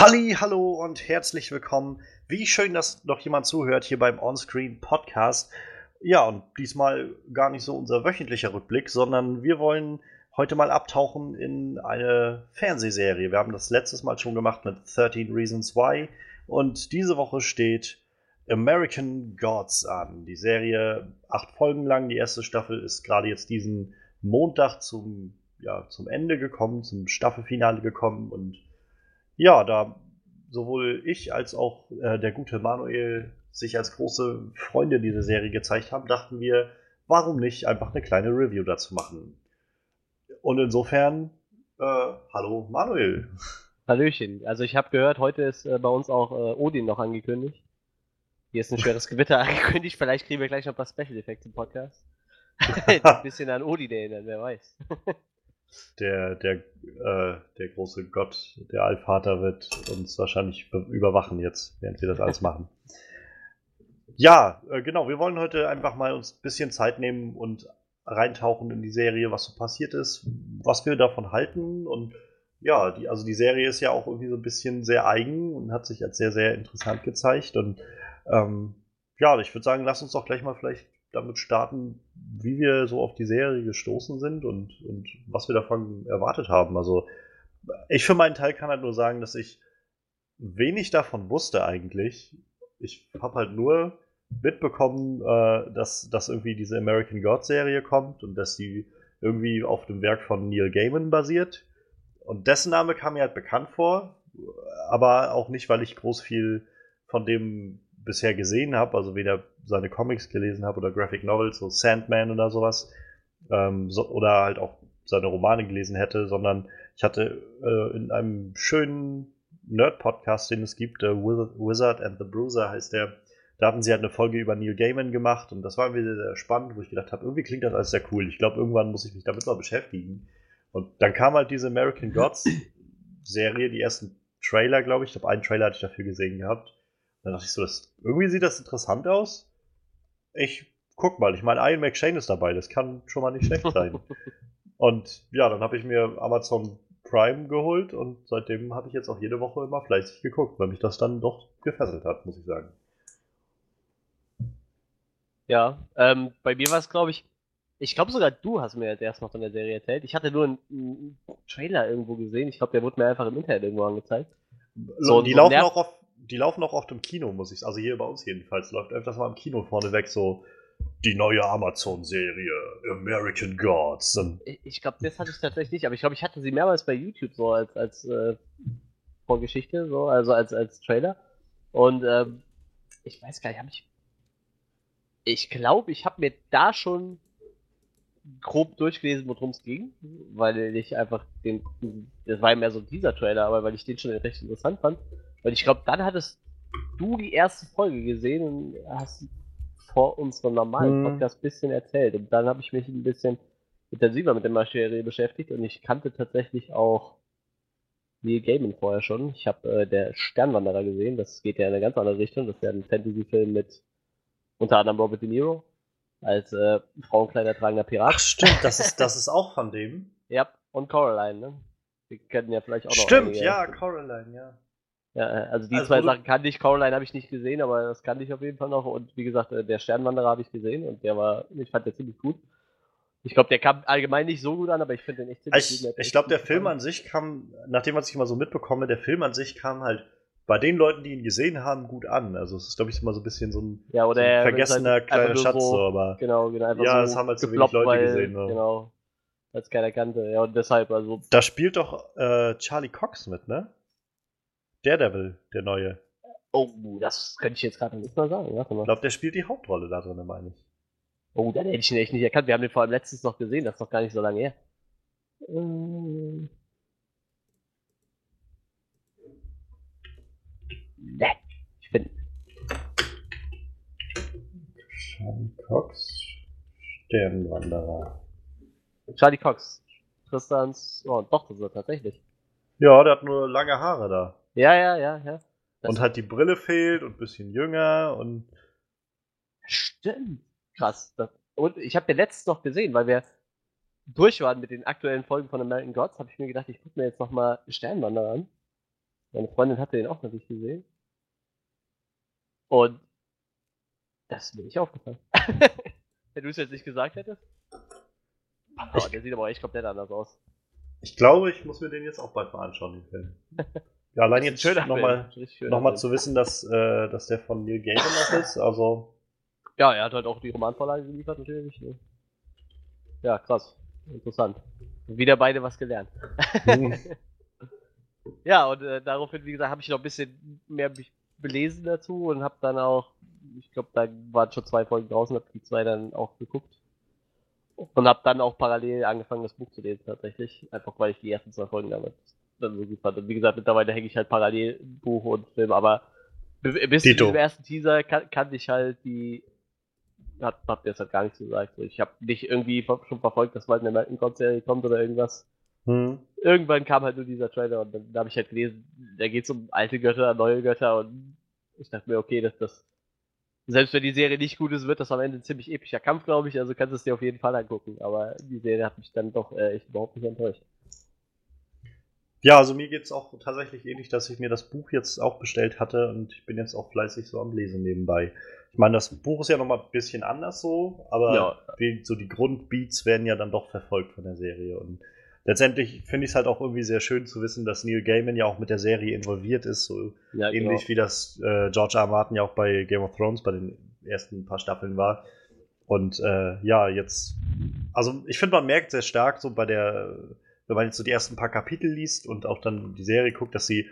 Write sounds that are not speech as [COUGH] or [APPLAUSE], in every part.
Halli, hallo und herzlich willkommen. Wie schön, dass noch jemand zuhört hier beim Onscreen Podcast. Ja, und diesmal gar nicht so unser wöchentlicher Rückblick, sondern wir wollen heute mal abtauchen in eine Fernsehserie. Wir haben das letztes Mal schon gemacht mit 13 Reasons Why und diese Woche steht American Gods an. Die Serie acht Folgen lang. Die erste Staffel ist gerade jetzt diesen Montag zum, ja, zum Ende gekommen, zum Staffelfinale gekommen und ja, da sowohl ich als auch äh, der gute Manuel sich als große Freunde dieser Serie gezeigt haben, dachten wir, warum nicht einfach eine kleine Review dazu machen. Und insofern, äh, hallo Manuel. Hallöchen. Also ich habe gehört, heute ist äh, bei uns auch äh, Odin noch angekündigt. Hier ist ein schweres [LAUGHS] Gewitter angekündigt. Vielleicht kriegen wir gleich noch ein paar Special Effects im Podcast. [LAUGHS] ein bisschen an Odin erinnern, wer weiß. Der, der, äh, der große Gott, der Allvater wird uns wahrscheinlich überwachen jetzt, während wir das alles machen. [LAUGHS] Ja, äh, genau, wir wollen heute einfach mal uns ein bisschen Zeit nehmen und reintauchen in die Serie, was so passiert ist, was wir davon halten und ja, die, also die Serie ist ja auch irgendwie so ein bisschen sehr eigen und hat sich als sehr, sehr interessant gezeigt und ähm, ja, ich würde sagen, lass uns doch gleich mal vielleicht damit starten, wie wir so auf die Serie gestoßen sind und, und was wir davon erwartet haben. Also ich für meinen Teil kann halt nur sagen, dass ich wenig davon wusste eigentlich. Ich habe halt nur mitbekommen, äh, dass, dass irgendwie diese American God Serie kommt und dass die irgendwie auf dem Werk von Neil Gaiman basiert. Und dessen Name kam mir halt bekannt vor, aber auch nicht, weil ich groß viel von dem bisher gesehen habe, also weder seine Comics gelesen habe oder Graphic Novels, so Sandman oder sowas, ähm, so, oder halt auch seine Romane gelesen hätte, sondern ich hatte äh, in einem schönen Nerd-Podcast, den es gibt, äh, Wizard and the Bruiser heißt der, da hatten sie halt eine Folge über Neil Gaiman gemacht und das war irgendwie sehr spannend, wo ich gedacht habe, irgendwie klingt das alles sehr cool. Ich glaube, irgendwann muss ich mich damit mal beschäftigen. Und dann kam halt diese American Gods Serie, die ersten Trailer, glaube ich. Ich glaube, einen Trailer hatte ich dafür gesehen gehabt. Dann dachte ich so, das, irgendwie sieht das interessant aus. Ich guck mal, ich meine, Ian McShane ist dabei, das kann schon mal nicht schlecht sein. [LAUGHS] und ja, dann habe ich mir Amazon Prime geholt und seitdem habe ich jetzt auch jede Woche immer fleißig geguckt, weil mich das dann doch gefesselt hat, muss ich sagen. Ja, ähm, bei mir war es, glaube ich, ich glaube sogar du hast mir jetzt erst noch von der Serie erzählt. Ich hatte nur einen, einen Trailer irgendwo gesehen. Ich glaube, der wurde mir einfach im Internet irgendwo angezeigt. So, die so laufen auch auf die laufen auch oft im Kino, muss ich. Also hier bei uns jedenfalls läuft öfters mal im Kino vorneweg so die neue Amazon-Serie American Gods. Und ich glaube, das hatte ich tatsächlich nicht, aber ich glaube, ich hatte sie mehrmals bei YouTube so als, als äh, Vorgeschichte, so, also als, als Trailer. Und ähm, ich weiß gar nicht, habe ich. Ich glaube, ich habe mir da schon grob durchgelesen, worum es ging, weil ich einfach den, das war ja mehr so ein Teaser-Trailer, aber weil ich den schon recht interessant fand. Weil ich glaube, dann hattest du die erste Folge gesehen und hast vor unserem normalen hm. Podcast ein bisschen erzählt. Und dann habe ich mich ein bisschen intensiver mit der Maschine beschäftigt und ich kannte tatsächlich auch Neil Gaiman vorher schon. Ich habe äh, der Sternwanderer gesehen, das geht ja in eine ganz andere Richtung. Das ist ja ein Fantasy-Film mit unter anderem Robert De Niro als äh, Frauenkleider tragender Pirat. Ach stimmt, das ist, das ist auch von dem. [LAUGHS] ja, und Coraline, ne? Wir kennen ja vielleicht auch noch Stimmt, ja, Coraline, ja. Ja, äh, also die also, zwei Sachen kannte ich, Caroline habe ich nicht gesehen, aber das kannte ich auf jeden Fall noch. Und wie gesagt, äh, der Sternwanderer habe ich gesehen und der war, ich fand der ziemlich gut. Ich glaube, der kam allgemein nicht so gut an, aber ich finde den echt ziemlich ich, gut. Ich glaube, der Film an sich kam, nachdem was ich immer so mitbekomme, der Film an sich kam halt bei den Leuten, die ihn gesehen haben, gut an. Also es ist, glaube ich, immer so ein bisschen so ein, ja, so ein vergessener halt kleiner Schatz, so, aber genau, genau, einfach ja, so das haben halt so wenig Leute weil, gesehen. Ne? Genau, als keiner kannte. Ja, und deshalb, also. Da spielt doch äh, Charlie Cox mit, ne? Daredevil, der neue. Oh, das könnte ich jetzt gerade nicht mal sagen. Ich glaube, der spielt die Hauptrolle da drin, meine ich. Oh, den hätte ich ihn echt nicht erkannt. Wir haben den vor allem letztens noch gesehen, das ist noch gar nicht so lange her. Ähm. Ne, ich finde. Charlie Cox, Sternwanderer. Charlie Cox. Tristans. Oh, doch, das ist er tatsächlich. Ja, der hat nur lange Haare da. Ja, ja, ja, ja. Das und halt die Brille fehlt und ein bisschen jünger und. Stimmt. Krass. Das, und ich habe den letztens noch gesehen, weil wir durch waren mit den aktuellen Folgen von American Gods, habe ich mir gedacht, ich gucke mir jetzt nochmal Sternwanderer an. Meine Freundin hatte den auch noch nicht gesehen. Und das ist mir nicht aufgefallen. [LAUGHS] Wenn du es jetzt nicht gesagt hättest. Oh, der sieht aber echt komplett anders aus. Ich glaube, ich muss mir den jetzt auch bald mal anschauen, den Film. [LAUGHS] Ja, allein jetzt nochmal noch mal zu wissen, dass, äh, dass der von Neil Gaiman noch ist, also. Ja, er hat halt auch die Romanvorlage geliefert, natürlich. Ne? Ja, krass. Interessant. Wieder beide was gelernt. Mhm. [LAUGHS] ja, und äh, daraufhin, wie gesagt, habe ich noch ein bisschen mehr belesen dazu und habe dann auch, ich glaube, da waren schon zwei Folgen draußen, habe die zwei dann auch geguckt. Und habe dann auch parallel angefangen, das Buch zu lesen, tatsächlich. Einfach weil ich die ersten zwei Folgen damit dann so gut fand. Und wie gesagt, mittlerweile hänge ich halt parallel Buch und Film, aber bis zu dem ersten Teaser kann, kann ich halt die. Hat, habt ihr jetzt halt gar nichts gesagt. Ich habe nicht irgendwie schon verfolgt, dass bald eine American-Serie kommt oder irgendwas. Hm. Irgendwann kam halt nur dieser Trailer und dann, dann habe ich halt gelesen, da geht es um alte Götter, neue Götter und ich dachte mir, okay, dass das selbst wenn die Serie nicht gut ist, wird das am Ende ein ziemlich epischer Kampf, glaube ich. Also kannst du es dir auf jeden Fall angucken. Aber die Serie hat mich dann doch äh, echt überhaupt nicht enttäuscht. Ja, also mir geht es auch tatsächlich ähnlich, dass ich mir das Buch jetzt auch bestellt hatte und ich bin jetzt auch fleißig so am Lesen nebenbei. Ich meine, das Buch ist ja nochmal ein bisschen anders so, aber ja. die, so die Grundbeats werden ja dann doch verfolgt von der Serie. Und letztendlich finde ich es halt auch irgendwie sehr schön zu wissen, dass Neil Gaiman ja auch mit der Serie involviert ist, so ja, ähnlich genau. wie das äh, George R. R. Martin ja auch bei Game of Thrones bei den ersten paar Staffeln war. Und äh, ja, jetzt, also ich finde, man merkt sehr stark so bei der wenn man jetzt so die ersten paar Kapitel liest und auch dann die Serie guckt, dass sie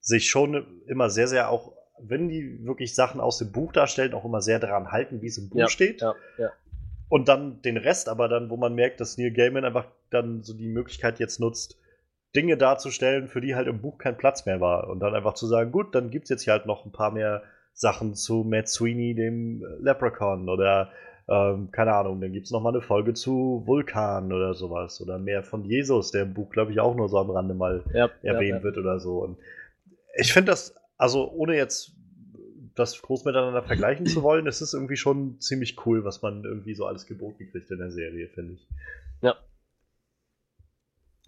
sich schon immer sehr, sehr auch, wenn die wirklich Sachen aus dem Buch darstellen, auch immer sehr daran halten, wie es im Buch ja, steht. Ja, ja. Und dann den Rest aber dann, wo man merkt, dass Neil Gaiman einfach dann so die Möglichkeit jetzt nutzt, Dinge darzustellen, für die halt im Buch kein Platz mehr war. Und dann einfach zu sagen, gut, dann gibt es jetzt hier halt noch ein paar mehr Sachen zu Matt Sweeney, dem Leprechaun, oder ähm, keine Ahnung, dann gibt es nochmal eine Folge zu Vulkan oder sowas. Oder mehr von Jesus, der im Buch, glaube ich, auch nur so am Rande mal ja, erwähnt ja, ja. wird oder so. Und ich finde das, also ohne jetzt das groß miteinander vergleichen zu wollen, es ist irgendwie schon ziemlich cool, was man irgendwie so alles geboten kriegt in der Serie, finde ich. Ja.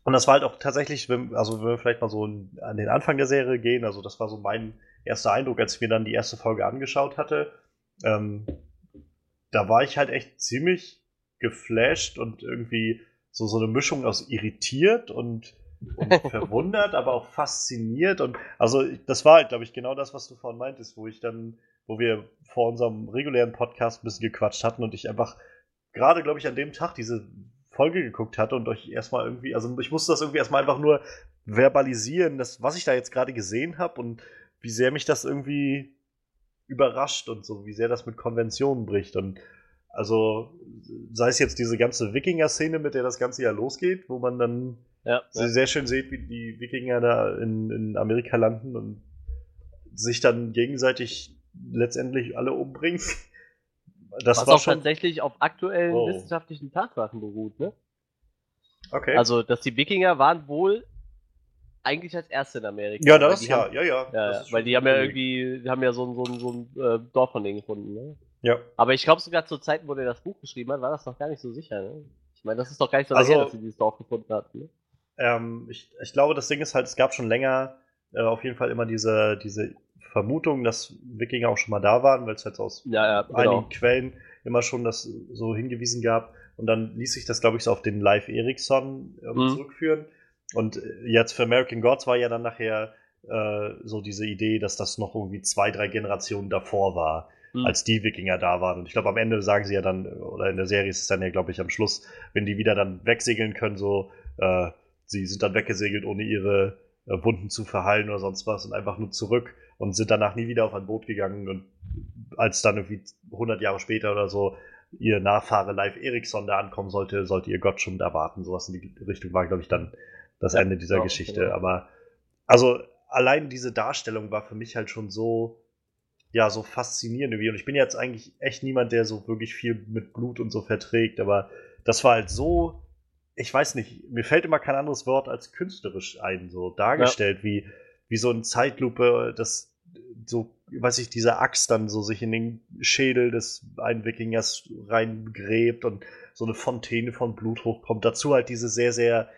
Und das war halt auch tatsächlich, wenn, also wenn wir vielleicht mal so an den Anfang der Serie gehen, also das war so mein erster Eindruck, als ich mir dann die erste Folge angeschaut hatte. Ähm, da war ich halt echt ziemlich geflasht und irgendwie so, so eine Mischung aus irritiert und, und [LAUGHS] verwundert, aber auch fasziniert. Und also das war halt, glaube ich, genau das, was du vorhin meintest, wo ich dann, wo wir vor unserem regulären Podcast ein bisschen gequatscht hatten und ich einfach gerade, glaube ich, an dem Tag diese Folge geguckt hatte und euch erstmal irgendwie, also ich musste das irgendwie erstmal einfach nur verbalisieren, das, was ich da jetzt gerade gesehen habe und wie sehr mich das irgendwie überrascht und so, wie sehr das mit Konventionen bricht. Und also, sei es jetzt diese ganze Wikinger-Szene, mit der das Ganze ja losgeht, wo man dann ja, ja. sehr schön sieht, wie die Wikinger da in, in Amerika landen und sich dann gegenseitig letztendlich alle umbringen. [LAUGHS] Das Was war auch schon... tatsächlich auf aktuellen oh. wissenschaftlichen Tatsachen beruht, ne? Okay. Also, dass die Wikinger waren wohl eigentlich als erste in Amerika. Ja, das, ja, haben, ja, ja, ja. ja weil die haben ja irgendwie, die haben ja so, so, so ein äh, Dorf von denen gefunden, ne? Ja. Aber ich glaube sogar zur Zeit, wo der das Buch geschrieben hat, war das noch gar nicht so sicher, ne? Ich meine, das ist doch gar nicht so also, sicher, dass sie dieses Dorf gefunden hat, ne? Ähm, ich, ich glaube, das Ding ist halt, es gab schon länger äh, auf jeden Fall immer diese, diese Vermutung, dass Wikinger auch schon mal da waren, weil es halt aus ja, ja, genau. einigen Quellen immer schon das so hingewiesen gab. Und dann ließ sich das, glaube ich, so auf den Live Ericsson ähm, mhm. zurückführen. Und äh, jetzt für American Gods war ja dann nachher äh, so diese Idee, dass das noch irgendwie zwei, drei Generationen davor war, mhm. als die Wikinger da waren. Und ich glaube, am Ende sagen sie ja dann, oder in der Serie ist es dann ja, glaube ich, am Schluss, wenn die wieder dann wegsegeln können, so, äh, sie sind dann weggesegelt, ohne ihre äh, Wunden zu verheilen oder sonst was und einfach nur zurück und sind danach nie wieder auf ein Boot gegangen. Und als dann irgendwie 100 Jahre später oder so ihr Nachfahre Live Eriksson da ankommen sollte, sollte ihr Gott schon da warten. Sowas in die Richtung war, glaube ich, dann das ja, Ende dieser genau, Geschichte. Genau. Aber also allein diese Darstellung war für mich halt schon so, ja, so faszinierend irgendwie. Und ich bin jetzt eigentlich echt niemand, der so wirklich viel mit Blut und so verträgt, aber das war halt so, ich weiß nicht, mir fällt immer kein anderes Wort als künstlerisch ein, so dargestellt, ja. wie, wie so ein Zeitlupe, das so, weiß ich, diese Axt dann so sich in den Schädel des einen Wikingers reingräbt und so eine Fontäne von Blut hochkommt. Dazu halt diese sehr, sehr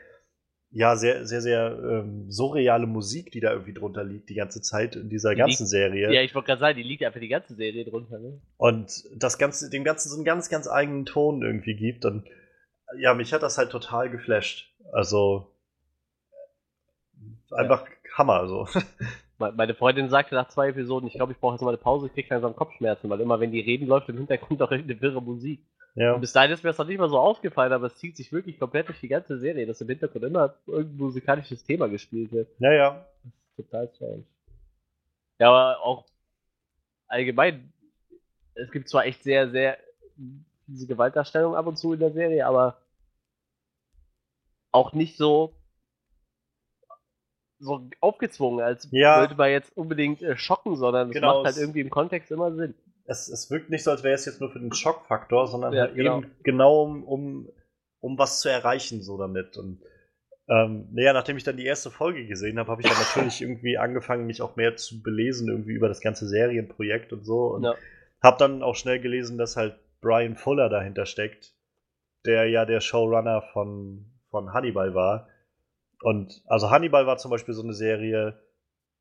ja, sehr, sehr, sehr ähm, surreale Musik, die da irgendwie drunter liegt, die ganze Zeit in dieser Die ganzen liegt- Serie. Ja, ich wollte gerade sagen, die liegt einfach die ganze Serie drunter, ne? Und das Ganze, dem Ganzen so einen ganz, ganz eigenen Ton irgendwie gibt. Und ja, mich hat das halt total geflasht. Also einfach Hammer, so. [LAUGHS] Me- Meine Freundin sagte nach zwei Episoden, ich glaube, ich brauche jetzt mal eine Pause, ich krieg langsam Kopfschmerzen, weil immer wenn die reden, läuft im Hintergrund auch irgendeine wirre Musik. Ja. Und bis dahin ist mir das noch nicht mal so aufgefallen, aber es zieht sich wirklich komplett durch die ganze Serie, dass im Hintergrund immer irgendein musikalisches Thema gespielt wird. Ja, ja. Total strange. Ja, aber auch allgemein, es gibt zwar echt sehr, sehr diese Gewaltdarstellung ab und zu in der Serie, aber auch nicht so so aufgezwungen, als Ja. würde man jetzt unbedingt äh, schocken, sondern es Genau, macht halt irgendwie im Kontext immer Sinn. Es, es wirkt nicht so, als wäre es jetzt nur für den Schockfaktor, sondern Ja, halt genau. eben genau um, um, um was zu erreichen, so damit. Und ähm, naja, nachdem ich dann die erste Folge gesehen habe, habe ich dann natürlich irgendwie angefangen, mich auch mehr zu belesen, irgendwie über das ganze Serienprojekt und so. Und Ja. habe dann auch schnell gelesen, dass halt Brian Fuller dahinter steckt, der ja der Showrunner von, von Hannibal war. Und also Hannibal war zum Beispiel so eine Serie,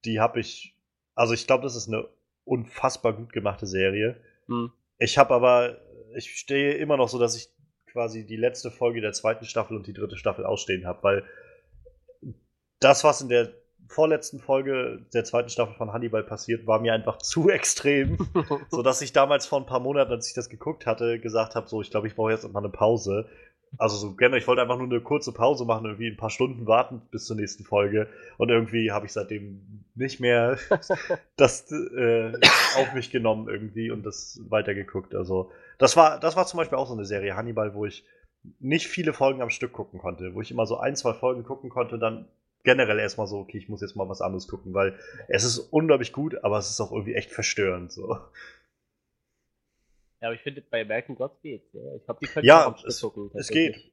die habe ich, also ich glaube, das ist eine unfassbar gut gemachte Serie. Hm. Ich habe aber, ich stehe immer noch so, dass ich quasi die letzte Folge der zweiten Staffel und die dritte Staffel ausstehen habe, weil das, was in der vorletzten Folge der zweiten Staffel von Hannibal passiert, war mir einfach zu [LAUGHS] extrem, [LAUGHS] so dass ich damals vor ein paar Monaten, als ich das geguckt hatte, gesagt habe, so, ich glaube, ich brauche jetzt mal eine Pause. Also so gerne, ich wollte einfach nur eine kurze Pause machen, irgendwie ein paar Stunden warten bis zur nächsten Folge. Und irgendwie habe ich seitdem nicht mehr [LAUGHS] das äh, auf mich genommen irgendwie und das weitergeguckt. Also das war, das war zum Beispiel auch so eine Serie Hannibal, wo ich nicht viele Folgen am Stück gucken konnte, wo ich immer so ein, zwei Folgen gucken konnte und dann generell erstmal so, okay, ich muss jetzt mal was anderes gucken, weil es ist unglaublich gut, aber es ist auch irgendwie echt verstörend. So. Ja, aber ich finde, bei American Gods geht's. Ja. Ich glaube, die können Ja, auch es- gucken. Es geht.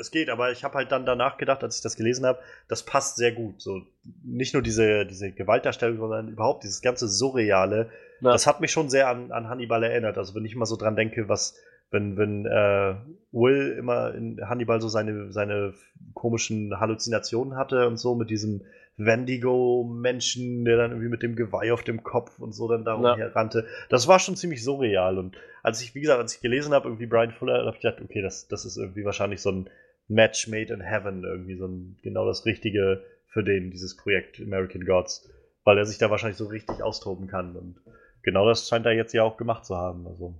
Es geht, aber ich habe halt dann danach gedacht, als ich das gelesen habe, das passt sehr gut. So nicht nur diese, diese Gewaltdarstellung, sondern überhaupt dieses ganze Surreale. Ja. Das hat mich schon sehr an, an Hannibal erinnert. Also wenn ich mal so dran denke, was, wenn, wenn äh, Will immer in Hannibal so seine, seine komischen Halluzinationen hatte und so mit diesem Wendigo-Menschen, der dann irgendwie mit dem Geweih auf dem Kopf und so dann darum Ja. herrannte. Das war schon ziemlich surreal. Und als ich, wie gesagt, als ich gelesen habe, irgendwie Brian Fuller, habe ich gedacht, okay, das, das ist irgendwie wahrscheinlich so ein Match made in heaven, irgendwie so ein, genau das Richtige für den, dieses Projekt American Gods. Weil er sich da wahrscheinlich so richtig austoben kann. Und genau das scheint er jetzt ja auch gemacht zu haben. Also,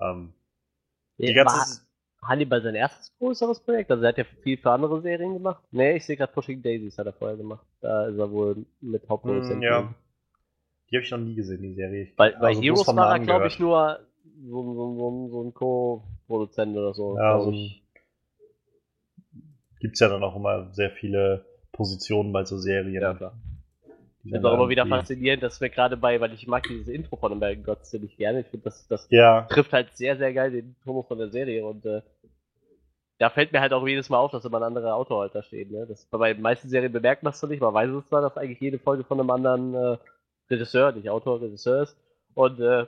ähm, die Ja, ganze. war Hannibal sein erstes größeres Projekt? Also er hat ja viel für andere Serien gemacht. Nee, ich sehe gerade Pushing Daisies hat er vorher gemacht. Da ist er wohl mit Hauptproduzent. Hm, ja. Die habe ich noch nie gesehen, die Serie. Bei, bei also Heroes war er, glaube ich, nur so, so, so, so ein Co-Produzent oder so. Ja, so ich. Gibt es ja dann auch immer sehr viele Positionen bei so Serien. ja, klar. Ich finde auch immer wieder faszinierend, dass wir gerade bei, weil ich mag dieses Intro von American Gods ziemlich gerne. Ich finde, das, das Ja, trifft halt sehr, sehr geil den Tonus von der Serie und äh, da fällt mir halt auch jedes Mal auf, dass immer ein anderer Autor halt da steht. Ne? Das, bei den meisten Serien bemerkt man es nicht, man weiß es zwar, dass eigentlich jede Folge von einem anderen äh, Regisseur, nicht Autor, Regisseur ist. Und äh,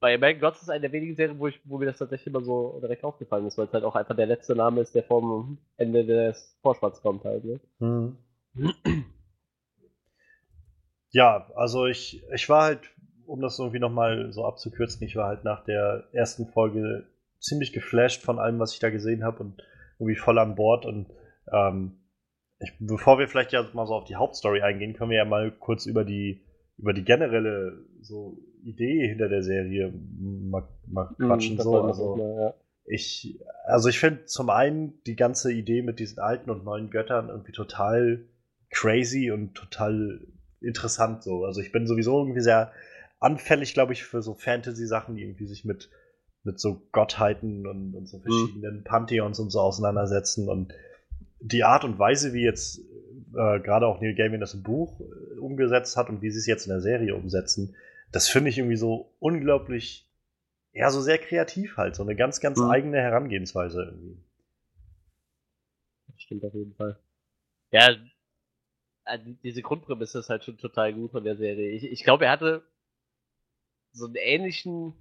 bei American Gods ist eine der wenigen Serien, wo, ich, wo mir das tatsächlich immer so direkt aufgefallen ist, weil es halt auch einfach der letzte Name ist, der vom Ende des Vorspanns kommt halt. Ne? Hm. Ja, also ich, ich war halt, um das irgendwie nochmal so abzukürzen, ich war halt nach der ersten Folge ziemlich geflasht von allem, was ich da gesehen habe und irgendwie voll an Bord. Und ähm, ich, bevor wir vielleicht ja mal so auf die Hauptstory eingehen, können wir ja mal kurz über die, über die generelle so Idee hinter der Serie mal, mal quatschen. Mhm, das so. wollen wir Also, mal, ja. ich, also ich finde zum einen die ganze Idee mit diesen alten und neuen Göttern irgendwie total crazy und total interessant so. Also ich bin sowieso irgendwie sehr anfällig, glaube ich, für so Fantasy-Sachen, die irgendwie sich mit, mit so Gottheiten und, und so verschiedenen Pantheons und so auseinandersetzen und die Art und Weise, wie jetzt äh, gerade auch Neil Gaiman das im Buch äh, umgesetzt hat und wie sie es jetzt in der Serie umsetzen, das finde ich irgendwie so unglaublich, ja, so sehr kreativ halt, so eine ganz, ganz Mhm. eigene Herangehensweise irgendwie. Das stimmt auf jeden Fall. Ja, die- diese Grundprämisse ist halt schon total gut von der Serie. Ich, ich glaube, er hatte so einen ähnlichen,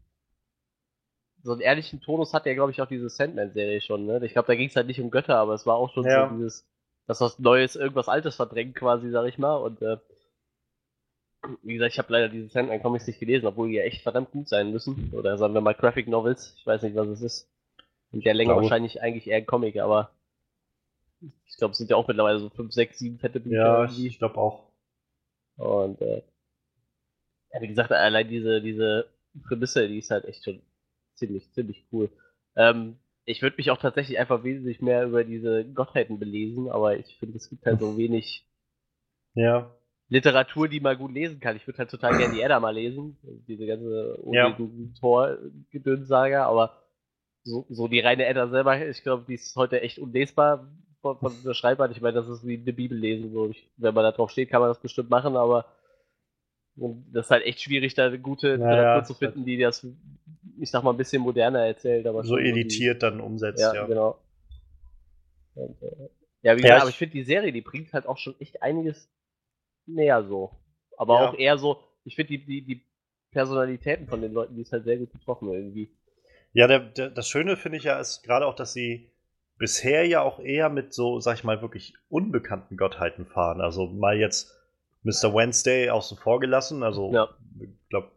so einen ähnlichen Tonus hat ja, glaube ich, auch diese Sandman-Serie schon, ne? Ich glaube, da ging es halt nicht um Götter, aber es war auch schon Ja. so dieses, dass was Neues irgendwas Altes verdrängt, quasi, sag ich mal. Und äh, wie gesagt, ich habe leider diese Sandman Comics nicht gelesen, obwohl die ja echt verdammt gut sein müssen. Oder sagen wir mal Graphic Novels. Ich weiß nicht, was es ist. In der Länge wahrscheinlich eigentlich eher ein Comic, aber ich glaube, es sind ja auch mittlerweile so 5, 6, 7 fette Bücher Ja, irgendwie. ich glaube auch. Und äh, ja, wie gesagt, allein diese, diese Prämisse, die ist halt echt schon ziemlich, ziemlich cool. Ähm, ich würde mich auch tatsächlich einfach wesentlich mehr über diese Gottheiten belesen, aber ich finde, es gibt halt so [LAUGHS] wenig Ja. Literatur, die man gut lesen kann. Ich würde halt total gerne die Edda mal lesen, diese ganze Ja. Tor-Gedönssaga, aber so, so die reine Edda selber, ich glaube, die ist heute echt unlesbar von, von [LAUGHS] der Schreibart. Ich meine, das ist wie eine Bibel lesen. So. Ich, wenn man da drauf steht, kann man das bestimmt machen, aber das ist halt echt schwierig, da eine gute Literatur ja, zu finden, die das, ich sag mal, ein bisschen moderner erzählt. Aber So editiert dann umsetzt, ja, ja. genau. Und, äh, ja, wie Ja, gesagt, ich- aber ich finde die Serie, die bringt halt auch schon echt einiges näher so. Aber Ja. auch eher so, ich finde die, die, die Personalitäten von den Leuten, die ist halt sehr gut getroffen irgendwie. Ja, der, der, das Schöne finde ich ja ist gerade auch, dass sie bisher ja auch eher mit so, sag ich mal, wirklich unbekannten Gottheiten fahren. Also mal jetzt Mr. Wednesday außen vor gelassen. Also, Ja. ich glaube, ich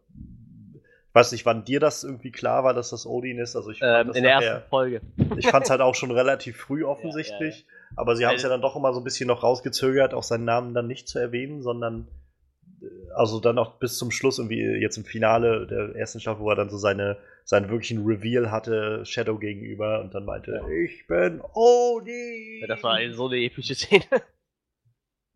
weiß nicht, wann dir das irgendwie klar war, dass das Odin ist. Also, ich fand Ähm, das in der nachher- ersten Folge. ich fand es halt auch [LAUGHS] schon relativ früh offensichtlich. Aber sie haben es ja dann doch immer so ein bisschen noch rausgezögert, auch seinen Namen dann nicht zu erwähnen, sondern äh, also dann auch bis zum Schluss irgendwie jetzt im Finale der ersten Staffel, wo er dann so seine, seinen wirklichen Reveal hatte, Shadow gegenüber und dann meinte, Ja. ich bin Odin. Ja, das war so eine epische Szene.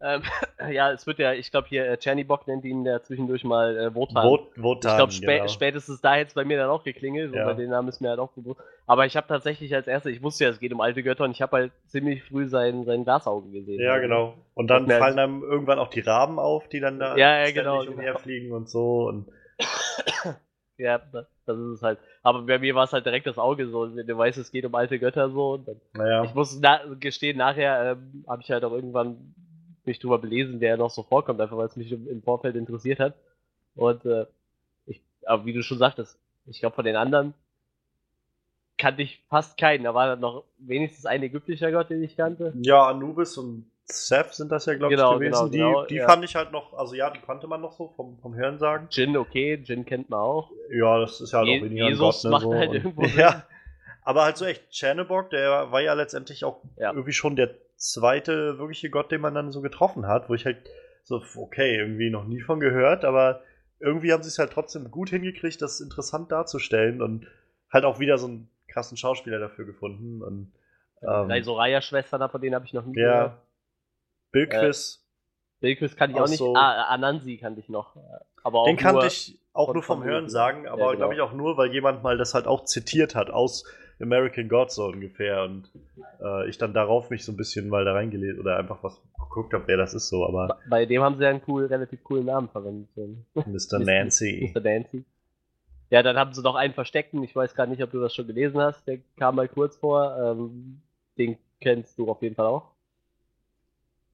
Ähm, [LAUGHS] ja, es wird ja, ich glaube hier, äh, Czernibok nennt ihn ja zwischendurch mal äh, Wotan. Wot, Wotan, Ich glaube, spä genau. spätestens da hätte es bei mir dann auch geklingelt, Ja. bei den Namen ist mir halt auch bewusst. Aber ich habe tatsächlich als erstes, ich wusste ja, es geht um alte Götter und ich habe halt ziemlich früh sein, sein Glasauge gesehen. Ja, genau. Und dann fallen einem irgendwann auch die Raben auf, die dann da Ja, ja, genau, genau. umherfliegen und so. Und [COUGHS] Ja, das, das ist es halt. Aber bei mir war es halt direkt das Auge so, wenn du weißt, es geht um alte Götter so. Und dann, naja. Ich muss na gestehen, nachher ähm, habe ich halt auch irgendwann mich drüber belesen, wer noch so vorkommt, einfach weil es mich im, Vorfeld interessiert hat. Und äh, ich, aber wie du schon sagtest, ich glaube von den anderen kannte ich fast keinen. Da war dann noch wenigstens ein ägyptischer Gott, den ich kannte. Ja, Anubis und Seth sind das ja, glaube Genau, ich, gewesen. genau, genau, die die ja. fand ich halt noch, also ja, die kannte man noch so vom, vom Hörensagen. Jin, okay, Jin kennt man auch. Ja, das ist ja halt Je- auch weniger Jesus Gott, ne, macht so. halt irgendwo [LAUGHS] Sinn. Ja, aber halt so echt, Chernobog, der war ja letztendlich auch Ja. irgendwie schon der zweite wirkliche Gott, den man dann so getroffen hat, wo ich halt so, okay, irgendwie noch nie von gehört, aber irgendwie haben sie es halt trotzdem gut hingekriegt, das interessant darzustellen und halt auch wieder so einen krassen Schauspieler dafür gefunden und ähm, Drei Soraya-Schwestern, von denen habe ich noch nie ja, Billquiz, Bilquis kannte ich Auch auch nicht. so- Ah, Anansi kannte ich noch. Aber Den kannte ich auch nur vom Hören sagen, aber Ja, genau. glaube ich auch nur, weil jemand mal das halt auch zitiert hat aus American Gods so ungefähr und äh, ich dann darauf mich so ein bisschen mal da reingelesen oder einfach was geguckt habe, wer das ist so, aber Bei dem haben sie ja einen cool, relativ coolen Namen verwendet. Mr. [LAUGHS] Nancy. Mr. Nancy. Ja, dann haben sie noch einen versteckten. Ich weiß gar nicht, ob du das schon gelesen hast. Der kam mal kurz vor. Ähm, den kennst du auf jeden Fall auch.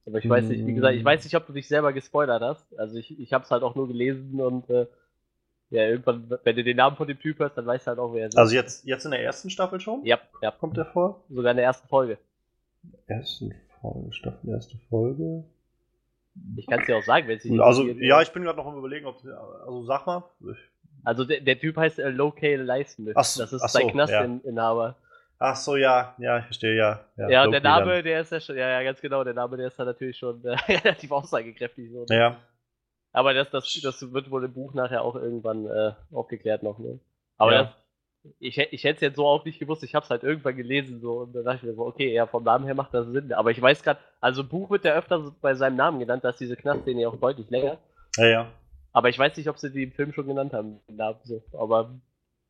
Aber ich weiß nicht, wie gesagt, ich weiß nicht, ob du dich selber gespoilert hast. Also ich, ich habe es halt auch nur gelesen und äh, ja, irgendwann, wenn du den Namen von dem Typ hörst, dann weißt du halt auch, wer er ist. Also jetzt, jetzt in der ersten Staffel schon? ja, ja, Kommt der vor? sogar in der ersten Folge. Ersten Folge, Staffel, erste Folge. Ich kann es dir auch sagen, wenn es dich Also, ja, ich bin gerade noch am überlegen, ob, also sag mal. Also der, der Typ heißt äh, Locale Leismith. Ach so, das ist ach sein so, Knastinhaber. ach so, ja, ja, ich verstehe, ja. Ja, Ja, und der Loki dann. Name, der ist ja schon, ja, ja, ganz genau, der Name, der ist da natürlich schon äh, [LAUGHS] relativ aussagekräftig. So. ne? Ja, Aber das, das, das wird wohl im Buch nachher auch irgendwann äh, aufgeklärt noch, ne? Aber Ja. das, ich, ich hätte es jetzt so auch nicht gewusst, ich habe es halt irgendwann gelesen so und dann dachte ich mir so, okay, ja, vom Namen her macht das Sinn. Aber ich weiß gerade, also Buch wird der öfter so bei seinem Namen genannt, da ist diese Knastszene ja auch deutlich länger. ja, ja. Aber ich weiß nicht, ob sie die im Film schon genannt haben, den Namen so. Aber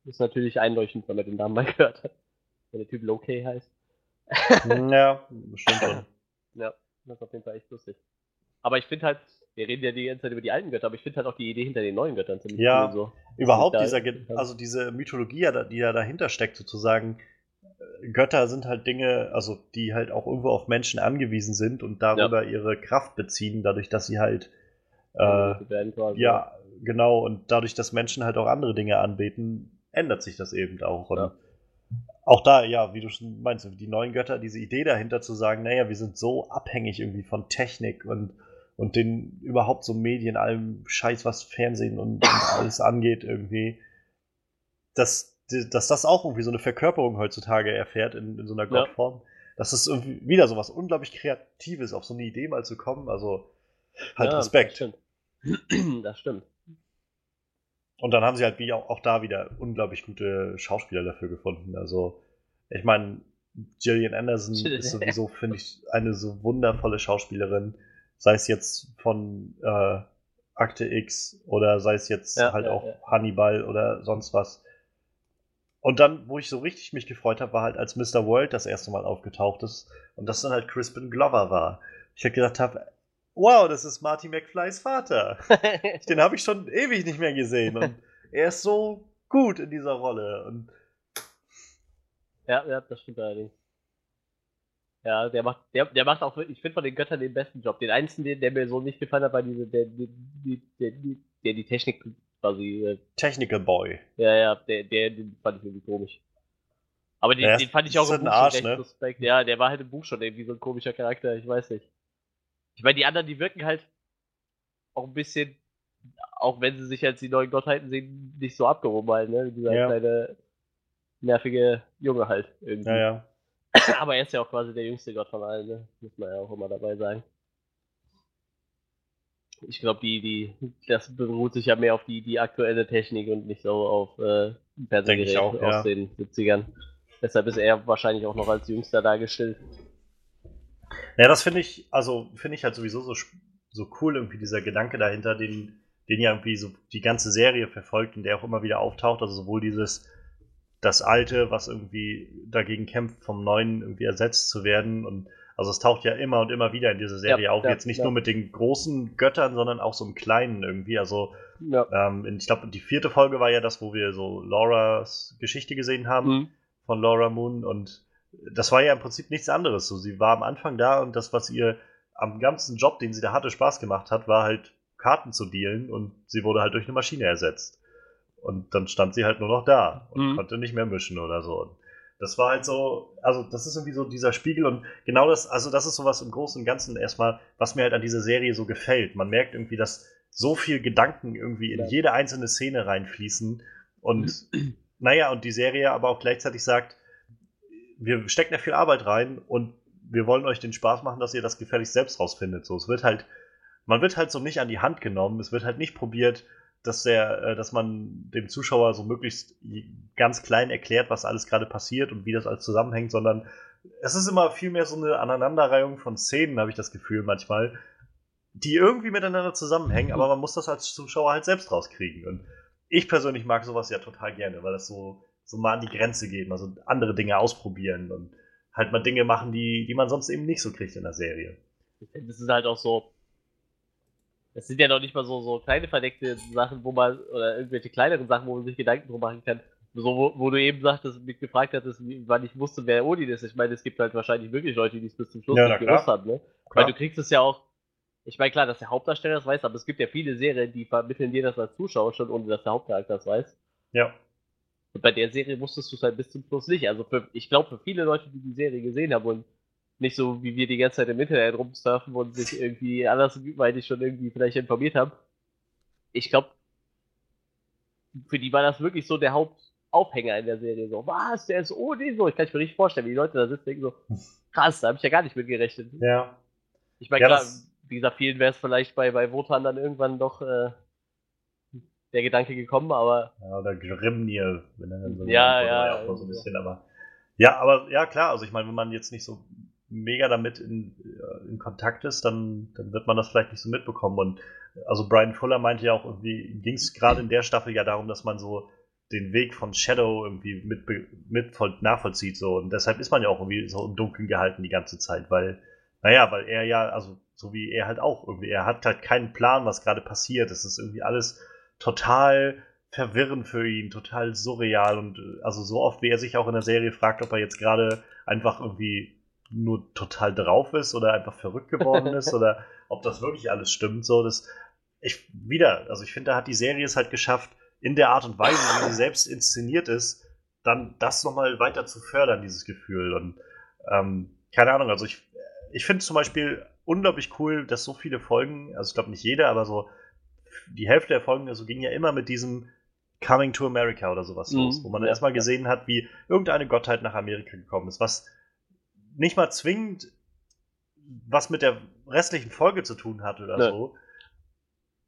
ist natürlich einleuchtend, wenn man den Namen mal [LAUGHS] gehört hat. Wenn der Typ Locay heißt. ja, bestimmt schon. [LAUGHS] Ja, das ist auf jeden Fall echt lustig. Aber ich finde halt, wir reden ja die ganze Zeit über die alten Götter, aber ich finde halt auch die Idee hinter den neuen Göttern ziemlich Ja. cool. So. Überhaupt dieser, Ge- also diese Mythologie, ja die ja dahinter steckt, sozusagen. äh, Götter sind halt Dinge, also die halt auch irgendwo auf Menschen angewiesen sind und darüber ihre Kraft beziehen, dadurch, dass sie halt, äh, ja, genau, und dadurch, dass Menschen halt auch andere Dinge anbeten, ändert sich das eben auch. Und Ja. auch da, ja, wie du schon meinst, die neuen Götter, diese Idee dahinter zu sagen, naja, wir sind so abhängig irgendwie von Technik und, und den überhaupt so Medien, allem Scheiß, was Fernsehen und, und alles angeht, irgendwie, dass, dass das auch irgendwie so eine Verkörperung heutzutage erfährt in, in so einer ja. Gottform. Das ist irgendwie wieder so was unglaublich Kreatives, auf so eine Idee mal zu kommen. Also halt ja, Respekt. Das stimmt. [CLEARS THROAT] das stimmt. Und dann haben sie halt wie auch, auch da wieder unglaublich gute Schauspieler dafür gefunden. Also, ich meine, Gillian Anderson [LAUGHS] ist sowieso, finde ich, eine so wundervolle Schauspielerin. Sei es jetzt von äh, Akte X oder sei es jetzt ja, halt ja, auch ja. Hannibal oder sonst was. Und dann, wo ich so richtig mich gefreut habe, war halt, als Mr. World das erste Mal aufgetaucht ist und das dann halt Crispin Glover war. Ich habe gedacht habe, wow, das ist Marty McFlys Vater. [LAUGHS] Den habe ich schon ewig nicht mehr gesehen. Und er ist so gut in dieser Rolle. Und ja, ja, das stimmt allerdings. Ja, der macht, der, der macht auch, ich finde von den Göttern den besten Job. Den einzigen, der mir so nicht gefallen hat, war diese, der, der, der, der die Technik quasi. Äh, Technical Boy. Ja, ja, der, der, den fand ich irgendwie komisch. Aber den, den fand ich auch im Buch Arsch, schon ne? suspekt. Ja, der war halt im Buch schon irgendwie so ein komischer Charakter, ich weiß nicht. Ich meine, die anderen, die wirken halt auch ein bisschen, auch wenn sie sich als die neuen Gottheiten sehen, nicht so abgehoben halt, ne? Dieser ja. kleine, nervige Junge halt irgendwie. Ja, ja. Aber er ist ja auch quasi der jüngste Gott von allen, ne? Muss man ja auch immer dabei sagen. Ich glaube, die, die, das beruht sich ja mehr auf die, die aktuelle Technik und nicht so auf äh, Fernsehgeräte aus ja. den 70ern. Deshalb ist er wahrscheinlich auch noch als jüngster dargestellt. Ja, das finde ich, also finde ich halt sowieso so, so cool, irgendwie dieser Gedanke dahinter, den, den ja irgendwie so die ganze Serie verfolgt und der auch immer wieder auftaucht. Also sowohl dieses, das Alte, was irgendwie dagegen kämpft, vom Neuen irgendwie ersetzt zu werden. Und also es taucht ja immer und immer wieder in dieser Serie ja, auf. Ja, Jetzt nicht ja. nur mit den großen Göttern, sondern auch so im Kleinen irgendwie. Also ähm, ich glaube, die vierte Folge war ja das, wo wir so Lauras Geschichte gesehen haben mhm. von Laura Moon und das war ja im Prinzip nichts anderes. So, sie war am Anfang da und das, was ihr am ganzen Job, den sie da hatte, Spaß gemacht hat, war halt Karten zu dealen und sie wurde halt durch eine Maschine ersetzt. Und dann stand sie halt nur noch da und mhm. konnte nicht mehr mischen oder so. Und das war halt so, also das ist irgendwie so dieser Spiegel und genau das, also das ist sowas im Großen und Ganzen erstmal, was mir halt an dieser Serie so gefällt. Man merkt irgendwie, dass so viel Gedanken irgendwie in ja. jede einzelne Szene reinfließen und [CLEARS THROAT] naja, und die Serie aber auch gleichzeitig sagt, wir stecken ja viel Arbeit rein und wir wollen euch den Spaß machen, dass ihr das gefälligst selbst rausfindet. So, es wird halt, man wird halt so nicht an die Hand genommen, es wird halt nicht probiert, dass der, äh, dass man dem Zuschauer so möglichst ganz klein erklärt, was alles gerade passiert und wie das alles zusammenhängt, sondern es ist immer viel mehr so eine Aneinanderreihung von Szenen, habe ich das Gefühl manchmal, die irgendwie miteinander zusammenhängen, aber man muss das als Zuschauer halt selbst rauskriegen. Und ich persönlich mag sowas ja total gerne, weil das so so mal an die Grenze gehen, also andere Dinge ausprobieren und halt mal Dinge machen, die, die man sonst eben nicht so kriegt in der Serie. Das ist halt auch so. Das sind ja noch nicht mal so, so kleine verdeckte Sachen, wo man, oder irgendwelche kleineren Sachen, wo man sich Gedanken drum machen kann. So, wo, wo du eben sagtest, mich gefragt hattest, wann ich wusste, wer Odin ist. Ich meine, es gibt halt wahrscheinlich wirklich Leute, die es bis zum Schluss ja, nicht gewusst haben, ne? Weil du kriegst es ja auch, ich meine, klar, dass der Hauptdarsteller das weiß, aber es gibt ja viele Serien, die vermitteln dir das als Zuschauer schon, ohne dass der Hauptcharakter das weiß. Ja. Und bei der Serie wusstest du es halt bis zum Schluss nicht. Also für, ich glaube, für viele Leute, die die Serie gesehen haben und nicht so wie wir die ganze Zeit im Internet rumsurfen und sich irgendwie andersweitig schon irgendwie vielleicht informiert haben, ich glaube, für die war das wirklich so der Hauptaufhänger in der Serie. So, was, der ist ohne so. Ich kann mir nicht vorstellen, wie die Leute da sitzen denken so, [LAUGHS] krass, da habe ich ja gar nicht mit gerechnet. Ja. Ich meine, ja, klar, wie gesagt, vielen wäre es vielleicht bei, bei Wotan dann irgendwann doch äh, der Gedanke gekommen, aber. Ja, oder Grimnir, wenn er dann so ja, ja, auch so ein bisschen, aber. Ja, aber ja klar, also ich meine, wenn man jetzt nicht so mega damit in, äh, in Kontakt ist, dann, dann wird man das vielleicht nicht so mitbekommen. Und also Brian Fuller meinte ja auch irgendwie, ging es gerade in der Staffel ja darum, dass man so den Weg von Shadow irgendwie mit, mit voll nachvollzieht. So. Und deshalb ist man ja auch irgendwie so im Dunkeln gehalten die ganze Zeit, weil, naja, weil er ja, also so wie er halt auch irgendwie, er hat halt keinen Plan, was gerade passiert. Es ist irgendwie alles total verwirrend für ihn, total surreal und äh, also so oft, wie er sich auch in der Serie fragt, ob er jetzt gerade einfach irgendwie nur total drauf ist oder einfach verrückt geworden ist [LAUGHS] oder ob das wirklich alles stimmt. So, das ich wieder, also ich finde, da hat die Serie es halt geschafft, in der Art und Weise, wie sie selbst inszeniert ist, dann das nochmal weiter zu fördern, dieses Gefühl. Und ähm, keine Ahnung, also ich, ich finde zum Beispiel unglaublich cool, dass so viele Folgen, also ich glaube nicht jede, aber so die Hälfte der Folgen also ging ja immer mit diesem Coming to America oder sowas mhm. los, wo man ja, erstmal gesehen hat, wie irgendeine Gottheit nach Amerika gekommen ist, was nicht mal zwingend was mit der restlichen Folge zu tun hat oder ne. so.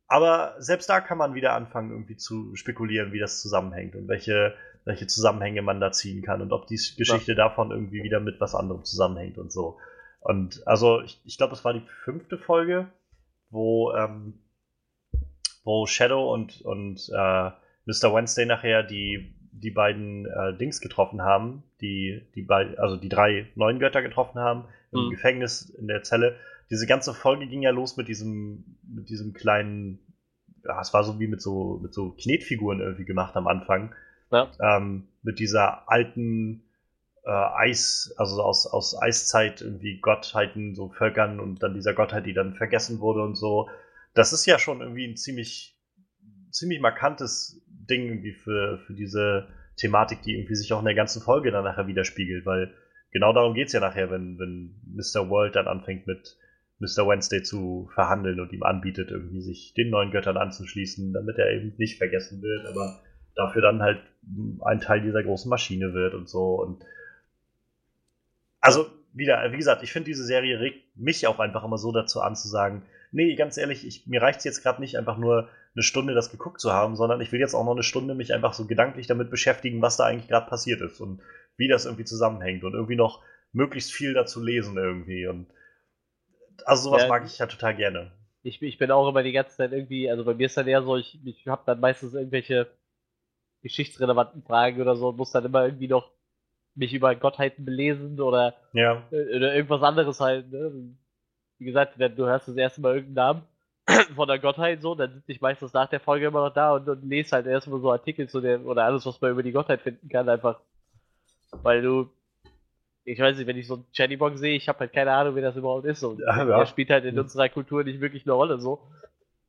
Aber selbst da kann man wieder anfangen, irgendwie zu spekulieren, wie das zusammenhängt und welche, welche Zusammenhänge man da ziehen kann und ob die Geschichte ja. davon irgendwie wieder mit was anderem zusammenhängt und so. Und also, ich, ich glaube, es war die fünfte Folge, wo, ähm, wo Shadow und, und äh, Mr. Wednesday nachher die, die beiden äh, Dings getroffen haben, die, die also die drei neuen Götter getroffen haben, im mhm. Gefängnis, in der Zelle. Diese ganze Folge ging ja los mit diesem, mit diesem kleinen, ja, es war so wie mit so, mit so Knetfiguren irgendwie gemacht am Anfang. Ja. Ähm, mit dieser alten äh, Eis, also aus, aus Eiszeit irgendwie Gottheiten, so Völkern und dann dieser Gottheit, die dann vergessen wurde und so. Das ist ja schon irgendwie ein ziemlich, ziemlich markantes Ding irgendwie für, für diese Thematik, die irgendwie sich auch in der ganzen Folge dann nachher widerspiegelt, weil genau darum geht es ja nachher, wenn, wenn Mr. World dann anfängt mit Mr. Wednesday zu verhandeln und ihm anbietet, irgendwie sich den neuen Göttern anzuschließen, damit er eben nicht vergessen wird, aber dafür dann halt ein Teil dieser großen Maschine wird und so. Und also wieder, wie gesagt, ich finde diese Serie regt mich auch einfach immer so dazu an zu sagen, nee, ganz ehrlich, ich, mir reicht es jetzt gerade nicht einfach nur eine Stunde das geguckt zu haben, sondern ich will jetzt auch noch eine Stunde mich einfach so gedanklich damit beschäftigen, was da eigentlich gerade passiert ist und wie das irgendwie zusammenhängt und irgendwie noch möglichst viel dazu lesen irgendwie. Und also sowas ja, mag ich ja total gerne. Ich, ich bin auch immer die ganze Zeit irgendwie, also bei mir ist dann eher so, ich, ich habe dann meistens irgendwelche geschichtsrelevanten Fragen oder so und muss dann immer irgendwie noch mich über Gottheiten belesen oder, ja. Äh, oder irgendwas anderes halt. Ne? Wie gesagt, du hörst das erste Mal irgendeinen Namen [CLEARS THROAT] von der Gottheit so, dann sitze ich meistens nach der Folge immer noch da und, und lese halt erstmal so Artikel zu dem oder alles, was man über die Gottheit finden kann, einfach. Weil du, ich weiß nicht, wenn ich so einen Channy-Bock sehe, ich habe halt keine Ahnung, wer das überhaupt ist. Und ja, ja. er spielt halt in unserer Kultur nicht wirklich eine Rolle so.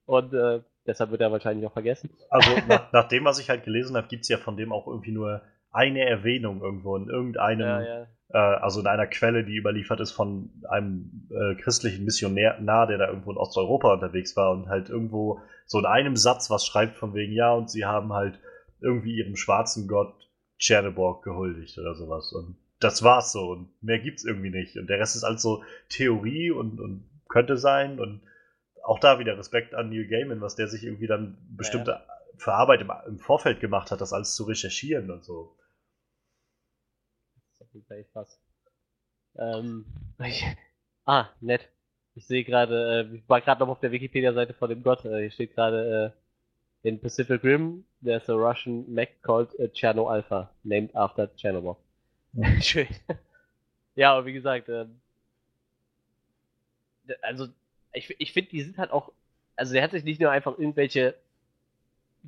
Und äh, deshalb wird er wahrscheinlich auch vergessen. Also [LAUGHS] nach, nach dem, was ich halt gelesen habe, gibt es ja von dem auch irgendwie nur eine Erwähnung irgendwo in irgendeinem, ja, ja. Äh, also in einer Quelle, die überliefert ist von einem äh, christlichen Missionär, nah, der da irgendwo in Osteuropa unterwegs war und halt irgendwo so in einem Satz was schreibt von wegen, ja, und sie haben halt irgendwie ihrem schwarzen Gott Cherneborg gehuldigt oder sowas. Und das war's so. Und mehr gibt's irgendwie nicht. Und der Rest ist also Theorie und, und könnte sein. Und auch da wieder Respekt an Neil Gaiman, was der sich irgendwie dann bestimmte ja. für Arbeit im, im Vorfeld gemacht hat, das alles zu recherchieren und so gleich was. Ähm, ich, ah, nett. Ich sehe gerade, äh, ich war gerade noch auf der Wikipedia-Seite von dem Gott. Äh, hier steht gerade äh, in Pacific Rim, there's a Russian mech called uh, Cherno Alpha, named after Chernobyl. Ja. [LAUGHS] Schön. [LAUGHS] ja, aber wie gesagt, äh, also ich, ich finde, die sind halt auch, also der hat sich nicht nur einfach irgendwelche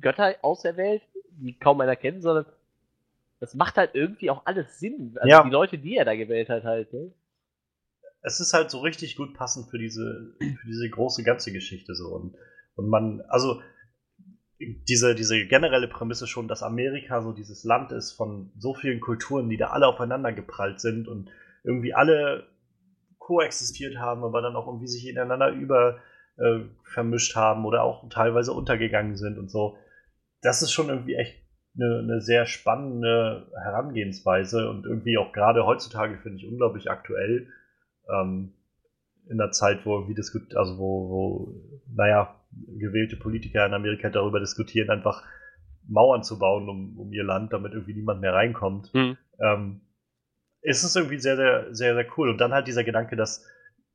Götter auserwählt, die kaum einer kennt, sondern das macht halt irgendwie auch alles Sinn. Also ja. die Leute, die er da gewählt hat, halt. Ne? Es ist halt so richtig gut passend für diese, für diese große ganze Geschichte so. Und, und man, also diese, diese generelle Prämisse schon, dass Amerika so dieses Land ist von so vielen Kulturen, die da alle aufeinander geprallt sind und irgendwie alle koexistiert haben, aber dann auch irgendwie sich ineinander über äh, vermischt haben oder auch teilweise untergegangen sind und so. Das ist schon irgendwie echt eine, eine sehr spannende Herangehensweise und irgendwie auch gerade heutzutage finde ich unglaublich aktuell. Ähm, in der Zeit, wo irgendwie diskutiert, also wo, wo, naja, gewählte Politiker in Amerika darüber diskutieren, einfach Mauern zu bauen um, um ihr Land, damit irgendwie niemand mehr reinkommt. Mhm. Ähm, ist es irgendwie sehr, sehr, sehr, sehr cool. Und dann halt dieser Gedanke, dass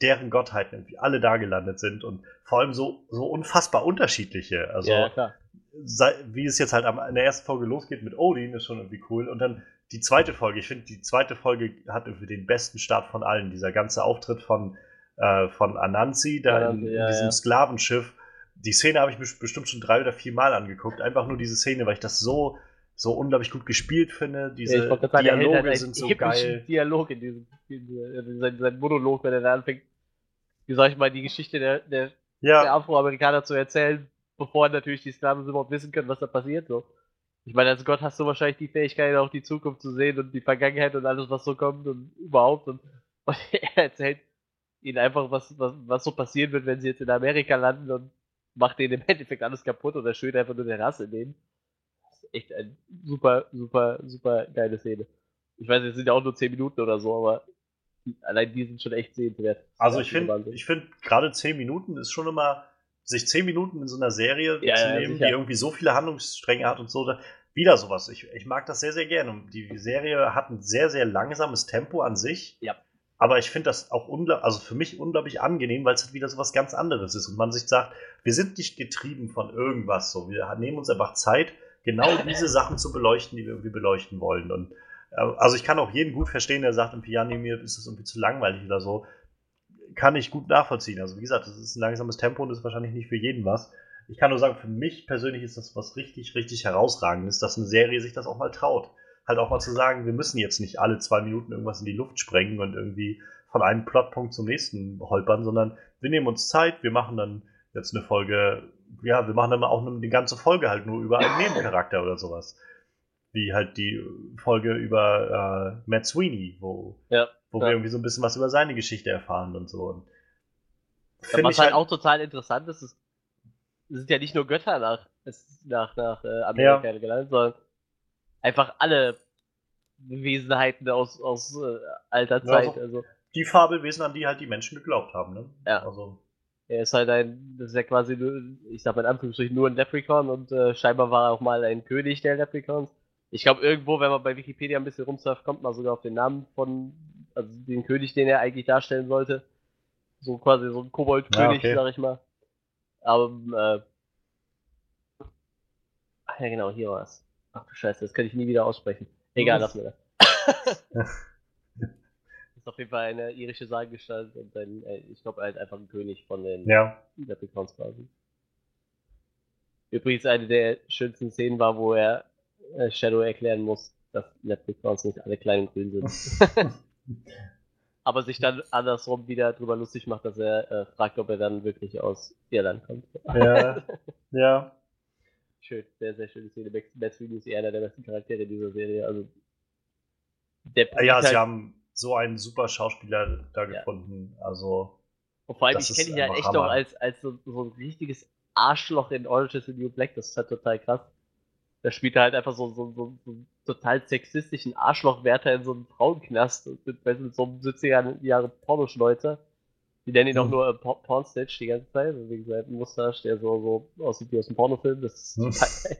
deren Gottheiten irgendwie alle da gelandet sind und vor allem so, so unfassbar unterschiedliche. Also ja, klar wie es jetzt halt in der ersten Folge losgeht mit Odin, ist schon irgendwie cool. Und dann die zweite Folge, ich finde, die zweite Folge hat irgendwie den besten Start von allen. Dieser ganze Auftritt von, äh, von Anansi, da ja, in, in, diesem ja. Sklavenschiff. Die Szene habe ich mir bestimmt schon drei oder vier Mal angeguckt. Einfach nur diese Szene, weil ich das so, so unglaublich gut gespielt finde. Diese sagen, Dialoge halt sind so geil. Dialog in diesem, in, sein, sein Monolog, wenn er da anfängt, wie soll ich mal die Geschichte der, der, der Afroamerikaner zu erzählen, bevor natürlich die Sklaven überhaupt wissen können, was da passiert. So. Ich meine, als Gott hast du wahrscheinlich die Fähigkeit, auch die Zukunft zu sehen und die Vergangenheit und alles, was so kommt und überhaupt. Und, [LAUGHS] und er erzählt ihnen einfach, was, was, was so passieren wird, wenn sie jetzt in Amerika landen und macht denen im Endeffekt alles kaputt oder schön einfach nur der Rasse nehmen. Das ist echt eine super, super, super geile Szene. Ich weiß, es sind ja auch nur 10 Minuten oder so, aber allein die sind schon echt sehenswert. Also ich finde, ich finde gerade 10 Minuten ist schon immer, sich 10 Minuten in so einer Serie Ja, zu ja, nehmen, sicher. die irgendwie so viele Handlungsstränge hat und so, wieder sowas. Ich, ich mag das sehr, sehr gerne. Und die Serie hat ein sehr, sehr langsames Tempo an sich. Ja. Aber ich finde das auch unglaublich, also für mich unglaublich angenehm, weil es halt wieder so was ganz anderes ist und man sich sagt, wir sind nicht getrieben von irgendwas so. Wir nehmen uns einfach Zeit, genau [LAUGHS] diese Sachen zu beleuchten, die wir irgendwie beleuchten wollen. Und äh, also ich kann auch jeden gut verstehen, der sagt, im Piano mir ist das irgendwie zu langweilig oder so. Kann ich gut nachvollziehen. Also wie gesagt, das ist ein langsames Tempo und ist wahrscheinlich nicht für jeden was. Ich kann nur sagen, für mich persönlich ist das was richtig, richtig herausragendes, dass eine Serie sich das auch mal traut. Halt auch mal zu sagen, wir müssen jetzt nicht alle zwei Minuten irgendwas in die Luft sprengen und irgendwie von einem Plotpunkt zum nächsten holpern, sondern wir nehmen uns Zeit, wir machen dann jetzt eine Folge, ja, wir machen dann auch eine, die ganze Folge halt nur über einen Nebencharakter oder sowas. Wie halt die Folge über äh, Matt Sweeney, wo, Ja, wo ja. wir irgendwie so ein bisschen was über seine Geschichte erfahren und so. Und Ja, was halt auch total interessant ist, ist, es sind ja nicht nur Götter nach, nach, nach äh, Amerika gelandet, sondern einfach alle Wesenheiten aus, aus äh, alter Ja, Zeit. so- Also die Fabelwesen, an die halt die Menschen geglaubt haben, ne? Ja. Also, er ist halt ein, das ist ja quasi nur, ich sag mal in Anführungsstrichen nur ein Leprechaun und äh, scheinbar war er auch mal ein König der Leprechauns. Ich glaube irgendwo, wenn man bei Wikipedia ein bisschen rumsurft, kommt man sogar auf den Namen von, also den König, den er eigentlich darstellen sollte. So quasi so ein Kobold-König, Ja, okay. sag ich mal. Aber, äh, ach ja genau, hier war es. Ach du Scheiße, das kann ich nie wieder aussprechen. Egal, lass mir das. [LAUGHS] ist auf jeden Fall eine irische Sahlgestalt und ein, äh, ich glaube halt einfach ein König von den ja. Leprechauns quasi. Übrigens eine der schönsten Szenen war, wo er äh, Shadow erklären muss, dass Leprechauns nicht alle klein und grün sind. [LAUGHS] Aber sich dann andersrum wieder drüber lustig macht, dass er äh, fragt, ob er dann wirklich aus Irland kommt. Ja. [LAUGHS] ja. Schön, sehr, sehr schöne Szene. Max Sweeney ist einer der besten Charaktere dieser Serie. Also, der Ah Ja, sie halt- haben so einen super Schauspieler da Ja. gefunden. Also, Und vor allem, ich kenne ihn ja echt Hammer. noch als, als so, so ein richtiges Arschloch in Orange is the New Black. Das ist halt total krass. Da spielt er halt einfach so, so, so, so total sexistischen Arschlochwärter in so einem Frauenknast und mit, mit so einem 70er Jahre Pornoschneuzer. Die nennen ihn auch Hm. nur äh, Por- Pornstage die ganze Zeit, also wegen seinem Mustache, der so, so aussieht wie aus dem Pornofilm. Das ist Hm. total geil.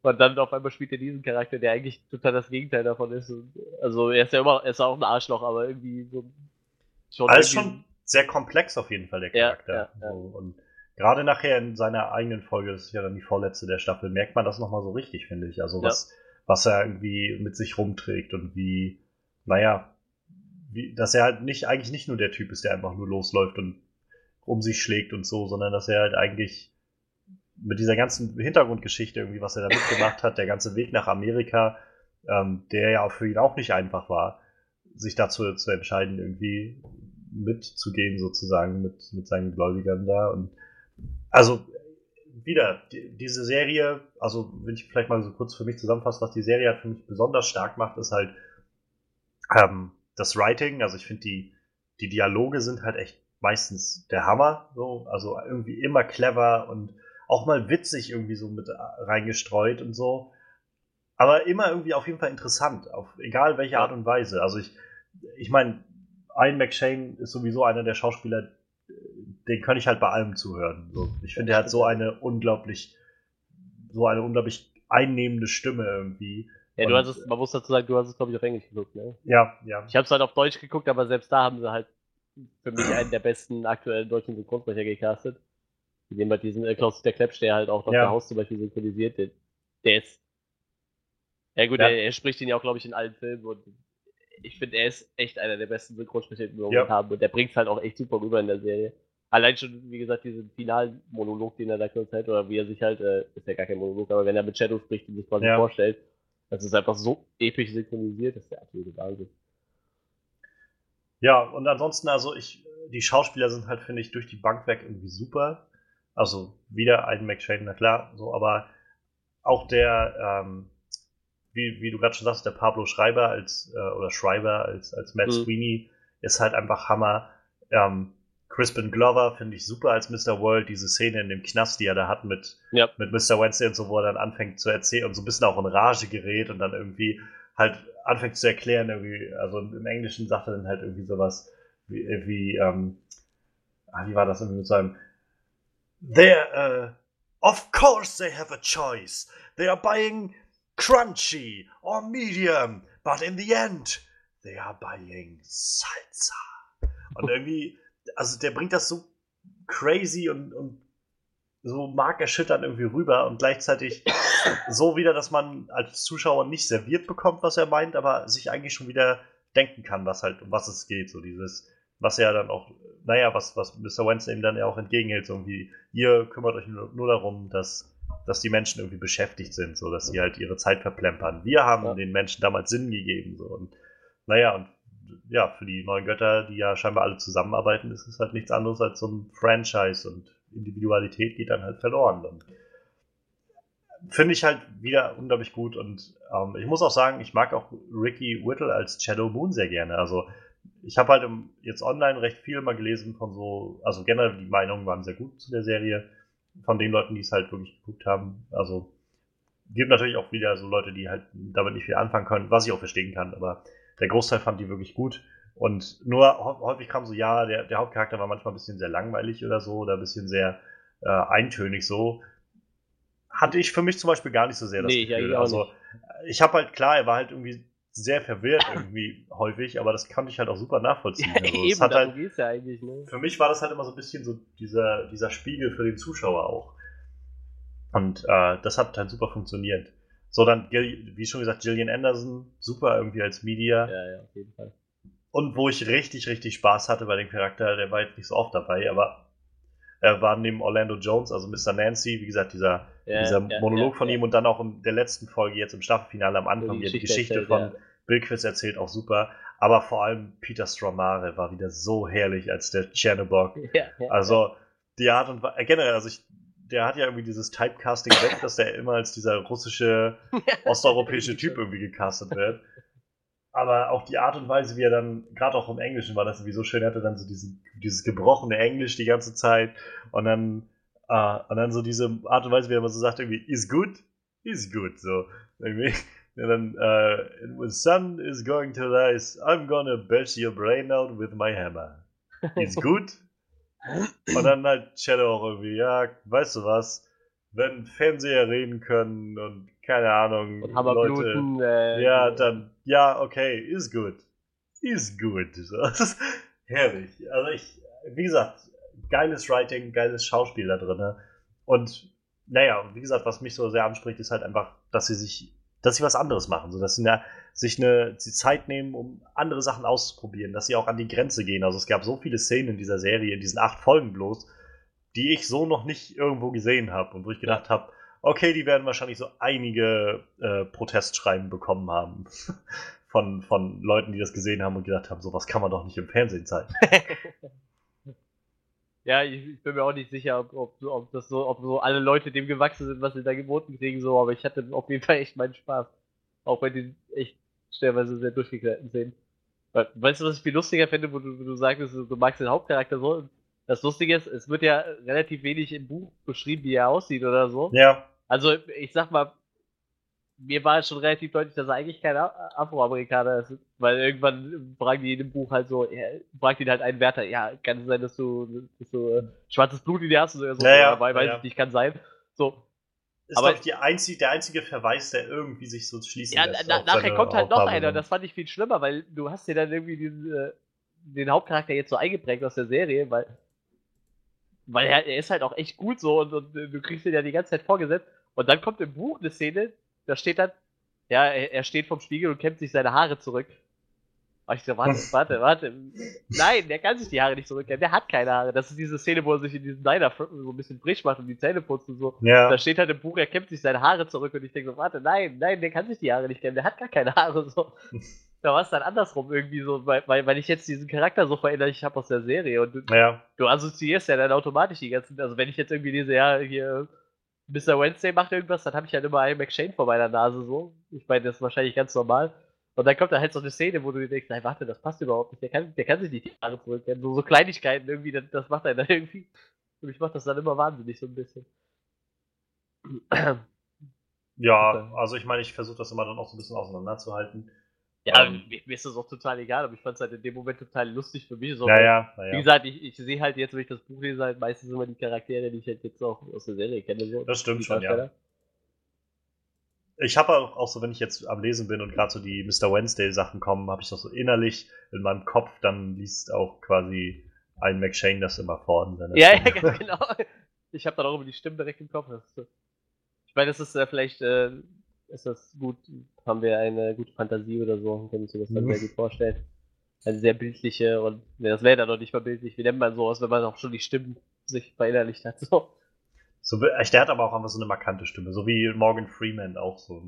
Und dann auf einmal spielt er diesen Charakter, der eigentlich total das Gegenteil davon ist. Also er ist ja immer, er ist auch ein Arschloch, aber irgendwie so schon alles irgendwie- schon sehr komplex auf jeden Fall, der Ja, Charakter. ja, ja. So, und gerade nachher in seiner eigenen Folge, das ist ja dann die vorletzte der Staffel, merkt man das nochmal so richtig, finde ich. Also, Ja. was, was er irgendwie mit sich rumträgt und wie, naja, wie, dass er halt nicht, eigentlich nicht nur der Typ ist, der einfach nur losläuft und um sich schlägt und so, sondern dass er halt eigentlich mit dieser ganzen Hintergrundgeschichte irgendwie, was er da mitgemacht hat, der ganze Weg nach Amerika, ähm, der ja auch für ihn auch nicht einfach war, sich dazu zu entscheiden, irgendwie mitzugehen, sozusagen, mit, mit seinen Gläubigern da. Und also wieder, die, diese Serie, also wenn ich vielleicht mal so kurz für mich zusammenfasse, was die Serie halt für mich besonders stark macht, ist halt ähm, das Writing. Also ich finde, die, die Dialoge sind halt echt meistens der Hammer. So. Also irgendwie immer clever und auch mal witzig irgendwie so mit reingestreut und so. Aber immer irgendwie auf jeden Fall interessant, auf egal welche. Art und Weise. Also ich, ich meine, Ian McShane ist sowieso einer der Schauspieler, den kann ich halt bei allem zuhören. So. Ich finde, er hat so eine unglaublich, so eine unglaublich einnehmende Stimme irgendwie. Ja, du Und- hast es, man muss dazu sagen, du hast es, glaube ich, auf Englisch geguckt, ne? Ja, ja. Ich habe es halt auf Deutsch geguckt, aber selbst da haben sie halt für mich einen der besten aktuellen deutschen Synchronsprecher gecastet. Die nehmen halt diesen äh, Klaus der Klepsch, der halt auch Dr. Ja. House zum Beispiel synchronisiert. Der, der ist. Ja gut, Ja. Er, er spricht ihn ja auch, glaube ich, in allen Filmen und ich finde, er ist echt einer der besten Synchronsprecher, die wir Ja. Haben und der bringt halt auch echt super rüber in der Serie. Allein schon, wie gesagt, diesen finalen Monolog, den er da kurz hält, oder wie er sich halt, äh, ist ja gar kein Monolog, aber wenn er mit Shadow spricht und sich quasi Ja. vorstellt, das ist einfach so episch synchronisiert, das ist der absolute Wahnsinn. Ja, und ansonsten, also ich, die Schauspieler sind halt, finde ich, durch die Bank weg irgendwie super. Also wieder ein McShane, na klar, so, aber auch der, ähm, wie, wie du gerade schon sagst, der Pablo Schreiber als, äh, oder Schreiber als, als Matt mhm. Sweeney ist halt einfach Hammer. Ähm, Crispin Glover finde ich super als Mr. World, diese Szene in dem Knast, die er da hat mit, ja. mit Mr. Wednesday und so, wo er dann anfängt zu erzählen und so ein bisschen auch in Rage gerät und dann irgendwie halt anfängt zu erklären, irgendwie, also im Englischen sagt er dann halt irgendwie sowas wie, wie, ähm, ah, wie war das irgendwie mit seinem They're, uh, of course they have a choice. They are buying crunchy or medium, but in the end, they are buying Salsa. Und [LAUGHS] irgendwie, also der bringt das so crazy und, und so markerschütternd irgendwie rüber und gleichzeitig [COUGHS] so wieder, dass man als Zuschauer nicht serviert bekommt, was er meint, aber sich eigentlich schon wieder denken kann, was halt, um was es geht. So dieses, was ja dann auch, naja, was, was Mr. Wednesday ihm dann ja auch entgegenhält, so irgendwie, ihr kümmert euch nur, nur darum, dass dass die Menschen irgendwie beschäftigt sind, so dass sie halt ihre Zeit verplempern. Wir haben ja. den Menschen damals Sinn gegeben, so und naja, und ja, für die neuen Götter, die ja scheinbar alle zusammenarbeiten, ist es halt nichts anderes als so ein Franchise und Individualität geht dann halt verloren. Und finde ich halt wieder unglaublich gut und ähm, ich muss auch sagen, ich mag auch Ricky Whittle als Shadow Moon sehr gerne. Also ich habe halt im, jetzt online recht viel mal gelesen von so, also generell die Meinungen waren sehr gut zu der Serie von den Leuten, die es halt wirklich geguckt haben. Also gibt natürlich auch wieder so Leute, die halt damit nicht viel anfangen können, was ich auch verstehen kann, aber der Großteil fand die wirklich gut. Und nur häufig kam so, ja, der, der Hauptcharakter war manchmal ein bisschen sehr langweilig oder so, oder ein bisschen sehr äh, eintönig so. Hatte ich für mich zum Beispiel gar nicht so sehr das nee, Gefühl. Ja, also ich habe halt klar, er war halt irgendwie sehr verwirrt [LAUGHS] irgendwie häufig, aber das kann ich halt auch super nachvollziehen. Ja, also, eben, halt, ja eigentlich, ne? Für mich war das halt immer so ein bisschen so dieser, dieser Spiegel für den Zuschauer auch. Und äh, das hat halt super funktioniert. So, dann, wie schon gesagt, Gillian Anderson, super irgendwie als Media. Ja, ja, auf jeden Fall. Und wo ich richtig, richtig Spaß hatte bei dem Charakter, der war jetzt nicht so oft dabei, aber er war neben Orlando Jones, also Mr. Nancy, wie gesagt, dieser, ja, dieser ja, Monolog ja, von ihm und dann auch in der letzten Folge jetzt im Staffelfinale am Anfang, die, die Geschichte erzählt, von Bill Quiz erzählt, auch super. Aber vor allem Peter Stromare war wieder so herrlich als der Chernobog. [LAUGHS] also die Art und Weise, generell, also ich, der hat ja irgendwie dieses Typecasting weg, dass der immer als dieser russische, [LAUGHS] osteuropäische Typ irgendwie gecastet wird aber auch die Art und Weise, wie er dann, gerade auch im Englischen war das irgendwie so schön, er hatte dann so diesen, dieses gebrochene Englisch die ganze Zeit und dann, uh, und dann so diese Art und Weise, wie er immer so sagt, irgendwie, is good, is good, so. Irgendwie. Und dann, uh, when sun is going to rise, I'm gonna bash your brain out with my hammer. [LAUGHS] Is good? Und dann halt Shadow auch irgendwie, ja, weißt du was, wenn Fernseher reden können und keine Ahnung, und Leute, äh, ja, dann, ja, okay, ist gut. Ist gut. Das ist herrlich. Also ich, wie gesagt, geiles Writing, geiles Schauspiel da drin. Und naja, wie gesagt, was mich so sehr anspricht, ist halt einfach, dass sie sich, dass sie was anderes machen, so dass sie eine, sich eine die Zeit nehmen, um andere Sachen auszuprobieren, dass sie auch an die Grenze gehen. Also es gab so viele Szenen in dieser Serie, in diesen acht Folgen bloß, die ich so noch nicht irgendwo gesehen habe und wo ich gedacht habe, okay, die werden wahrscheinlich so einige äh, Protestschreiben bekommen haben [LAUGHS] von, von Leuten, die das gesehen haben und gedacht haben, sowas kann man doch nicht im Fernsehen zeigen. [LAUGHS] ja, ich, ich, bin mir auch nicht sicher, ob, ob, ob, das so, ob so alle Leute dem gewachsen sind, was sie da geboten kriegen, so, aber ich hatte auf jeden Fall echt meinen Spaß. Auch bei den echt stellenweise sehr durchgeknallten Szenen. Weißt du, was ich viel lustiger finde, wo du, wo du sagst, du magst den Hauptcharakter so, das Lustige ist, es wird ja relativ wenig im Buch beschrieben, wie er aussieht oder so. Ja. Also, ich sag mal, mir war schon relativ deutlich, dass er eigentlich kein Afroamerikaner ist, weil irgendwann fragen die in dem Buch halt so, ja, fragt ihn halt einen Wärter, ja, kann es sein, dass du, dass du äh, schwarzes Blut in dir hast oder so, ja, ja, dabei, weiß ja. ich nicht, kann sein. So. Ist aber die einzige, der einzige Verweis, der irgendwie sich so schließen ja, lässt. Ja, nachher kommt halt noch einer, das fand ich viel schlimmer, weil du hast dir dann irgendwie diesen, äh, den Hauptcharakter jetzt so eingeprägt aus der Serie, weil weil er, er ist halt auch echt gut so und, und, du kriegst ihn ja die ganze Zeit vorgesetzt. Und dann kommt im Buch eine Szene, da steht dann, ja, er, steht vom Spiegel und kämmt sich seine Haare zurück. Und ich so, warte, [LAUGHS] warte, warte. Nein, der kann sich die Haare nicht zurückkämmen, der hat keine Haare. Das ist diese Szene, wo er sich in diesem Diner so ein bisschen frisch macht und die Zähne putzt und so. Ja. Da steht halt im Buch, er kämmt sich seine Haare zurück und ich denke so, warte, nein, nein, der kann sich die Haare nicht kämmen, der hat gar keine Haare so. [LAUGHS] da war es dann andersrum irgendwie so, weil, weil, weil ich jetzt diesen Charakter so verinnerlicht habe aus der Serie und du, ja. du assoziierst ja dann automatisch die ganzen, also wenn ich jetzt irgendwie lese, ja, hier Mr. Wednesday macht irgendwas, dann habe ich halt immer einen McShane vor meiner Nase so. Ich meine, das ist wahrscheinlich ganz normal. Und dann kommt da halt so eine Szene, wo du dir denkst, nein, warte, das passt überhaupt nicht. Der kann, der kann sich nicht die Haare zurückkehren. So, so Kleinigkeiten irgendwie, das, das macht er dann [LAUGHS] irgendwie. Und ich macht das dann immer wahnsinnig so ein bisschen. Ja, also ich meine, ich versuche das immer dann auch so ein bisschen auseinanderzuhalten. Ja, ähm, mir, ist das auch total egal, aber ich fand es halt in dem Moment total lustig für mich. So, ja, ja, ja, Wie gesagt, ich, ich sehe halt jetzt, wenn ich das Buch lese, halt meistens immer die Charaktere, die ich halt jetzt auch aus der Serie kenne. So, das stimmt schon, ja. Ich habe auch, auch so, wenn ich jetzt am Lesen bin und gerade so die Mr. Wednesday Sachen kommen, habe ich doch so innerlich in meinem Kopf, dann liest auch quasi ein McShane das immer vor. Ja, [LAUGHS] ja, genau. Ich habe dann auch immer die Stimme direkt im Kopf. Ich meine, das ist äh, vielleicht äh, ist das gut, haben wir eine gute Fantasie oder so, können Sie das dann sehr gut vorstellen. Eine sehr bildliche und ne, das wäre dann noch nicht mal bildlich. Wie nennt man sowas, wenn man auch schon die Stimmen sich verinnerlicht hat? So. So, der hat aber auch einfach so eine markante Stimme, so wie Morgan Freeman auch so.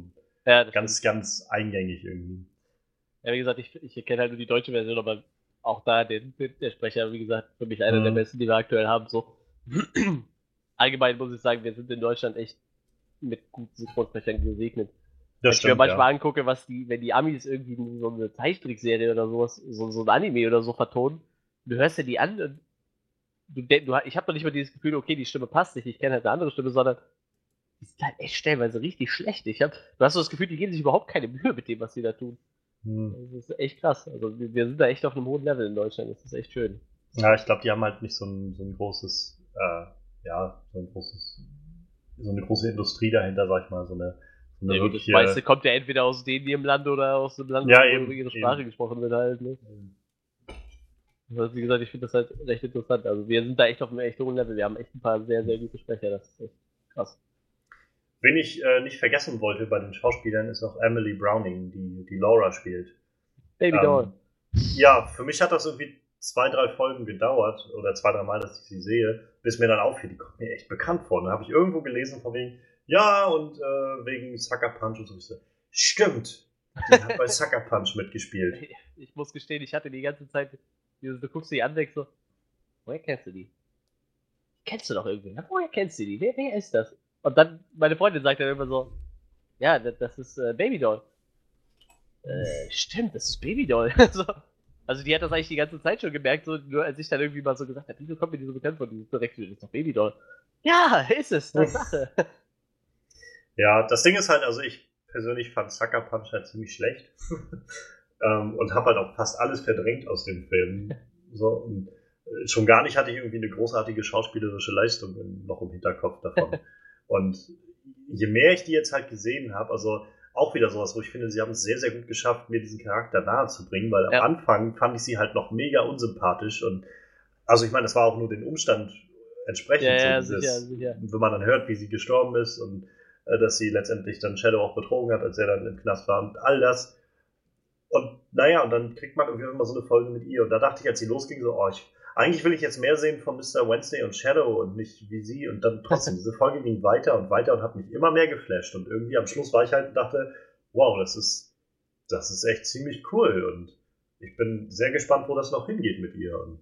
Ja, ganz, stimmt. ganz eingängig irgendwie. Ja, wie gesagt, ich, ich kenne halt nur die deutsche Version, aber auch da den der Sprecher, wie gesagt, für mich einer mhm. der besten, die wir aktuell haben. So. [CLEARS THROAT] Allgemein muss ich sagen, wir sind in Deutschland echt mit guten Synchronsprechern gesegnet. Das wenn ich mir manchmal ja. angucke, was die, wenn die Amis irgendwie so eine Zeichentrickserie oder sowas, so, so ein Anime oder so vertonen, du hörst ja die an und du, du, ich habe doch nicht mal dieses Gefühl, okay, die Stimme passt nicht, ich kenne halt eine andere Stimme, sondern die sind halt echt stellenweise richtig schlecht. Ich hab, du hast so das Gefühl, die geben sich überhaupt keine Mühe mit dem, was sie da tun. Hm. Das ist echt krass. Also wir, wir, sind da echt auf einem hohen Level in Deutschland. Das ist echt schön. Ja, ich glaube, die haben halt nicht so ein, so ein großes, äh, ja, so ein großes so eine große Industrie dahinter, sag ich mal, so eine, so eine ja, wirkliche, Das meiste kommt ja entweder aus dem ihrem Land oder aus dem Land, ja, eben, wo ihre Sprache eben. gesprochen wird halt. Ne? Also, wie gesagt, ich finde das halt recht interessant. Also wir sind da echt auf einem echt hohen Level. Wir haben echt ein paar sehr, sehr gute Sprecher. Das ist echt krass. Wen ich äh, nicht vergessen wollte bei den Schauspielern, ist auch Emily Browning, die, die Laura spielt. Baby ähm, Doll. Ja, für mich hat das irgendwie zwei, drei Folgen gedauert, oder zwei, drei Mal, dass ich sie sehe, bis mir dann auffiel, die kommt mir echt bekannt vor. dann habe ich irgendwo gelesen von wegen, ja, und äh, wegen Sucker Punch und so. Ich so, stimmt, die hat bei [LAUGHS] Sucker Punch mitgespielt. [LAUGHS] Ich muss gestehen, ich hatte die ganze Zeit, du guckst die an, denkst so, woher kennst du die? Kennst du doch irgendwie, na, woher kennst du die? Wer, wer ist das? Und dann, meine Freundin sagt dann immer so, ja, das, das ist äh, Baby Doll. Äh, stimmt, das ist Baby Doll. [LAUGHS] so, also die hat das eigentlich die ganze Zeit schon gemerkt, so nur als ich dann irgendwie mal so gesagt habe, wieso kommt mir die so bekannt vor, die ist direkt, das ist doch Babydoll. Ja, ist es, Tatsache. Ja, das Ding ist halt, also ich persönlich fand Sucker Punch halt ziemlich schlecht. [LAUGHS] ähm, und habe halt auch fast alles verdrängt aus dem Film. [LAUGHS] So, und äh, schon gar nicht hatte ich irgendwie eine großartige schauspielerische Leistung noch im Hinterkopf davon. [LAUGHS] und je mehr ich die jetzt halt gesehen habe, also auch wieder sowas, wo ich finde, sie haben es sehr, sehr gut geschafft, mir diesen Charakter nahe zu bringen, weil ja. am Anfang fand ich sie halt noch mega unsympathisch und also ich meine, das war auch nur den Umstand entsprechend, ja, so dieses, sicher, sicher. wenn man dann hört, wie sie gestorben ist und äh, dass sie letztendlich dann Shadow auch betrogen hat, als er dann im Knast war und all das. Und naja, und dann kriegt man irgendwie immer so eine Folge mit ihr. Und da dachte ich, als sie losging, so, oh, ich, eigentlich will ich jetzt mehr sehen von Mr. Wednesday und Shadow und nicht wie sie. Und dann trotzdem, [LAUGHS] diese Folge ging weiter und weiter und hat mich immer mehr geflasht. Und irgendwie am Schluss war ich halt und dachte, wow, das ist, das ist echt ziemlich cool. Und ich bin sehr gespannt, wo das noch hingeht mit ihr. Und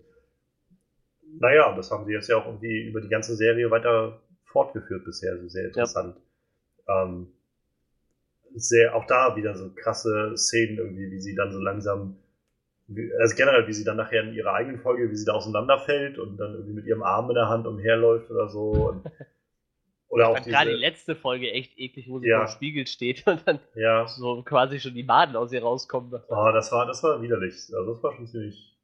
naja, das haben sie jetzt ja auch irgendwie über die ganze Serie weiter fortgeführt bisher. Also sehr interessant. Ja. Ähm, sehr, auch da wieder so krasse Szenen irgendwie, wie sie dann so langsam also generell, wie sie dann nachher in ihrer eigenen Folge, wie sie da auseinanderfällt und dann irgendwie mit ihrem Arm in der Hand umherläuft oder so. Und, [LAUGHS] oder ich auch diese, gerade die letzte Folge echt eklig, wo sie ja. vor dem Spiegel steht und dann ja. so quasi schon die Maden aus ihr rauskommen. Oh, das war, das war widerlich. Also das war schon ziemlich.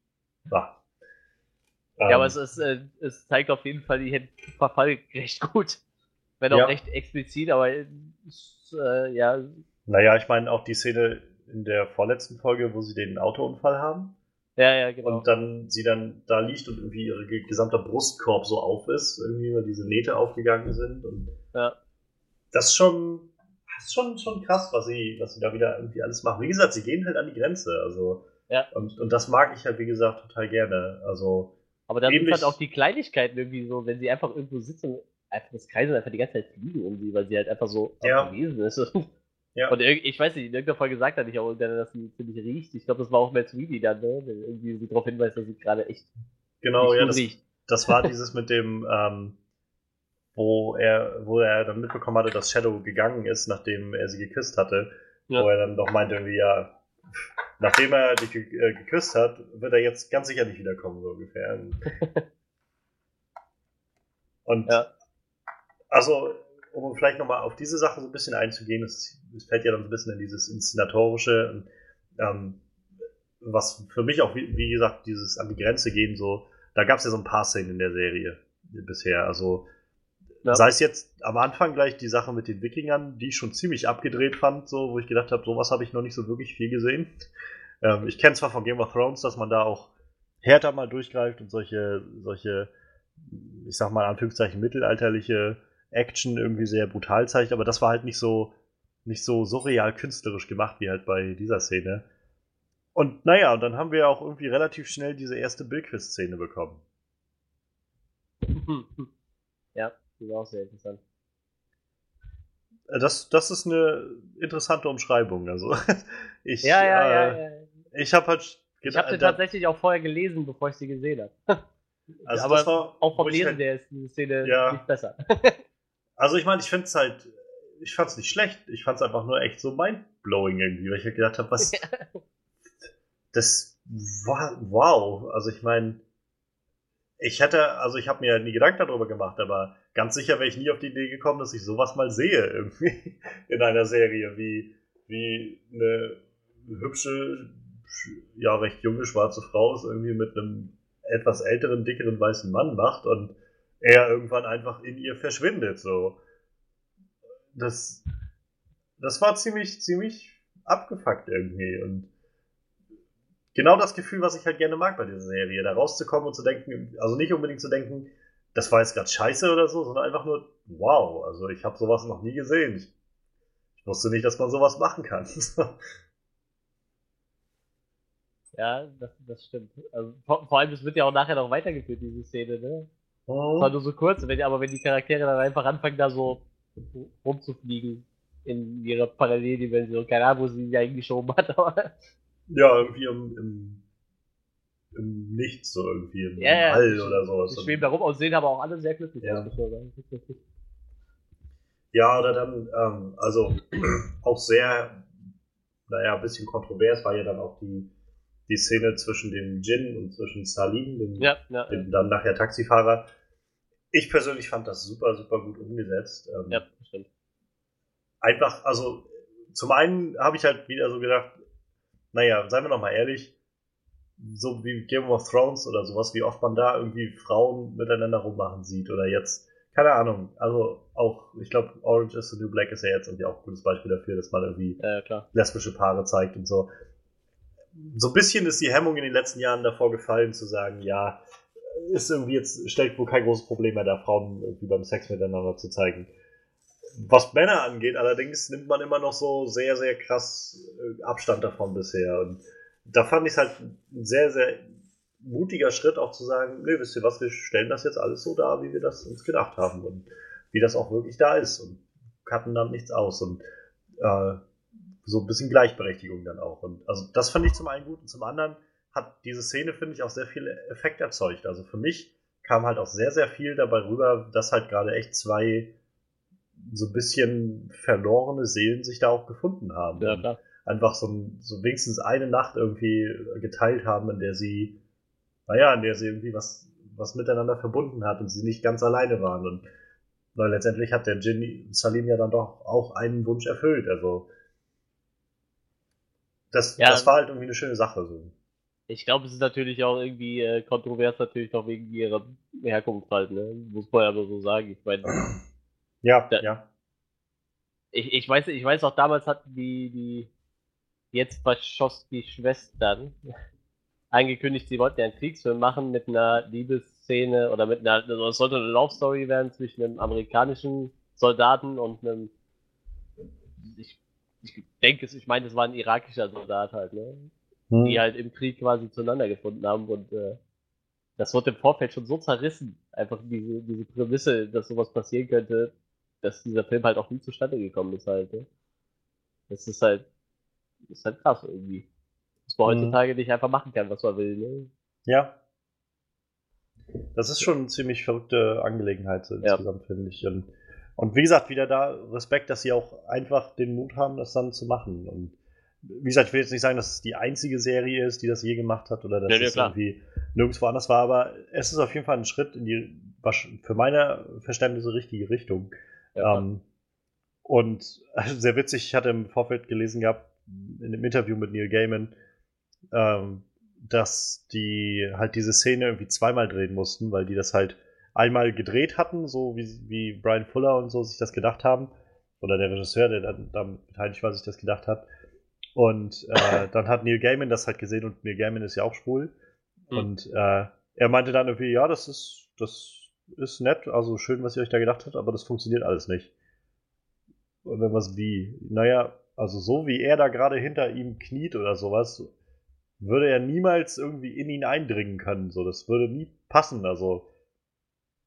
Ja, ähm, aber es, ist, äh, es zeigt auf jeden Fall die Verfall recht gut. Wenn auch ja. recht explizit, aber ist, äh, ja. Naja, ich meine auch die Szene in der vorletzten Folge, wo sie den Autounfall haben. Ja, ja, genau. Und dann sie dann da liegt und irgendwie ihr gesamter Brustkorb so auf ist, irgendwie, weil diese Nähte aufgegangen sind. Und ja. Das ist schon, das ist schon, schon krass, was sie, was sie da wieder irgendwie alles machen. Wie gesagt, sie gehen halt an die Grenze. Also, ja. und, und das mag ich halt, wie gesagt, total gerne. Also, aber dann sind halt auch die Kleinigkeiten irgendwie so, wenn sie einfach irgendwo sitzen, einfach das Kreisen einfach die ganze Zeit fliegen irgendwie, weil sie halt einfach so ja. gewesen ist. [LAUGHS] Ja. Und ich weiß nicht, in irgendeiner Folge sagt er nicht auch, dass sie ziemlich riecht. Ich glaube, das war auch Matt Sweeney dann, ne? Der irgendwie sie darauf hinweist, dass sie gerade echt genau, ja, das, riecht. das war [LAUGHS] dieses mit dem, ähm, wo er, wo er dann mitbekommen hatte, dass Shadow gegangen ist, nachdem er sie geküsst hatte. Ja. Wo er dann doch meinte irgendwie, ja, nachdem er dich ge äh, geküsst hat, wird er jetzt ganz sicher nicht wiederkommen, so ungefähr. [LAUGHS] Und ja. also, um vielleicht nochmal auf diese Sache so ein bisschen einzugehen, es, fällt ja dann so ein bisschen in dieses Inszenatorische, ähm, was für mich auch, wie, wie, gesagt, dieses an die Grenze gehen, so, da gab es ja so ein paar Szenen in der Serie bisher. Also, ja. sei es jetzt am Anfang gleich die Sache mit den Wikingern, die ich schon ziemlich abgedreht fand, so, wo ich gedacht habe, sowas habe ich noch nicht so wirklich viel gesehen. Ähm, ich kenne zwar von Game of Thrones, dass man da auch härter mal durchgreift und solche, solche, ich sag mal, Anführungszeichen mittelalterliche Action irgendwie sehr brutal zeigt, aber das war halt nicht so, nicht so surreal künstlerisch gemacht wie halt bei dieser Szene. Und naja, und dann haben wir auch irgendwie relativ schnell diese erste Billquiz-Szene bekommen. [LAUGHS] Ja, die war auch sehr interessant. Äh, das, das ist eine interessante Umschreibung. Also [LAUGHS] ich, ja, ja, äh, ja, ja, Ich habe halt. Ich habe sie tatsächlich auch vorher gelesen, bevor ich sie gesehen habe. [LAUGHS] Also Aber war, auch vom Lesen halt, der ist diese Szene ja. nicht besser. Also ich meine, ich finde es halt, ich fand es nicht schlecht. Ich fand es einfach nur echt so mindblowing irgendwie, weil ich halt gedacht habe, was. das war wow. Also ich meine, ich hätte, also ich habe mir nie Gedanken darüber gemacht, aber ganz sicher wäre ich nie auf die Idee gekommen, dass ich sowas mal sehe irgendwie [LAUGHS] in einer Serie, wie, wie eine hübsche, ja recht junge schwarze Frau es irgendwie mit einem etwas älteren, dickeren weißen Mann macht und er irgendwann einfach in ihr verschwindet. So, das, das war ziemlich, ziemlich abgefuckt irgendwie und genau das Gefühl, was ich halt gerne mag bei dieser Serie, da rauszukommen und zu denken, also nicht unbedingt zu denken, das war jetzt gerade scheiße oder so, sondern einfach nur, wow, also ich habe sowas noch nie gesehen. Ich, ich wusste nicht, dass man sowas machen kann. [LAUGHS] ja, das, das stimmt. Also, vor, vor, allem, es wird ja auch nachher noch weitergeführt, diese Szene, ne? Oh. Das war nur so kurz, wenn, aber wenn die Charaktere dann einfach anfangen, da so rumzufliegen in ihrer Paralleldimension, keine Ahnung, wo sie die eigentlich schon hat, [LAUGHS] aber ja, irgendwie im, im, im Nichts, so irgendwie im, ja, All ja, oder sowas. Die schweben da rum und sehen aber auch alle sehr glücklich ja. aus, Ja, oder dann, ähm, also [CLEARS THROAT] auch sehr, naja, ein bisschen kontrovers war ja dann auch die, die Szene zwischen dem Jin und zwischen Salim, dem, ja, ja, dem dann nachher Taxifahrer. Ich persönlich fand das super, super gut umgesetzt. Ähm, ja, stimmt. Einfach, also zum einen habe ich halt wieder so gedacht, naja, seien wir noch mal ehrlich, so wie Game of Thrones oder sowas, wie oft man da irgendwie Frauen miteinander rummachen sieht oder jetzt, keine Ahnung, also auch, ich glaube, Orange is the New Black ist ja jetzt irgendwie auch ein gutes Beispiel dafür, dass man irgendwie ja, lesbische Paare zeigt und so. So ein bisschen ist die Hemmung in den letzten Jahren davor gefallen, zu sagen, ja, ist irgendwie jetzt, stellt wohl kein großes Problem mehr da, Frauen irgendwie beim Sex miteinander zu zeigen. Was Männer angeht, allerdings nimmt man immer noch so sehr, sehr krass äh, Abstand davon bisher. Und da fand ich es halt ein sehr, sehr mutiger Schritt, auch zu sagen, nee, wisst ihr was, wir stellen das jetzt alles so dar, wie wir das uns gedacht haben und wie das auch wirklich da ist und cutten dann nichts aus und äh, so ein bisschen Gleichberechtigung dann auch. Und also das fand ich zum einen gut und zum anderen hat diese Szene, finde ich, auch sehr viel Effekt erzeugt. Also für mich kam halt auch sehr, sehr viel dabei rüber, dass halt gerade echt zwei so ein bisschen verlorene Seelen sich da auch gefunden haben. Ja, klar. Einfach so, so wenigstens eine Nacht irgendwie geteilt haben, in der sie, naja, in der sie irgendwie was, was miteinander verbunden hat und sie nicht ganz alleine waren. Und weil letztendlich hat der Jin Salim ja dann doch auch einen Wunsch erfüllt. Also das, ja, das war halt irgendwie eine schöne Sache. So. Ich glaube, es ist natürlich auch irgendwie äh, kontrovers, natürlich auch wegen ihrer Herkunft halt, ne? Muss man ja nur so sagen. Ich meine, [CLEARS THROAT] ja, da, ja. Ich, ich, weiß, ich weiß auch, damals hatten die, die jetzt Wachowski-Schwestern [LAUGHS] angekündigt, sie wollten ja einen Kriegsfilm machen mit einer Liebesszene oder mit einer, also es sollte eine Love Story werden zwischen einem amerikanischen Soldaten und einem, ich, ich denke, ich meine, es war ein irakischer Soldat halt, ne? Hm. Die halt im Krieg quasi zueinander gefunden haben und äh, das wurde im Vorfeld schon so zerrissen. Einfach diese, diese Prämisse, dass sowas passieren könnte, dass dieser Film halt auch nie zustande gekommen ist halt. Ne? Das ist halt, das ist halt krass irgendwie. Dass man mhm. heutzutage nicht einfach machen kann, was man will. Ne? Ja. Das ist schon eine ziemlich verrückte Angelegenheit so insgesamt, ja. finde ich. Und, und, wie gesagt, wieder da Respekt, dass sie auch einfach den Mut haben, das dann zu machen. Und wie gesagt, ich will jetzt nicht sagen, dass es die einzige Serie ist, die das je gemacht hat oder dass ja, es irgendwie nirgendwo anders war, aber es ist auf jeden Fall ein Schritt in die für meine Verständnisse richtige Richtung. Ja, ähm, und also sehr witzig, ich hatte im Vorfeld gelesen gehabt, in einem Interview mit Neil Gaiman, ähm, dass die halt diese Szene irgendwie zweimal drehen mussten, weil die das halt einmal gedreht hatten, so wie, wie Brian Fuller und so sich das gedacht haben. Oder der Regisseur, der dann beteiligt war, sich das gedacht hat. Und äh, [LAUGHS] dann hat Neil Gaiman das halt gesehen und Neil Gaiman ist ja auch schwul. Mhm. Und äh, er meinte dann irgendwie, ja, das ist, das ist nett, also schön, was ihr euch da gedacht habt, aber das funktioniert alles nicht. Und dann was wie, naja, also so wie er da gerade hinter ihm kniet oder sowas, würde er niemals irgendwie in ihn eindringen können. So, das würde nie passen. Also,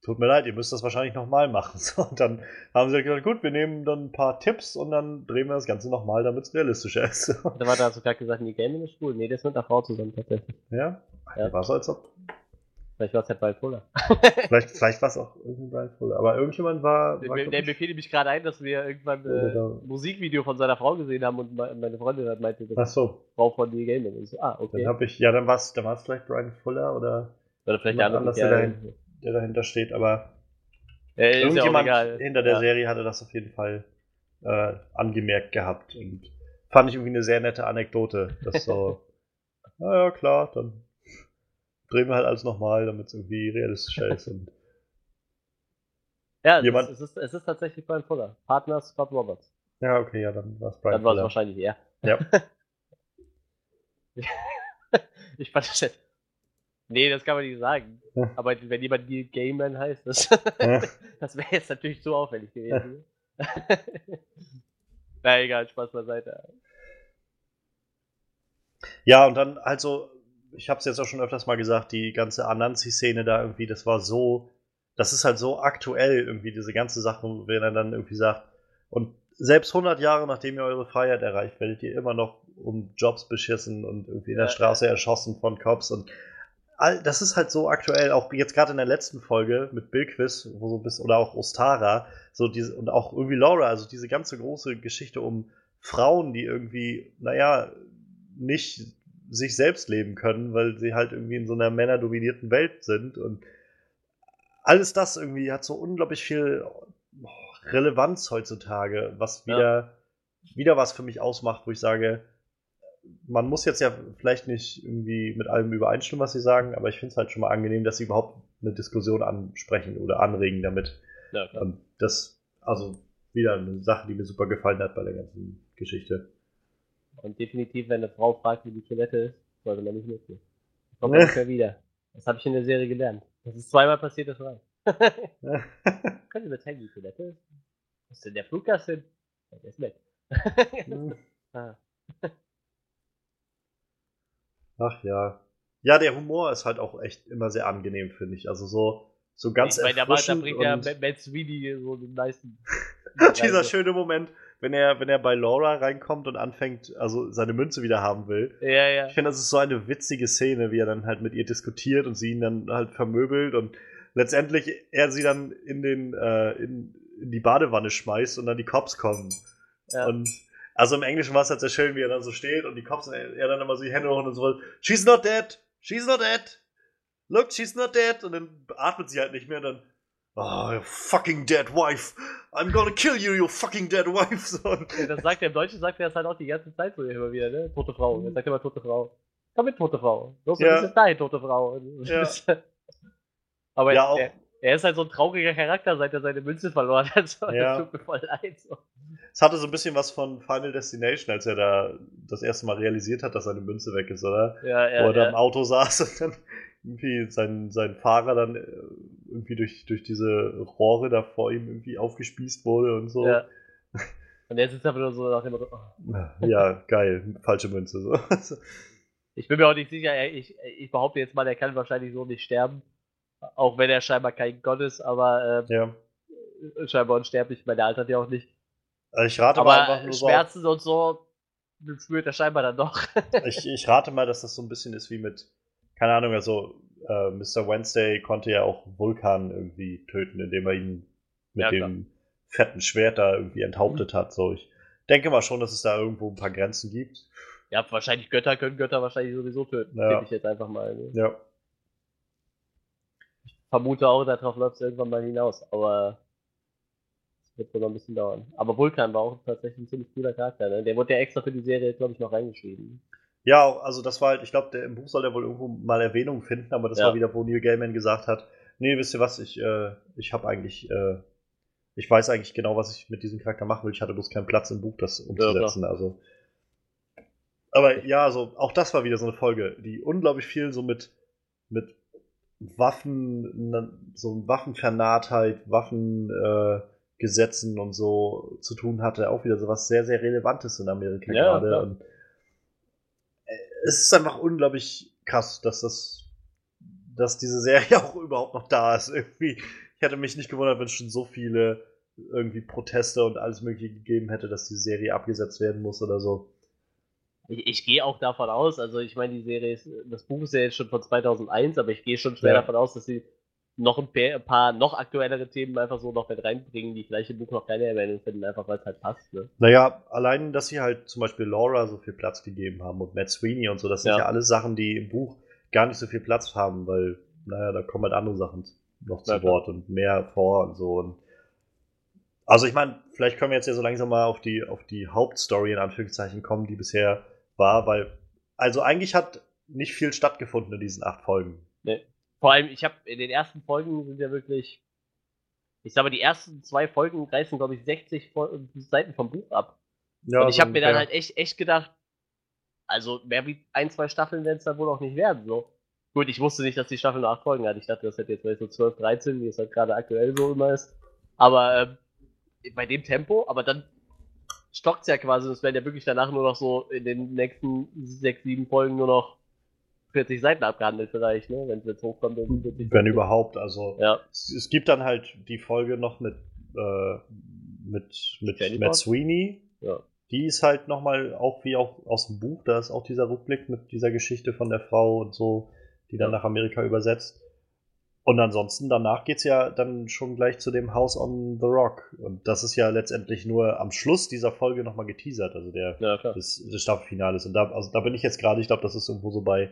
tut mir leid, ihr müsst das wahrscheinlich nochmal machen. [LAUGHS] So, und dann haben sie gesagt, gut, wir nehmen dann ein paar Tipps und dann drehen wir das Ganze nochmal, damit es realistischer ist. [LAUGHS] da war da sogar gesagt, die Gaming ist schwul. Nee, das ist mit einer Frau zusammen tatsächlich. Ja? ja. War so, als ob. Vielleicht war es ja Brian Fuller. [LAUGHS] vielleicht vielleicht war es auch irgendein Brian Fuller. Aber irgendjemand war. war der, mir fiel nämlich gerade ein, dass wir irgendwann äh, ein Musikvideo von seiner Frau gesehen haben und meine Freundin hat meinte, das Ach so. Frau von The Gaming. So, ah, okay. Dann hab ich, ja, dann war es dann war's vielleicht Brian Fuller oder. Oder vielleicht der andere, der, dahin, der, dahinter steht, aber. Ja, irgendjemand hinter der ja. Serie hatte das auf jeden Fall äh, angemerkt gehabt und fand ich irgendwie eine sehr nette Anekdote. Das so, [LAUGHS] naja, klar, dann drehen wir halt alles nochmal, damit es irgendwie realistischer ist. Und ja, jemand... es, ist, es ist tatsächlich Brian Fuller. Partner Scott Roberts. Ja, okay, ja, dann war es Brian Dann war es wahrscheinlich er. Ja. [LAUGHS] ich fand das. Nee, das kann man nicht sagen. Aber wenn jemand Neil Gaiman heißt, das, [LAUGHS] das wäre jetzt natürlich zu auffällig gewesen. [LAUGHS] Na egal, Spaß beiseite. Ja, und dann also ich habe es jetzt auch schon öfters mal gesagt, die ganze Anansi-Szene da irgendwie, das war so, das ist halt so aktuell irgendwie, diese ganze Sache, wenn er dann irgendwie sagt, und selbst 100 Jahre nachdem ihr eure Freiheit erreicht, werdet ihr immer noch um Jobs beschissen und irgendwie in der ja, Straße ja. erschossen von Cops und all, das ist halt so aktuell, auch jetzt gerade in der letzten Folge mit Bill Quiz, wo so bis, oder auch Ostara, so diese, und auch irgendwie Laura, also diese ganze große Geschichte um Frauen, die irgendwie, naja, nicht sich selbst leben können, weil sie halt irgendwie in so einer männerdominierten Welt sind und alles das irgendwie hat so unglaublich viel Relevanz heutzutage, was wieder, ja. wieder was für mich ausmacht, wo ich sage, man muss jetzt ja vielleicht nicht irgendwie mit allem übereinstimmen, was sie sagen, aber ich finde es halt schon mal angenehm, dass sie überhaupt eine Diskussion ansprechen oder anregen damit. Ja, und das, also wieder eine Sache, die mir super gefallen hat bei der ganzen Geschichte. Und definitiv, wenn eine Frau fragt, wie die Toilette ist, sollte man nicht mitgehen. Kommt man nicht mehr wieder. Das habe ich in der Serie gelernt. Das ist zweimal passiert, das reicht. [LAUGHS] Können Sie mir zeigen, wie die Toilette ist? Wo ist denn der Fluggast hin? Der ist weg. [LAUGHS] ah. Ach ja. Ja, der Humor ist halt auch echt immer sehr angenehm, finde ich. Also so, so ganz ich meine, da bringt ja Matt Sweeney so den meisten. [LAUGHS] Dieser schöne Moment, wenn er, wenn er bei Laura reinkommt und anfängt, also seine Münze wieder haben will. Ja, ja. Ich finde, das ist so eine witzige Szene, wie er dann halt mit ihr diskutiert und sie ihn dann halt vermöbelt und letztendlich er sie dann in den, äh, in, in die Badewanne schmeißt und dann die Cops kommen. Ja. Und also im Englischen war es halt sehr schön, wie er dann so steht und die Cops, er dann immer so die Hände hoch und so, she's not dead, she's not dead, look, she's not dead. Und dann atmet sie halt nicht mehr und dann, Oh, you fucking dead wife. I'm gonna kill you, you fucking dead wife. So. Ja, das sagt er im Deutschen, sagt er das halt auch die ganze Zeit so immer wieder, ne? Tote Frau. Er sagt immer tote Frau. Komm mit, tote Frau. Los, ja. das ist dein tote Frau. Ja. [LAUGHS] Aber ja, er, er, ist halt so ein trauriger Charakter, seit er seine Münze verloren hat. [LAUGHS] So. Ja. Das tut mir voll leid. So. Es hatte so ein bisschen was von Final Destination, als er da das erste Mal realisiert hat, dass seine Münze weg ist, oder? Ja, ja. Wo er da im Auto saß [LAUGHS] und dann irgendwie sein, sein Fahrer dann äh, irgendwie durch, durch diese Rohre da vor ihm irgendwie aufgespießt wurde und so. Ja. Und jetzt ist einfach nur so nach dem Motto. Oh. [LAUGHS] Ja, geil, falsche Münze. So. [LAUGHS] Ich bin mir auch nicht sicher, ich, ich behaupte jetzt mal, er kann wahrscheinlich so nicht sterben. Auch wenn er scheinbar kein Gott ist, aber äh, ja. scheinbar unsterblich, weil der altert ja auch nicht. Also ich rate aber mal einfach nur Schmerzen so und so spürt er scheinbar dann doch. [LAUGHS] ich, ich rate mal, dass das so ein bisschen ist wie mit keine Ahnung, also äh, Mr. Wednesday konnte ja auch Vulkan irgendwie töten, indem er ihn mit Ja, dem fetten Schwert da irgendwie enthauptet hat. So, ich denke mal schon, dass es da irgendwo ein paar Grenzen gibt. Ja, wahrscheinlich Götter können Götter wahrscheinlich sowieso töten. Ja. Ich jetzt einfach mal. Ne? Ja. Vermute auch, darauf läuft es irgendwann mal hinaus, aber wird wohl noch ein bisschen dauern. Aber Vulkan war auch tatsächlich ein ziemlich cooler Charakter, ne? Der wurde ja extra für die Serie, glaube ich, noch reingeschrieben. Ja, also das war halt, ich glaube, im Buch soll der wohl irgendwo mal Erwähnung finden, aber das Ja. war wieder, wo Neil Gaiman gesagt hat, nee, wisst ihr was, ich, äh, ich habe eigentlich, äh, ich weiß eigentlich genau, was ich mit diesem Charakter machen will. Ich hatte bloß keinen Platz im Buch, das umzusetzen. also. Aber ja, also auch das war wieder so eine Folge, die unglaublich viel so mit, mit Waffen, ne, so Waffenvernahtheit, Waffengesetzen äh, Gesetzen und so zu tun hatte. Auch wieder so was sehr, sehr Relevantes in Amerika Ja, gerade. klar. Und äh, es ist einfach unglaublich krass, dass das, dass diese Serie [LAUGHS] auch überhaupt noch da ist. Irgendwie, ich hätte mich nicht gewundert, wenn es schon so viele irgendwie Proteste und alles Mögliche gegeben hätte, dass die Serie abgesetzt werden muss oder so. Ich, ich gehe auch davon aus, also ich meine, die Serie ist, das Buch ist ja jetzt schon von 2001, aber ich gehe schon schwer Ja. davon aus, dass sie noch ein paar, noch aktuellere Themen einfach so noch mit reinbringen, die vielleicht im Buch noch keine Erwähnung finden, einfach weil es halt passt. Ne? Naja, allein, dass sie halt zum Beispiel Laura so viel Platz gegeben haben und Matt Sweeney und so, das sind Ja. ja, alles Sachen, die im Buch gar nicht so viel Platz haben, weil, naja, da kommen halt andere Sachen noch zu Ja. Wort und mehr vor und so. Und also ich meine, vielleicht können wir jetzt ja so langsam mal auf die, auf die Hauptstory in Anführungszeichen kommen, die bisher war, weil, also eigentlich hat nicht viel stattgefunden in diesen acht Folgen. Vor allem, ich habe in den ersten Folgen sind ja wirklich, ich sag mal, die ersten zwei Folgen reißen, glaube ich, 60 Fol- Seiten vom Buch ab. Ja, und ich habe mir dann halt echt, echt gedacht, also mehr wie ein, zwei Staffeln werden es dann wohl auch nicht werden. So. Gut, ich wusste nicht, dass die Staffel nur acht Folgen hat. Ich dachte, das hätte jetzt vielleicht so 12, 13, wie es halt gerade aktuell so immer ist. Aber ähm, bei dem Tempo, aber dann stockt es ja quasi, es werden ja wirklich danach nur noch so in den nächsten sechs, sieben Folgen nur noch 40 Seiten abgehandelt vielleicht, ne? Wenn es jetzt hochkommt. dann 40, Wenn überhaupt, also. Ja, Es, es gibt dann halt die Folge noch mit, äh, mit, mit Jennifer? Matt Sweeney. ja. Die ist halt nochmal auch wie auch aus dem Buch, da ist auch dieser Rückblick mit dieser Geschichte von der Frau und so, die dann Ja. nach Amerika übersetzt. Und ansonsten, danach geht's ja dann schon gleich zu dem House on the Rock. Und das ist ja letztendlich nur am Schluss dieser Folge nochmal geteasert, also der, Ja, des, des Staffelfinales. Und da, also da bin ich jetzt gerade, ich glaube, das ist irgendwo so bei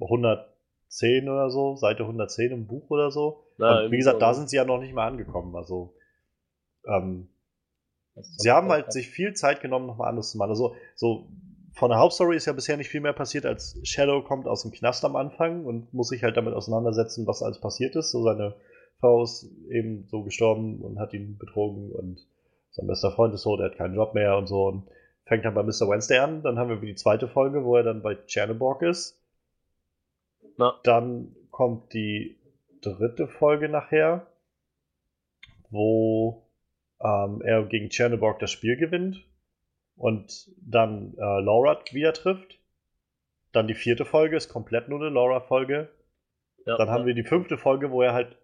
110 oder so, Seite 110 im Buch oder so. Ja, und wie gesagt, da sind sie ja noch nicht mal angekommen. Also, ähm, sie haben halt sich viel Zeit genommen, nochmal anders zu machen. Also, so von der Hauptstory ist ja bisher nicht viel mehr passiert, als Shadow kommt aus dem Knast am Anfang und muss sich halt damit auseinandersetzen, was alles passiert ist. So seine Frau ist eben so gestorben und hat ihn betrogen und sein bester Freund ist so, der hat keinen Job mehr und so und fängt dann bei Mr. Wednesday an. Dann haben wir die zweite Folge, wo er dann bei Cherneborg ist. Na, Dann kommt die dritte Folge nachher, wo ähm, er gegen Cherneborg das Spiel gewinnt und dann äh, Laura wieder trifft. Dann die vierte Folge ist komplett nur eine Laura-Folge. ja, Dann ja. haben wir die fünfte Folge, wo er halt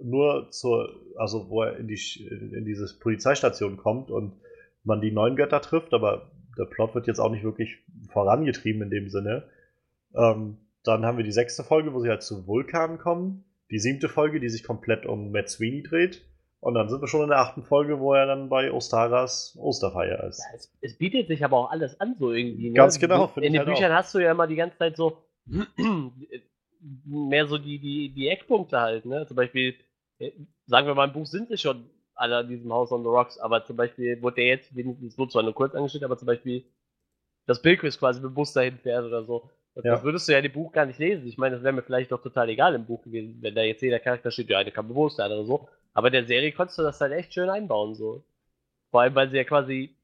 nur zur, also wo er in die in diese Polizeistation kommt und man die neuen Götter trifft, aber der Plot wird jetzt auch nicht wirklich vorangetrieben in dem Sinne. Ähm, dann haben wir die sechste Folge, wo sie halt zu Vulkan kommen. Die siebte Folge, die sich komplett um Matt Sweeney dreht. Und dann sind wir schon in der achten Folge, wo er dann bei Ostaras Osterfeier ist. Ja, es, es bietet sich aber auch alles an, so irgendwie. Ne? Ganz genau, In ich den halt Büchern hast du ja immer die ganze Zeit so [CLEARS THROAT] mehr so die, die, die Eckpunkte halt, ne? Zum Beispiel, äh, sagen wir mal, im Buch sind sie schon alle an diesem House on the Rocks, aber zum Beispiel wurde der jetzt, wenigstens wurde zwar nur kurz angestellt, aber zum Beispiel das Billquiz quasi Bus dahin fährt oder so. Das, Ja. das würdest du ja in dem Buch gar nicht lesen. Ich meine, das wäre mir vielleicht doch total egal im Buch gewesen, wenn da jetzt jeder Charakter steht, der eine kann bewusst, der andere so. Aber in der Serie konntest du das halt echt schön einbauen, so. Vor allem, weil sie ja quasi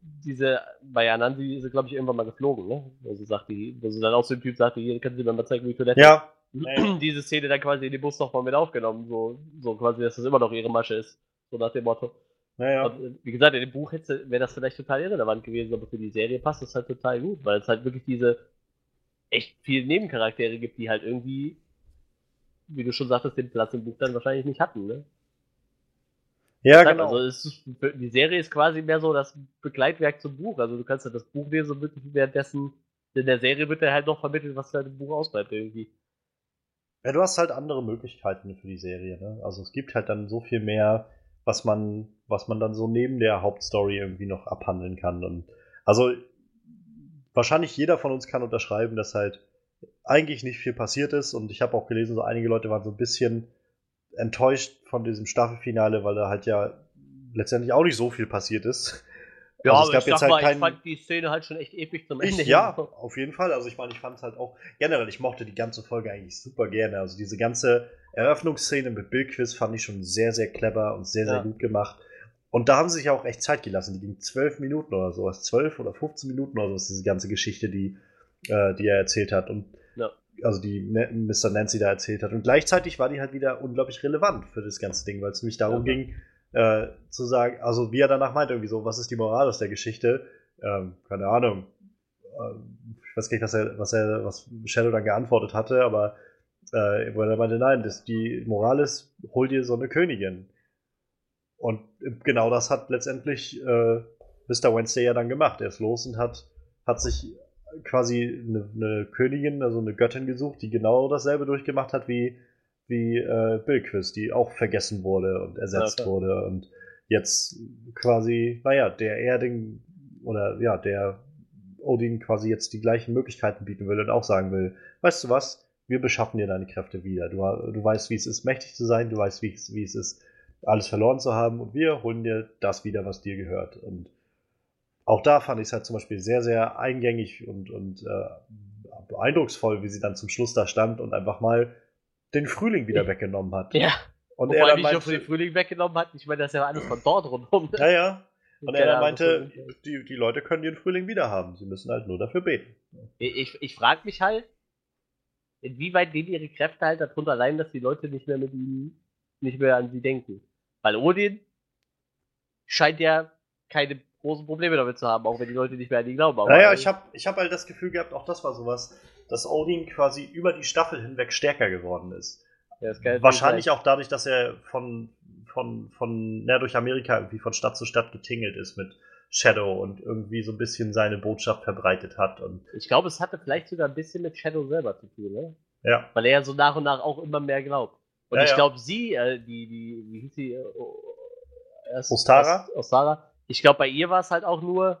diese, bei Anansi ist sie, glaube ich, irgendwann mal geflogen, ne? Wo sie sagt, die, wo sie dann auch so dem Typ sagte, hier können Sie mir mal zeigen, wie Toilette Ja, ja. [CLEARS THROAT] diese Szene dann quasi in den Bus nochmal mit aufgenommen, so, so quasi, dass das immer noch ihre Masche ist. So nach dem Motto. Naja. Und, äh, wie gesagt, in dem Buch wäre das vielleicht total irrelevant gewesen, aber für die Serie passt das halt total gut, weil es halt wirklich diese echt vielen Nebencharaktere gibt, die halt irgendwie, wie du schon sagtest, den Platz im Buch dann wahrscheinlich nicht hatten, ne? Ja, genau. Also ist, die Serie ist quasi mehr so das Begleitwerk zum Buch. Also du kannst ja das Buch lesen und wirklich währenddessen, in der Serie wird ja halt noch vermittelt, was da im Buch ausbleibt irgendwie. Ja, du hast halt andere Möglichkeiten für die Serie, ne? Also es gibt halt dann so viel mehr, was man, was man dann so neben der Hauptstory irgendwie noch abhandeln kann. Und also wahrscheinlich jeder von uns kann unterschreiben, dass halt eigentlich nicht viel passiert ist. Und ich habe auch gelesen, so einige Leute waren so ein bisschen enttäuscht von diesem Staffelfinale, weil da halt ja letztendlich auch nicht so viel passiert ist. Ja, also aber ich, jetzt halt mal, kein... ich fand die Szene halt schon echt episch zum Ende. Ich, ja, [LAUGHS] auf jeden Fall. Also ich meine, ich fand es halt auch generell, ich mochte die ganze Folge eigentlich super gerne. Also diese ganze Eröffnungsszene mit Bildquiz fand ich schon sehr, sehr clever und sehr, sehr ja. gut gemacht. Und da haben sie sich auch echt Zeit gelassen. Die ging zwölf Minuten oder sowas, zwölf oder 15 Minuten oder sowas, diese ganze Geschichte, die, äh, die er erzählt hat. Und ja. also die Mr. Nancy da erzählt hat. Und gleichzeitig war die halt wieder unglaublich relevant für das ganze Ding, weil es nämlich darum ja. ging, äh, zu sagen, also wie er danach meint, irgendwie so, was ist die Moral aus der Geschichte? Ähm, keine Ahnung. Ähm, ich weiß gar nicht, was er, was er, was Shadow dann geantwortet hatte, aber äh, wo er meinte, nein, das, die Moral ist, hol dir so eine Königin. Und genau das hat letztendlich äh, Mr. Wednesday ja dann gemacht. Er ist los und hat, hat sich quasi eine, eine, Königin, also eine Göttin gesucht, die genau dasselbe durchgemacht hat wie, wie äh, Billquist, die auch vergessen wurde und ersetzt ja, wurde und jetzt quasi, naja, der Erding oder ja, der Odin quasi jetzt die gleichen Möglichkeiten bieten will und auch sagen will, weißt du was, wir beschaffen dir deine Kräfte wieder. Du, du weißt, wie es ist, mächtig zu sein, du weißt, wie es, wie es ist, alles verloren zu haben und wir holen dir das wieder, was dir gehört. Und auch da fand ich es halt zum Beispiel sehr, sehr eingängig und, und äh, beeindrucksvoll, wie sie dann zum Schluss da stand und einfach mal den Frühling wieder weggenommen hat. Ja. Und Wobei er dann nicht meinte, nur den Frühling weggenommen hat, ich meine, das ist ja alles von dort rundherum. Ne? Ja, ja. Und er dann meinte, die, die Leute können den Frühling wieder haben. Sie müssen halt nur dafür beten. Ich, ich frage mich halt, inwieweit gehen ihre Kräfte halt darunter rein, dass die Leute nicht mehr mit ihm, nicht mehr an sie denken. Weil Odin scheint ja keine großen Probleme damit zu haben, auch wenn die Leute nicht mehr an ihn glauben. Aber naja, ich habe ich hab halt das Gefühl gehabt, auch das war sowas, dass Odin quasi über die Staffel hinweg stärker geworden ist. Ja, Wahrscheinlich auch dadurch, dass er von, von, von, na, durch Amerika irgendwie von Stadt zu Stadt getingelt ist mit Shadow und irgendwie so ein bisschen seine Botschaft verbreitet hat. Und ich glaube, es hatte vielleicht sogar ein bisschen mit Shadow selber zu tun, ne? Ja. Weil er so nach und nach auch immer mehr glaubt. Und ja, ich glaube, ja. sie, äh, die, die, wie hieß sie? Äh, Ostara? Ostara. Ich glaube, bei ihr war es halt auch nur,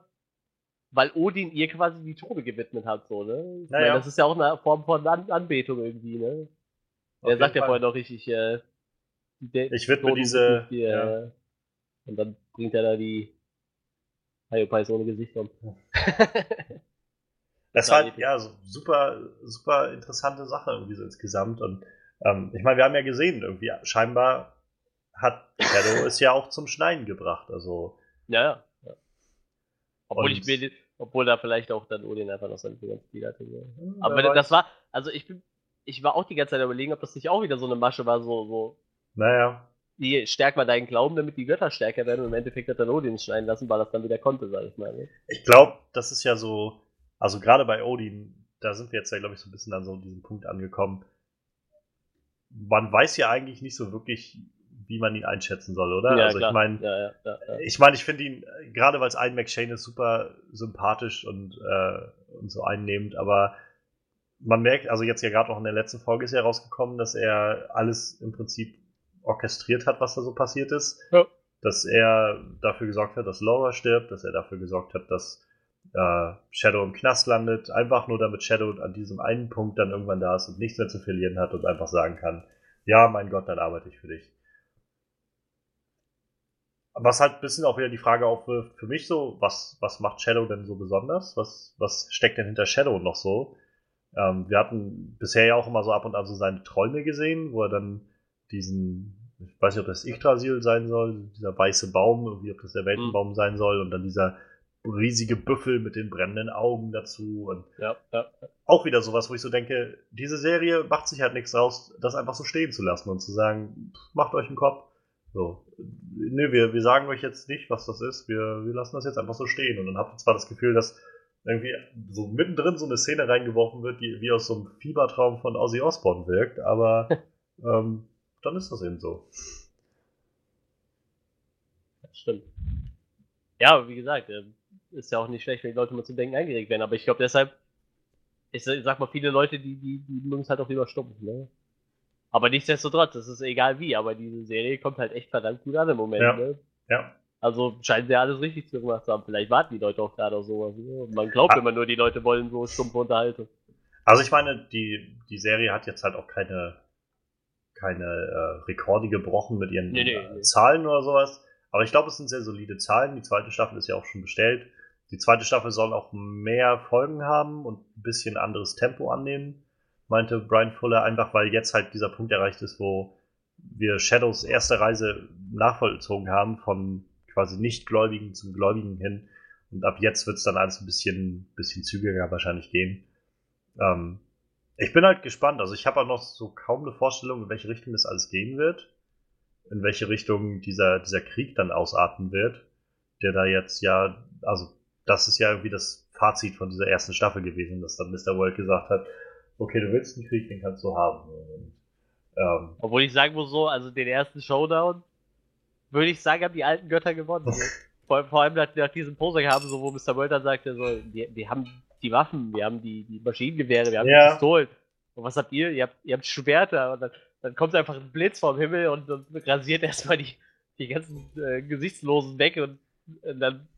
weil Odin ihr quasi die Tode gewidmet hat, so, ne? Ich naja. das ist ja auch eine Form von An Anbetung irgendwie, ne? Er sagt ja vorher noch richtig, äh, ich widme diese. Die, ja. Äh, und dann bringt er da die Hyopies ohne Gesicht um. [LAUGHS] das war halt, ja so super, super interessante Sache irgendwie so insgesamt. Und ähm, ich meine, wir haben ja gesehen, irgendwie scheinbar hat Shadow [LAUGHS] es ja auch zum Schneiden gebracht. Also. Ja, ja. Obwohl ich mir, obwohl da vielleicht auch dann Odin einfach noch sein Fingerspiel hatte. Ja. Hm, Aber das war, also ich bin, ich war auch die ganze Zeit überlegen, ob das nicht auch wieder so eine Masche war, so, so. Naja. Die stärk mal deinen Glauben, damit die Götter stärker werden und im Endeffekt hat dann Odin schneiden lassen, weil das dann wieder konnte, sag ich mal. Ne? Ich glaube, das ist ja so, also gerade bei Odin, da sind wir jetzt ja, glaube ich, so ein bisschen an so diesem Punkt angekommen. Man weiß ja eigentlich nicht so wirklich, wie man ihn einschätzen soll, oder? Ja, also klar. ich meine, ja, ja, ich meine, ich finde ihn, gerade weil es ein McShane ist, super sympathisch und, äh, und so einnehmend, aber man merkt, also jetzt ja gerade auch in der letzten Folge ist ja rausgekommen, dass er alles im Prinzip orchestriert hat, was da so passiert ist. Dass er dafür gesorgt hat, dass Laura stirbt, dass er dafür gesorgt hat, dass äh, Shadow im Knast landet, einfach nur damit Shadow an diesem einen Punkt dann irgendwann da ist und nichts mehr zu verlieren hat und einfach sagen kann, ja, mein Gott, dann arbeite ich für dich. Was halt ein bisschen auch wieder die Frage aufwirft für mich so, was, was macht Shadow denn so besonders? Was, was steckt denn hinter Shadow noch so? Ähm, wir hatten bisher ja auch immer so ab und an so seine Träume gesehen, wo er dann diesen, ich weiß nicht, ob das Yggdrasil sein soll, dieser weiße Baum, irgendwie, ob das der Weltenbaum mhm. sein soll und dann dieser riesige Büffel mit den brennenden Augen dazu und ja, ja. auch wieder sowas, wo ich so denke, diese Serie macht sich halt nichts raus, das einfach so stehen zu lassen und zu sagen, macht euch einen Kopf, so, nö, wir, wir sagen euch jetzt nicht, was das ist. Wir, wir lassen das jetzt einfach so stehen. Und dann habt ihr zwar das Gefühl, dass irgendwie so mittendrin so eine Szene reingeworfen wird, die wie aus so einem Fiebertraum von Ozzy Osbourne wirkt, aber [LAUGHS] ähm, dann ist das eben so. Das stimmt. Ja, wie gesagt, äh, ist ja auch nicht schlecht, wenn die Leute mal zum Denken eingeregt werden, aber ich glaube deshalb, ich sag mal, viele Leute, die, die, die mögen es halt auch lieber stumpf, ne? Aber nichtsdestotrotz, es ist egal wie, aber diese Serie kommt halt echt verdammt gut an im Moment. Ja. Ne? Ja. Also scheinen sie alles richtig zu gemacht zu haben. Vielleicht warten die Leute auch gerade auf sowas. Ne? Man glaubt Ah. immer nur, die Leute wollen so stumpfe Unterhaltung. Also ich meine, die, die Serie hat jetzt halt auch keine, keine äh, Rekorde gebrochen mit ihren Nee, nee, äh, nee. Zahlen oder sowas. Aber ich glaube, es sind sehr solide Zahlen. Die zweite Staffel ist ja auch schon bestellt. Die zweite Staffel soll auch mehr Folgen haben und ein bisschen anderes Tempo annehmen, meinte Brian Fuller, einfach weil jetzt halt dieser Punkt erreicht ist, wo wir Shadows erste Reise nachvollzogen haben, von quasi Nichtgläubigen zum Gläubigen hin. Und ab jetzt wird es dann alles ein bisschen, bisschen zügiger wahrscheinlich gehen. Ähm, ich bin halt gespannt. Also ich habe auch noch so kaum eine Vorstellung, in welche Richtung das alles gehen wird. In welche Richtung dieser, dieser Krieg dann ausarten wird. Der da jetzt ja, also das ist ja irgendwie das Fazit von dieser ersten Staffel gewesen, dass dann Mr. World gesagt hat, okay, du willst einen Krieg, den kannst du haben. Und, ähm, Obwohl ich sagen muss, so, also den ersten Showdown, würde ich sagen, haben die alten Götter gewonnen. [LAUGHS] Vor, vor allem nach, nach diesem Poser haben, so, wo Mr. Dann sagte, so, wir, wir haben die Waffen, wir haben die, die Maschinengewehre, wir haben Ja. die Pistolen. Und was habt ihr? Ihr habt, ihr habt Schwerter. Und dann, dann kommt einfach ein Blitz vom Himmel und, dann rasiert erstmal die, die ganzen äh, Gesichtslosen weg und, und dann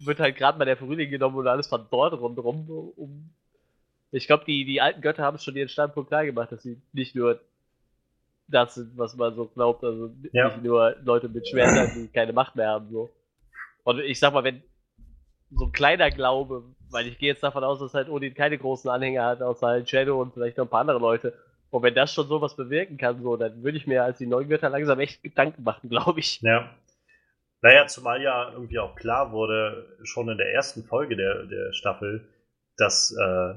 wird halt gerade mal der Frühling genommen und alles verdorrt rundherum. Um, ich glaube, die, die alten Götter haben schon ihren Standpunkt klar gemacht, dass sie nicht nur das sind, was man so glaubt, also Ja. nicht nur Leute mit Schwertern, die keine Macht mehr haben. So. Und ich sag mal, wenn so ein kleiner Glaube, weil ich gehe jetzt davon aus, dass halt Odin keine großen Anhänger hat, außer halt Shadow und vielleicht noch ein paar andere Leute. Und wenn das schon sowas bewirken kann, so, dann würde ich mir als die neuen Götter langsam echt Gedanken machen, glaube ich. Ja. Naja, zumal ja irgendwie auch klar wurde, schon in der ersten Folge der, der Staffel, dass, äh,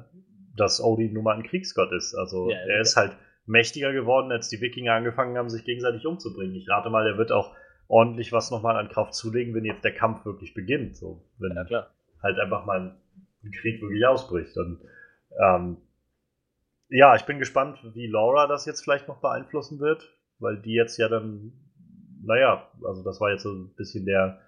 dass Odin nun mal ein Kriegsgott ist. Also Ja, er ist halt mächtiger geworden, als die Wikinger angefangen haben, sich gegenseitig umzubringen. Ich rate mal, er wird auch ordentlich was nochmal an Kraft zulegen, wenn jetzt der Kampf wirklich beginnt. So, wenn Ja, halt einfach mal ein, ein Krieg wirklich ausbricht. Und ähm, ja, ich bin gespannt, wie Laura das jetzt vielleicht noch beeinflussen wird, weil die jetzt ja dann, naja, also das war jetzt so ein bisschen der,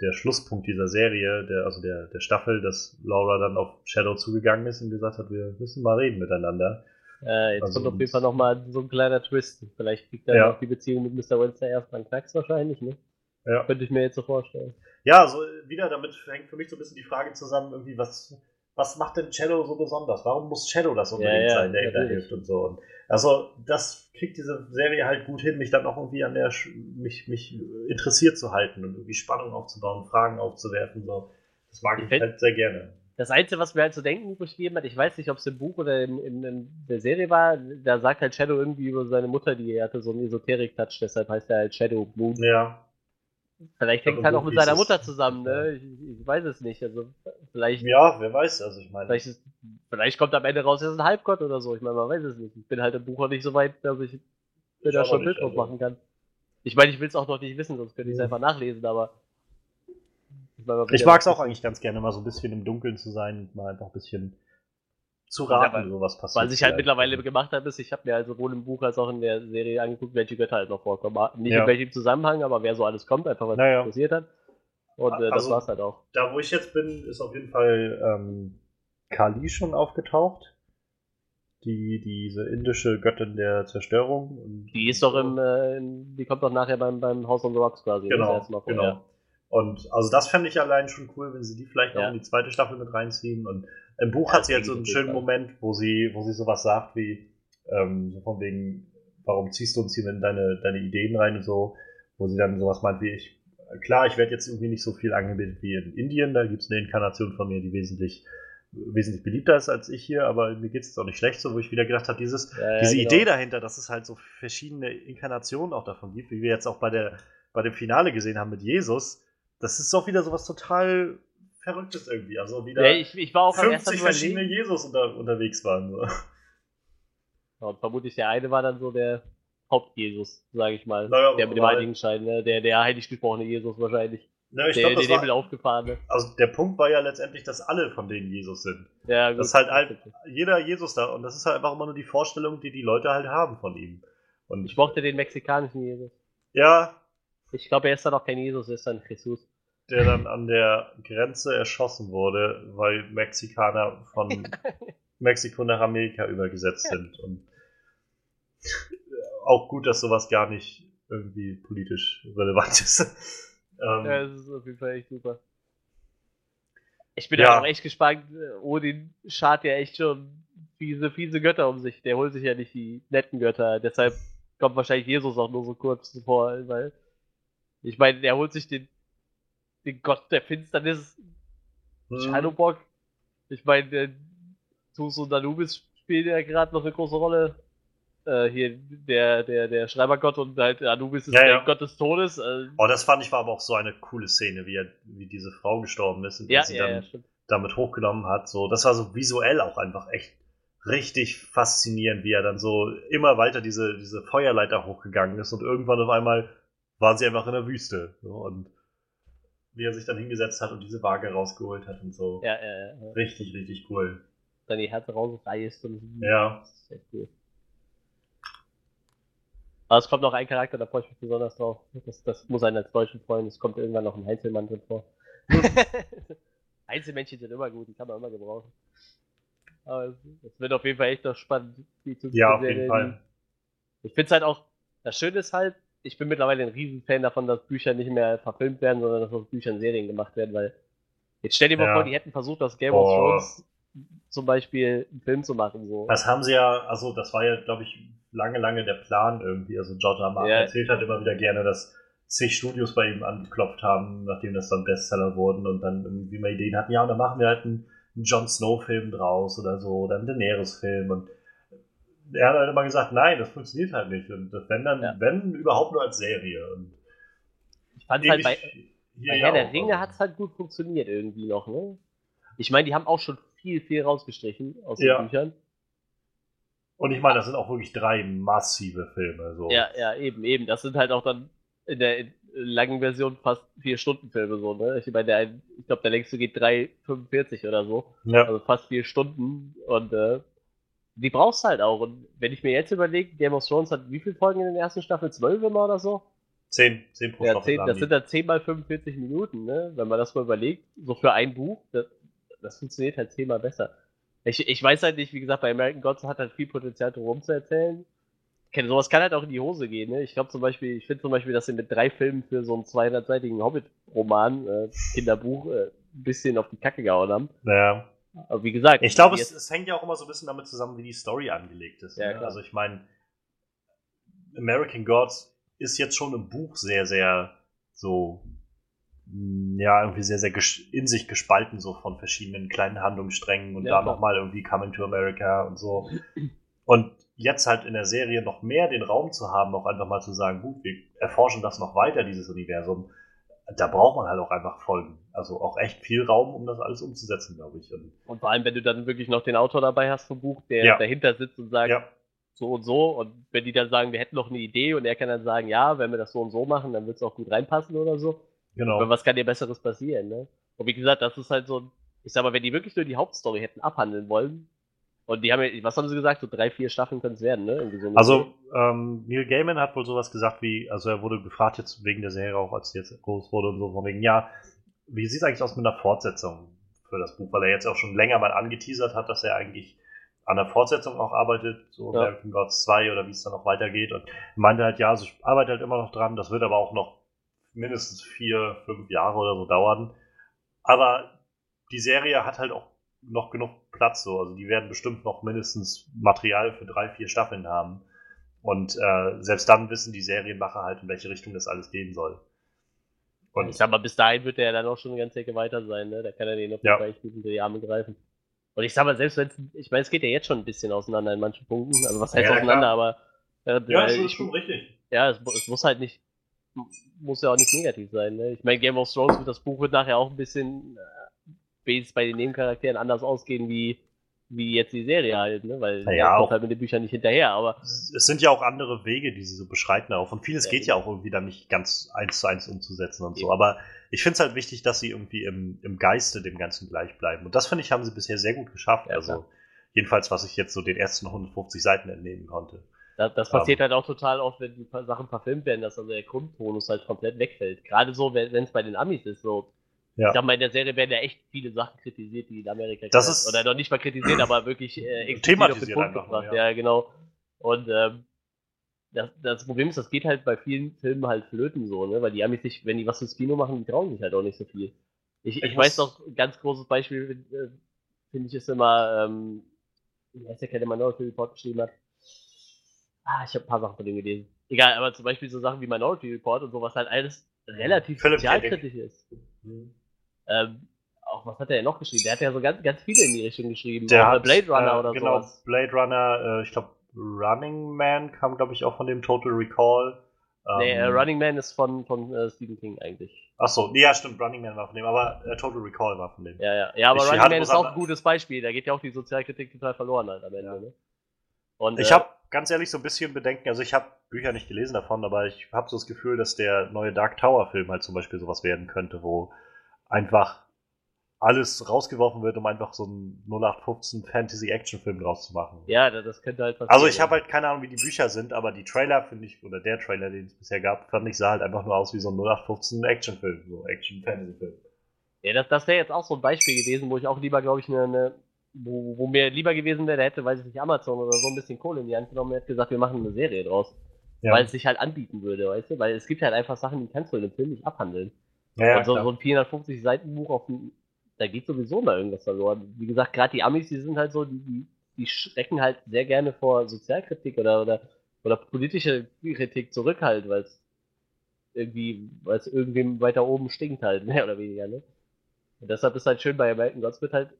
der Schlusspunkt dieser Serie, der, also der, der Staffel, dass Laura dann auf Shadow zugegangen ist und gesagt hat, wir müssen mal reden miteinander. Äh, jetzt Also kommt auf jeden Fall nochmal so ein kleiner Twist. Vielleicht kriegt dann Ja. auch die Beziehung mit Mr. Wednesday erstmal einen Knacks wahrscheinlich, ne? Ja. Könnte ich mir jetzt so vorstellen. Ja, so wieder damit hängt für mich so ein bisschen die Frage zusammen, irgendwie, was, was macht denn Shadow so besonders? Warum muss Shadow das unbedingt Ja, sein, der ihm da hilft und so? Und also, das kriegt diese Serie halt gut hin, mich dann auch irgendwie an der, mich, mich interessiert zu halten und irgendwie Spannung aufzubauen, Fragen aufzuwerfen, so. Das mag ich Ich halt sehr gerne. Das Einzige, was mir halt zu denken gegeben hat, ich weiß nicht, ob es im Buch oder in, in, in der Serie war, da sagt halt Shadow irgendwie über seine Mutter, die hatte so einen Esoterik-Touch, deshalb heißt er halt Shadow Moon. Ja, Vielleicht hängt es halt auch mit seiner Mutter zusammen, ne? Ich, ich weiß es nicht. Also vielleicht, ja, wer weiß, also ich meine, vielleicht, ist, vielleicht kommt am Ende raus, er ist ein Halbgott oder so. Ich meine, man weiß es nicht. Ich bin halt im Buch noch nicht so weit, dass ich mir da schon ein Bild drauf also. machen kann. Ich meine, ich will es auch noch nicht wissen, sonst könnte ich es einfach nachlesen, aber. Ich, mein, ich mag es auch eigentlich ganz gerne, mal so ein bisschen im Dunkeln zu sein und mal einfach ein bisschen zu Ja, raten, weil- so was passiert. Was ich halt mittlerweile gemacht habe, ist, ich habe mir also sowohl im Buch als auch in der Serie angeguckt, welche Götter halt noch vorkommen. Nicht Ja. in welchem Zusammenhang, aber wer so alles kommt, einfach was Naja. mich interessiert hat. Und äh, das Also- war's halt auch. da wo ich jetzt bin, ist auf jeden Fall ähm, Kali schon aufgetaucht. Die, diese indische Göttin der Zerstörung. Und Die ist doch im, äh, in, die kommt doch nachher beim, beim House on the Rocks quasi. ne, das Genau, vor, genau. ja. Und also das fände ich allein schon cool, wenn sie die vielleicht noch Ja. in die zweite Staffel mit reinziehen. Und im Buch Ja, hat sie jetzt so einen schönen Fall. Moment, wo sie, wo sie sowas sagt wie, ähm, so von wegen, warum ziehst du uns hier in deine, deine Ideen rein und so, wo sie dann sowas meint wie ich, klar, ich werde jetzt irgendwie nicht so viel angebetet wie in Indien, da gibt es eine Inkarnation von mir, die wesentlich wesentlich beliebter ist als ich hier, aber mir geht es auch nicht schlecht, so wo ich wieder gedacht habe, dieses, Ja, ja, diese genau. Idee dahinter, dass es halt so verschiedene Inkarnationen auch davon gibt, wie wir jetzt auch bei der bei dem Finale gesehen haben mit Jesus, das ist doch wieder sowas total Verrücktes irgendwie. Also wieder Ja, ich, ich war auch am ersten 50 Mal verschiedene. Jesus unter, unterwegs waren. So. Ja, und vermutlich der eine war dann so der Haupt-Jesus, sage ich mal. Naja, der mit dem Heiligenschein, ne? der, der heilig gesprochene Jesus wahrscheinlich. Ne, ich der das Himmel war, aufgefahrene. also der Punkt war ja letztendlich, dass alle von denen Jesus sind. Ja, gut. Das ist halt ein, jeder Jesus da und das ist halt einfach immer nur die Vorstellung, die die Leute halt haben von ihm. Und Ich mochte den mexikanischen Jesus. ja, Ich glaube, er ist dann auch kein Jesus, er ist dann Jesus. Der dann an der Grenze erschossen wurde, weil Mexikaner von [LAUGHS] Mexiko nach Amerika übergesetzt sind. Und auch gut, dass sowas gar nicht irgendwie politisch relevant [LAUGHS] ist. ähm, ja, das ist auf jeden Fall echt super. Ich bin ja auch echt gespannt. Odin schart ja echt schon fiese, fiese Götter um sich. Der holt sich ja nicht die netten Götter. Deshalb kommt wahrscheinlich Jesus auch nur so kurz vor, weil ich meine, der holt sich den, den Gott der Finsternis, hm. Shadowbock. Ich meine, Tus und Anubis spielen ja gerade noch eine große Rolle. Äh, hier der, der, der Schreibergott und halt Anubis ist ja, der ja. Gott des Todes. Äh. Oh, das fand ich war aber auch so eine coole Szene, wie, er, wie diese Frau gestorben ist und ja, sie dann damit hochgenommen hat. So, das war so visuell auch einfach echt richtig faszinierend, wie er dann so immer weiter diese, diese Feuerleiter hochgegangen ist und irgendwann auf einmal waren sie einfach in der Wüste. So, und wie er sich dann hingesetzt hat und diese Waage rausgeholt hat und so. Ja, ja, ja. Richtig, richtig cool. Dann die Herzen rausreißt und ja. Das ist echt cool. Aber es kommt noch ein Charakter, da freue ich mich besonders drauf. Das, das muss einen als deutschen freuen. Es kommt irgendwann noch ein Einzelmann drin vor. [LAUGHS] Einzelmännchen sind immer gut, die kann man immer gebrauchen. Aber es wird auf jeden Fall echt noch spannend, die zu Ja, auf jeden Fall. Ich finde es halt auch, das Schöne ist halt, ich bin mittlerweile ein Riesenfan davon, dass Bücher nicht mehr verfilmt werden, sondern dass aus Büchern Serien gemacht werden, weil jetzt stell dir mal ja. vor, die hätten versucht, das Game of Thrones zum Beispiel einen Film zu machen. So. Das haben sie ja, also das war ja, glaube ich, lange, lange der Plan irgendwie. Also George R. Martin ja. erzählt halt immer wieder gerne, dass zig Studios bei ihm angeklopft haben, nachdem das dann Bestseller wurden und dann irgendwie mal Ideen hatten, ja, und dann machen wir halt einen, einen Jon Snow-Film draus oder so, oder einen Daenerys-Film und er hat halt immer gesagt, nein, das funktioniert halt nicht. Und wenn dann, ja. wenn überhaupt nur als Serie. Und ich fand halt bei, bei Herr der Ringe also. hat es halt gut funktioniert irgendwie noch, ne? Ich meine, die haben auch schon viel, viel rausgestrichen aus den ja. Büchern. Und ich meine, das sind auch wirklich drei massive Filme. So. Ja, ja, eben, eben. Das sind halt auch dann in der langen Version fast vier Stunden Filme so, ne? Ich meine, der, ich glaube, der längste geht 3,45 oder so. Ja. Also fast vier Stunden. Und äh, die brauchst du halt auch. Und wenn ich mir jetzt überlege, Game of Thrones hat wie viele Folgen in der ersten Staffel? Zwölf immer oder so? Zehn, zehn pro ja, Staffel. Zehn, das sind dann zehn mal 45 Minuten, ne? Wenn man das mal überlegt. So für ein Buch. Das, das funktioniert halt zehnmal besser. Ich, ich weiß halt nicht, wie gesagt, bei American Gods hat halt viel Potenzial, drum zu erzählen. Sowas kann halt auch in die Hose gehen, ne? Ich glaube zum Beispiel, ich finde zum Beispiel, dass sie mit drei Filmen für so einen 200-seitigen Hobbit-Roman, äh, Kinderbuch, äh, ein bisschen auf die Kacke gehauen haben. Naja. Aber wie gesagt. Ich glaube, es, es, hängt ja auch immer so ein bisschen damit zusammen, wie die Story angelegt ist. Ja, ne? Also ich meine, American Gods ist jetzt schon im Buch sehr, sehr so Mm, ja, irgendwie sehr, sehr in sich gespalten, so von verschiedenen kleinen Handlungssträngen und ja, da nochmal irgendwie Coming to America und so. Und jetzt halt in der Serie noch mehr den Raum zu haben, auch einfach mal zu sagen, gut, wir erforschen das noch weiter, dieses Universum, da braucht man halt auch einfach Folgen. Also auch echt viel Raum, um das alles umzusetzen, glaube ich. Und, und, vor allem, wenn du dann wirklich noch den Autor dabei hast vom Buch, der ja. dahinter sitzt und sagt, ja. so und so, und wenn die dann sagen, wir hätten noch eine Idee und er kann dann sagen, ja, wenn wir das so und so machen, dann wird es auch gut reinpassen oder so Genau. Aber was kann dir Besseres passieren, ne? Und wie gesagt, das ist halt so ein, ich sag mal, wenn die wirklich nur die Hauptstory hätten abhandeln wollen, und die haben ja, was haben sie gesagt, so drei, vier Staffeln können es werden, ne? So also, ähm, Neil Gaiman hat wohl sowas gesagt wie, also er wurde gefragt jetzt wegen der Serie auch, als sie jetzt groß wurde und so, von wegen, ja, wie sieht es eigentlich aus mit einer Fortsetzung für das Buch? Weil er jetzt auch schon länger mal angeteasert hat, dass er eigentlich an der Fortsetzung auch arbeitet, so ja. American Gods 2 oder wie es dann noch weitergeht. Und meinte halt, ja, also ich arbeite halt immer noch dran, das wird aber auch noch mindestens vier, fünf Jahre oder so dauern. Aber die Serie hat halt auch noch genug Platz so. Also die werden bestimmt noch mindestens Material für drei, vier Staffeln haben. Und äh, selbst dann wissen die Serienmacher halt, in welche Richtung das alles gehen soll. Und ich sag mal, bis dahin wird der ja dann auch schon eine ganze Ecke weiter sein, ne? Da kann er den auf ja. echt gut unter die Arme greifen. Und ich sag mal, selbst wenn es, ich meine, es geht ja jetzt schon ein bisschen auseinander in manchen Punkten. Also was heißt ja, auseinander, klar. aber äh, ja, das ist schon richtig. Ja, es, es, muss halt nicht muss ja auch nicht negativ sein. Ne? Ich meine, Game of Thrones, das Buch wird nachher auch ein bisschen äh, bei den Nebencharakteren anders ausgehen wie, wie jetzt die Serie halt, ne? weil naja, kommt halt mit den Büchern nicht hinterher. Aber es sind ja auch andere Wege, die sie so beschreiten auch. Und vieles ja, geht ja auch irgendwie dann nicht ganz eins zu eins umzusetzen und eben. so. Aber ich finde es halt wichtig, dass sie irgendwie im, im Geiste dem Ganzen gleich bleiben. Und das finde ich, haben sie bisher sehr gut geschafft. Ja, also klar. jedenfalls, was ich jetzt so den ersten 150 Seiten entnehmen konnte. Das, das passiert um, halt auch total oft, wenn die Sachen verfilmt werden, dass also der Grundtonus halt komplett wegfällt. Gerade so, wenn es bei den Amis ist, so. Ja. Ich sag mal, in der Serie werden ja echt viele Sachen kritisiert, die in Amerika das ist oder noch nicht mal kritisiert, aber wirklich äh, thematisiert auf den Punkt gebracht. Ja. ja. genau. Und ähm, das, das Problem ist, das geht halt bei vielen Filmen halt flöten so, ne? Weil die Amis sich, wenn die was fürs Kino machen, die trauen sich halt auch nicht so viel. Ich, ich, Ich weiß noch, ein ganz großes Beispiel, äh, finde ich, ist immer, ähm, wie heißt der, der Minority Report geschrieben hat? Ah, ich habe ein paar Sachen von dem gelesen. Egal, aber zum Beispiel so Sachen wie Minority Report und so, was halt alles relativ Philipp sozialkritisch ist. Ähm, auch was hat er ja noch geschrieben? Der hat ja so ganz, ganz viele in die Richtung geschrieben. Der bei hat, Blade Runner äh, oder genau, sowas. Blade Runner, äh, ich glaube Running Man kam, glaube ich, auch von dem Total Recall. Nee, äh, Ähm, Running Man ist von, von äh, Stephen King eigentlich. Achso, nee, ja, stimmt, Running Man war von dem, aber äh, Total Recall war von dem. Ja, ja. Ja, aber Ich Running Man ist auch ein gutes Beispiel. Da geht ja auch die Sozialkritik total verloren halt am Ende. Ja. Ne? Und, Ich äh, habe ganz ehrlich so ein bisschen Bedenken, also ich habe Bücher nicht gelesen davon, aber ich habe so das Gefühl, dass der neue Dark Tower Film halt zum Beispiel sowas werden könnte, wo einfach alles rausgeworfen wird, um einfach so einen 0815 Fantasy Action Film draus zu machen. Ja, das, könnte halt passieren. Also ich habe halt keine Ahnung, wie die Bücher sind, aber die Trailer finde ich, oder der Trailer, den es bisher gab, fand ich, sah halt einfach nur aus wie so ein 0815 Actionfilm, so Action-Fantasy-Film. Ja, das, das wäre jetzt auch so ein Beispiel gewesen, wo ich auch lieber, glaube ich, eine, eine wo, wo mir lieber gewesen wäre, hätte, weiß ich nicht, Amazon oder so ein bisschen Kohle in die Hand genommen und hätte gesagt, wir machen eine Serie draus. Ja, Weil es sich halt anbieten würde, weißt du? Weil es gibt halt einfach Sachen, die kannst du in einem Film nicht abhandeln. Ja, und so, so ein 450 Seiten Buch auf dem, da geht sowieso mal irgendwas verloren. Wie gesagt, gerade die Amis, die sind halt so, die, die, schrecken halt sehr gerne vor Sozialkritik oder, oder, oder politische Kritik zurück halt, weil es irgendwie, weil es irgendwem weiter oben stinkt halt, [LAUGHS] mehr oder weniger, ne? Und deshalb ist halt schön bei American Gods wird halt,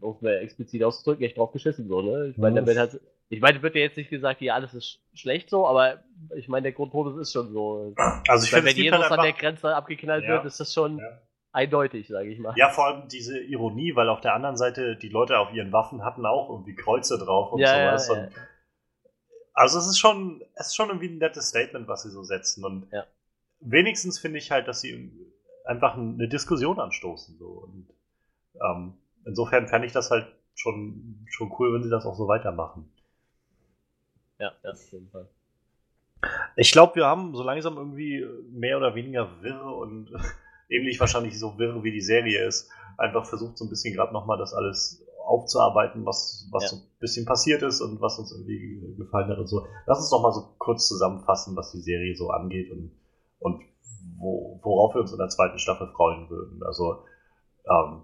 um es mal explizit auszudrücken, echt drauf geschissen, so, ne? Ich meine, da wird halt, ich meine, wird ja jetzt nicht gesagt, hier alles ist sch- schlecht so, aber ich meine, der Grundtodus ist schon so. Also ich finde, wenn Jesus halt an der Grenze abgeknallt Ja. wird, ist das schon Ja. eindeutig, sage ich mal. ja, vor allem diese Ironie, weil auf der anderen Seite die Leute auf ihren Waffen hatten auch irgendwie Kreuze drauf und Ja, sowas. ja, ja. Und also es ist schon, es ist schon irgendwie ein nettes Statement, was sie so setzen. Und Ja. wenigstens finde ich halt, dass sie einfach eine Diskussion anstoßen. So. Und ähm, insofern fände ich das halt schon, schon cool, wenn sie das auch so weitermachen. Ja, ja, auf jeden Fall. Ich glaube, wir haben so langsam irgendwie mehr oder weniger wirre und [LAUGHS] ähnlich wahrscheinlich so wirre wie die Serie ist, einfach versucht so ein bisschen gerade nochmal das alles aufzuarbeiten, was, was Ja. so ein bisschen passiert ist und was uns irgendwie gefallen hat und so. Lass uns doch mal so kurz zusammenfassen, was die Serie so angeht und, und wo, worauf wir uns in der zweiten Staffel freuen würden. Also, ähm,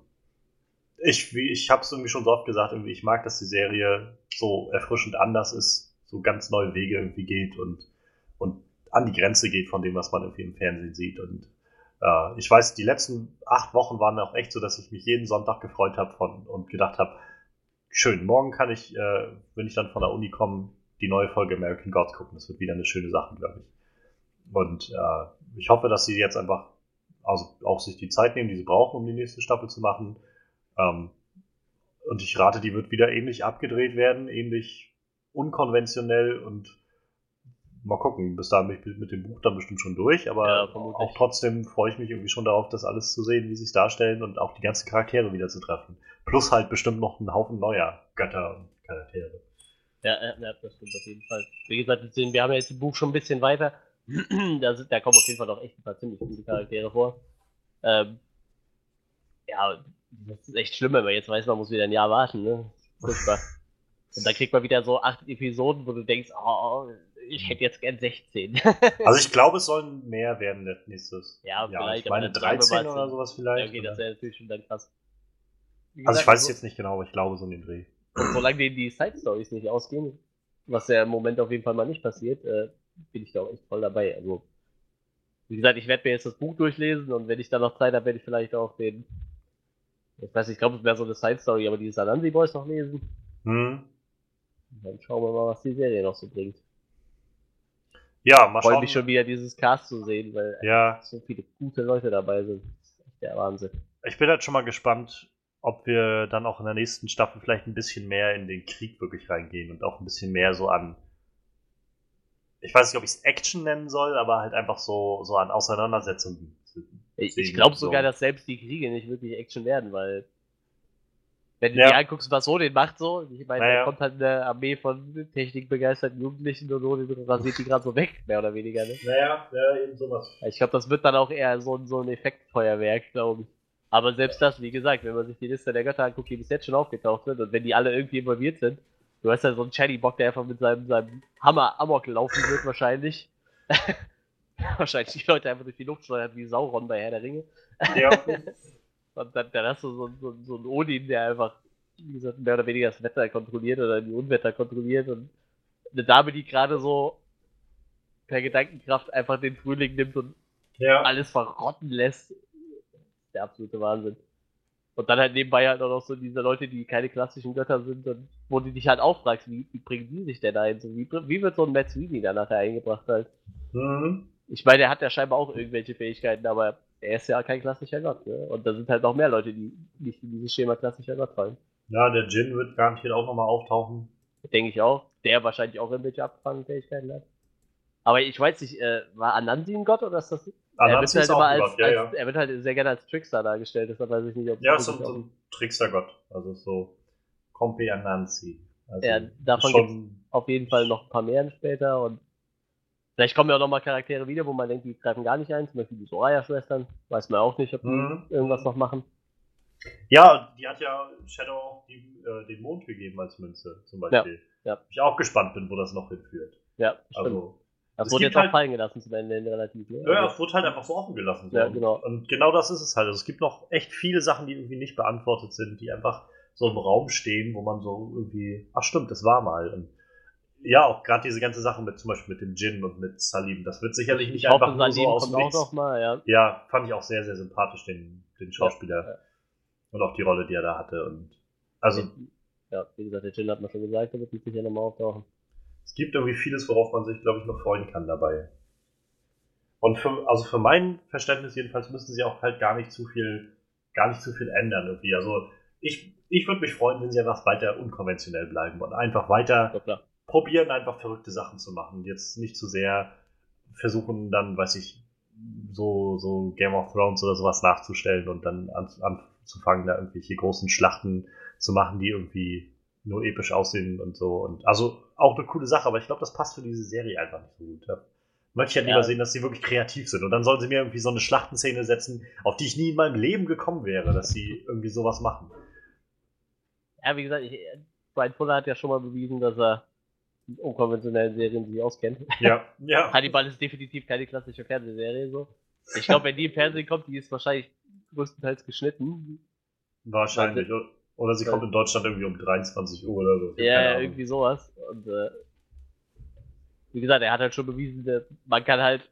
ich, ich habe es irgendwie schon so oft gesagt, irgendwie, ich mag, dass die Serie so erfrischend anders ist, so ganz neue Wege irgendwie geht und, und an die Grenze geht von dem, was man irgendwie im Fernsehen sieht. Und äh, ich weiß, die letzten acht Wochen waren auch echt so, dass ich mich jeden Sonntag gefreut habe und gedacht habe, schön, morgen kann ich, äh, wenn ich dann von der Uni komme, die neue Folge American Gods gucken. Das wird wieder eine schöne Sache, glaube ich. Und äh, ich hoffe, dass sie jetzt einfach also auch sich die Zeit nehmen, die sie brauchen, um die nächste Staffel zu machen. Ähm, und ich rate, die wird wieder ähnlich abgedreht werden, ähnlich unkonventionell und mal gucken. Bis dahin bin ich mit dem Buch dann bestimmt schon durch, aber Ja, auch trotzdem freue ich mich irgendwie schon darauf, das alles zu sehen, wie sie es darstellen und auch die ganzen Charaktere wieder zu treffen. Plus halt bestimmt noch einen Haufen neuer Götter und Charaktere. Ja, ja, das stimmt auf jeden Fall. Wie gesagt, wir haben ja jetzt das Buch schon ein bisschen weiter. [CLEARS THROAT] da, sind, da kommen auf jeden Fall noch echt ein paar ziemlich gute Charaktere vor. Ähm, ja, das ist echt schlimm, wenn man jetzt weiß, man muss wieder ein Jahr warten, ne? Furchtbar. Und dann kriegt man wieder so acht Episoden, wo du denkst, oh, ich hätte jetzt gern 16. Also ich [LAUGHS] glaube, es sollen mehr werden nächstes Ja, Jahr. vielleicht, Ich meine aber dann sagen wir 13 mal, oder so- sowas ja, vielleicht. okay, das wäre natürlich schon dann krass. Wie also ich gesagt, weiß es jetzt nicht genau, aber ich glaube so in den Dreh. Und solange denen die Side-Stories nicht ausgehen, was ja im Moment auf jeden Fall mal nicht passiert, äh, bin ich da auch echt voll dabei. Also, wie gesagt, ich werde mir jetzt das Buch durchlesen und wenn ich dann noch Zeit habe, werde ich vielleicht auch den, ich weiß nicht, ich glaube, es wäre so eine Side-Story, aber die Sanansi Boys noch lesen. Hm. Dann schauen wir mal, was die Serie noch so bringt. Ja, mal freue schauen. mich schon wieder, dieses Cast zu sehen, weil Ja, so viele gute Leute dabei sind. Das ist echt der Wahnsinn. ich bin halt schon mal gespannt, ob wir dann auch in der nächsten Staffel vielleicht ein bisschen mehr in den Krieg wirklich reingehen und auch ein bisschen mehr so an. Ich weiß nicht, ob ich es Action nennen soll, aber halt einfach so, so an Auseinandersetzungen. Ich, ich glaube so. sogar, dass selbst die Kriege nicht wirklich Action werden, weil wenn du Ja. dir anguckst, was Odin macht, so, ich meine, Naja. da kommt halt eine Armee von technikbegeisterten Jugendlichen und Odin rasiert die gerade so weg, mehr oder weniger. Ne? Naja, ja, eben sowas. Ich glaube, das wird dann auch eher so, ein- so ein Effektfeuerwerk, glaube ich. Aber selbst das, wie gesagt, wenn man sich die Liste der Götter anguckt, die bis jetzt schon aufgetaucht sind und wenn die alle irgendwie involviert sind, Du hast ja so einen Channy-Bock, der einfach mit seinem, seinem Hammer Amok laufen wird, wahrscheinlich. [LAUGHS] [LAUGHS] wahrscheinlich die Leute einfach durch die Luft steuert wie Sauron bei Herr der Ringe. Ja. [LAUGHS] Und dann, dann hast du so, so, so einen Odin, der einfach, wie gesagt, mehr oder weniger das Wetter kontrolliert oder die Unwetter kontrolliert und eine Dame, die gerade so per Gedankenkraft einfach den Frühling nimmt und ja. alles verrotten lässt. Der absolute Wahnsinn. Und dann halt nebenbei halt auch noch so diese Leute, die keine klassischen Götter sind und wo du dich halt auch fragst, wie, wie bringen die sich denn ein? So, wie, wie wird so ein Matt Sweeney da nachher eingebracht halt? Mhm. Ich meine, der hat ja scheinbar auch irgendwelche Fähigkeiten, aber er ist ja kein klassischer Gott. Ne? Und da sind halt noch mehr Leute, die nicht in dieses Schema klassischer Gott fallen. Ja, der Jin wird garantiert auch nochmal auftauchen. Denke ich auch. Der wahrscheinlich auch irgendwelche abgefangen Fähigkeiten hat. Aber ich weiß nicht, äh, war Anansi ein Gott oder ist das. Anansi er ist wird halt immer als, Gott, ja, als ja. er wird halt sehr gerne als Trickster dargestellt, deshalb weiß ich nicht, ob Ja, das so, ein Trickstergott. Also so Compe Anansi. Also Ja, davon schon. auf jeden Fall noch ein paar mehr später und vielleicht kommen ja auch nochmal Charaktere wieder, wo man denkt, die greifen gar nicht ein, zum Beispiel die Soraya-Schwestern. Weiß man auch nicht, ob die Mhm. irgendwas noch machen. Ja, die hat ja Shadow auch die, äh, den Mond gegeben als Münze, zum Beispiel. ja. Ich auch gespannt bin, wo das noch hinführt. Ja, stimmt. Also, das es wurde jetzt auch halt- fallen gelassen zum Ende relativ. Ne? ja, ja, Also, es wurde halt einfach so offen gelassen. So. Ja, Und- genau. Und genau das ist es halt. Also, es gibt noch echt viele Sachen, die irgendwie nicht beantwortet sind, die einfach so im Raum stehen, wo man so irgendwie, ach stimmt, das war mal. Und ja, auch gerade diese ganze Sache mit zum Beispiel mit dem Djinn und mit Salim, das wird sicherlich nicht ich hoffe, einfach nur so aus kommt auch mal, ja. Ja, fand ich auch sehr, sehr sympathisch, den, den Schauspieler. Ja, ja. Und auch die Rolle, die er da hatte. Und also Ja, wie gesagt, der Jin hat man schon gesagt, der wird mit sicher nochmal auftauchen. es gibt irgendwie vieles, worauf man sich, glaube ich, noch freuen kann dabei. Und für, also für mein Verständnis jedenfalls müssen sie auch halt gar nicht zu viel, gar nicht zu viel ändern irgendwie. Also ich, ich würde mich freuen, wenn sie einfach weiter unkonventionell bleiben und einfach weiter Ja, klar. Probieren, einfach verrückte Sachen zu machen. Jetzt nicht zu sehr versuchen, dann, weiß ich, so, so Game of Thrones oder sowas nachzustellen und dann an, anzufangen, da irgendwelche großen Schlachten zu machen, die irgendwie nur episch aussehen und so. Und also auch eine coole Sache, aber ich glaube, das passt für diese Serie einfach nicht so gut. Ja. Möchte ich halt lieber Ja. sehen, dass sie wirklich kreativ sind. Und dann sollen sie mir irgendwie so eine Schlachtenszene setzen, auf die ich nie in meinem Leben gekommen wäre, dass sie irgendwie sowas machen. Ja, wie gesagt, ich, Brian Fuller hat ja schon mal bewiesen, dass er unkonventionellen Serien sich auskennt. [LAUGHS] Ja, ja. Hannibal ist definitiv keine klassische Fernsehserie, so. Ich glaube, wenn die im Fernsehen kommt, die ist wahrscheinlich größtenteils geschnitten. Wahrscheinlich. Oder sie kommt in Deutschland irgendwie um 23 Uhr oder so. Ja, irgendwie sowas. Und äh, wie gesagt, er hat halt schon bewiesen, dass man kann halt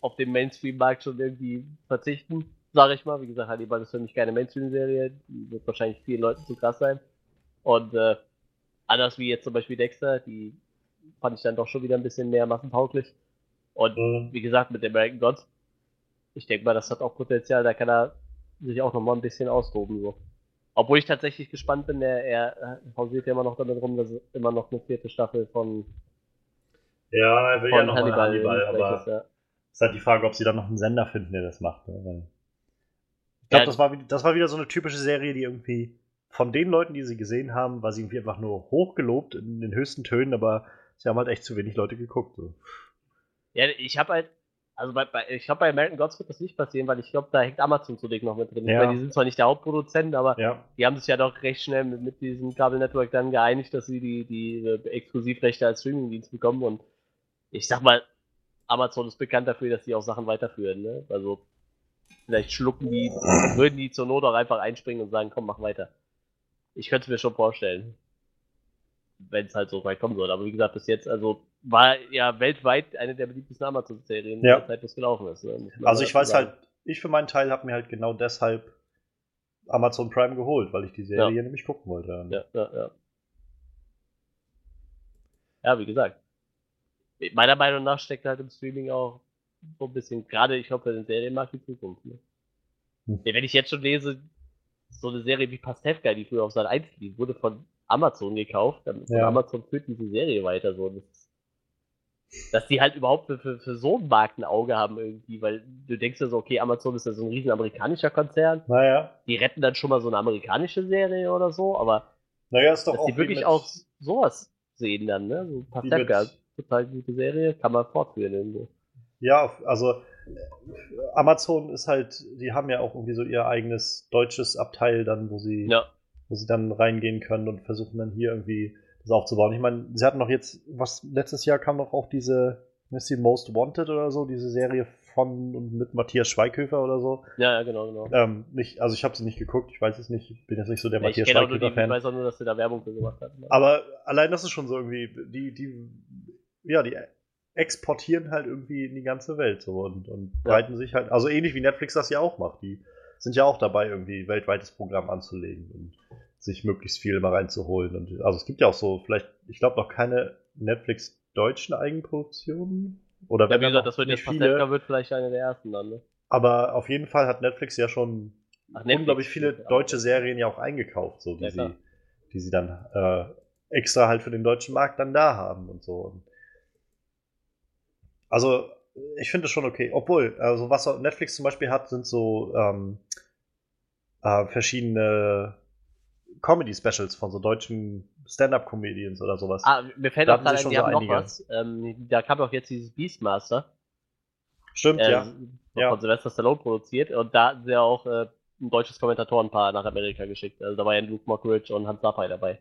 auf den Mainstream-Markt schon irgendwie verzichten, sage ich mal. Wie gesagt, Hannibal ist für mich keine Mainstream-Serie, die wird wahrscheinlich vielen Leuten zu krass sein. Und äh, anders wie jetzt zum Beispiel Dexter, die fand ich dann doch schon wieder ein bisschen mehr massentauglich. Und Mhm. wie gesagt, mit American Gods, ich denke mal, das hat auch Potenzial, da kann er sich auch noch mal ein bisschen austoben. So. Obwohl ich tatsächlich gespannt bin, er, er hausiert ja immer noch damit rum, dass es immer noch eine vierte Staffel von, Ja, er will ja von noch mal Hannibal, Hannibal, aber ist. Ja. ist halt die Frage, ob sie dann noch einen Sender finden, der das macht. ne? Ich glaube, Ja, das, war, das war wieder so eine typische Serie, die irgendwie von den Leuten, die sie gesehen haben, war sie irgendwie einfach nur hochgelobt in den höchsten Tönen, aber sie haben halt echt zu wenig Leute geguckt. So. ja, ich habe halt, also bei, bei, ich glaube, bei American Gods wird das nicht passieren, weil ich glaube, da hängt Amazon zu dick noch mit drin. Ja. Ich meine, die sind zwar nicht der Hauptproduzent, aber Ja, die haben sich ja doch recht schnell mit, mit diesem Kabel-Network dann geeinigt, dass sie die, die äh, Exklusivrechte als Streamingdienst bekommen und ich sag mal, Amazon ist bekannt dafür, dass die auch Sachen weiterführen, ne? Also vielleicht schlucken die, würden die zur Not auch einfach einspringen und sagen, komm, mach weiter. Ich könnte es mir schon vorstellen. Wenn es halt so weit kommen soll. Aber wie gesagt, bis jetzt, also war ja weltweit eine der beliebtesten Amazon-Serien, Ja. der Zeit, was gelaufen ist. Ne? Also ich weiß sagen. halt, ich für meinen Teil habe mir halt genau deshalb Amazon Prime geholt, weil ich die Serie Ja. nämlich gucken wollte. Ja, ja, ja. Ja, wie gesagt. Meiner Meinung nach steckt halt im Streaming auch so ein bisschen, gerade ich hoffe, in Serienmarkt die Zukunft. Ne? Hm. Wenn ich jetzt schon lese, so eine Serie wie Pastewka, die früher auf Sat 1 lief, wurde von Amazon gekauft, dann Ja. Amazon führt diese Serie weiter so. Das, dass die halt überhaupt für, für, für so einen Markt ein Auge haben irgendwie, weil du denkst ja so, okay, Amazon ist ja so ein riesen amerikanischer Konzern, Naja, die retten dann schon mal so eine amerikanische Serie oder so, aber naja, ist doch dass auch die wirklich mit- auch sowas sehen dann, ne? So Pastewka, total gute Serie, kann man fortführen irgendwo. Ja, also Amazon ist halt, die haben ja auch irgendwie so ihr eigenes deutsches Abteil dann, wo sie, Ja, wo sie dann reingehen können und versuchen dann hier irgendwie das aufzubauen. Ich meine, sie hatten noch jetzt, was letztes Jahr kam noch auch diese, ist die Most Wanted oder so, diese Serie von und mit Matthias Schweighöfer oder so. Ja, ja, genau, genau. Ähm, nicht, also ich habe sie nicht geguckt, ich weiß es nicht, ich bin jetzt nicht so der Ja, Matthias die, ich Schweighöfer-Fan. weiß auch nur, dass sie da Werbung für gemacht hat. ne? Aber allein das ist schon so irgendwie, die, die, ja, die exportieren halt irgendwie in die ganze Welt so und, und Ja. breiten sich halt, also ähnlich wie Netflix das ja auch macht. Die sind ja auch dabei, irgendwie weltweites Programm anzulegen und sich möglichst viel immer reinzuholen. Und also es gibt ja auch so, vielleicht, ich glaube noch keine Netflix-deutschen Eigenproduktionen. Oder Ja, wenn wie gesagt, das wird jetzt viele. wird vielleicht eine der ersten dann, ne? Aber auf jeden Fall hat Netflix ja schon Ach, Netflix. unglaublich viele deutsche. Serien ja auch eingekauft, so die, Ja, sie, die sie dann äh, extra halt für den deutschen Markt dann da haben und so. Und also ich finde es schon okay. Obwohl, also was auch Netflix zum Beispiel hat, sind so ähm, äh, verschiedene Comedy-Specials von so deutschen Stand-up-Comedians oder sowas. Ah, mir fällt Da auch gerade ein, die so haben noch was. Ähm, da kam doch jetzt dieses Beastmaster. Stimmt, äh, ja. Von Ja. Sylvester Stallone produziert. Und da hatten sie ja auch äh, ein deutsches Kommentatorenpaar nach Amerika geschickt. Also da war ja Luke Mockridge und Hans Sapai dabei.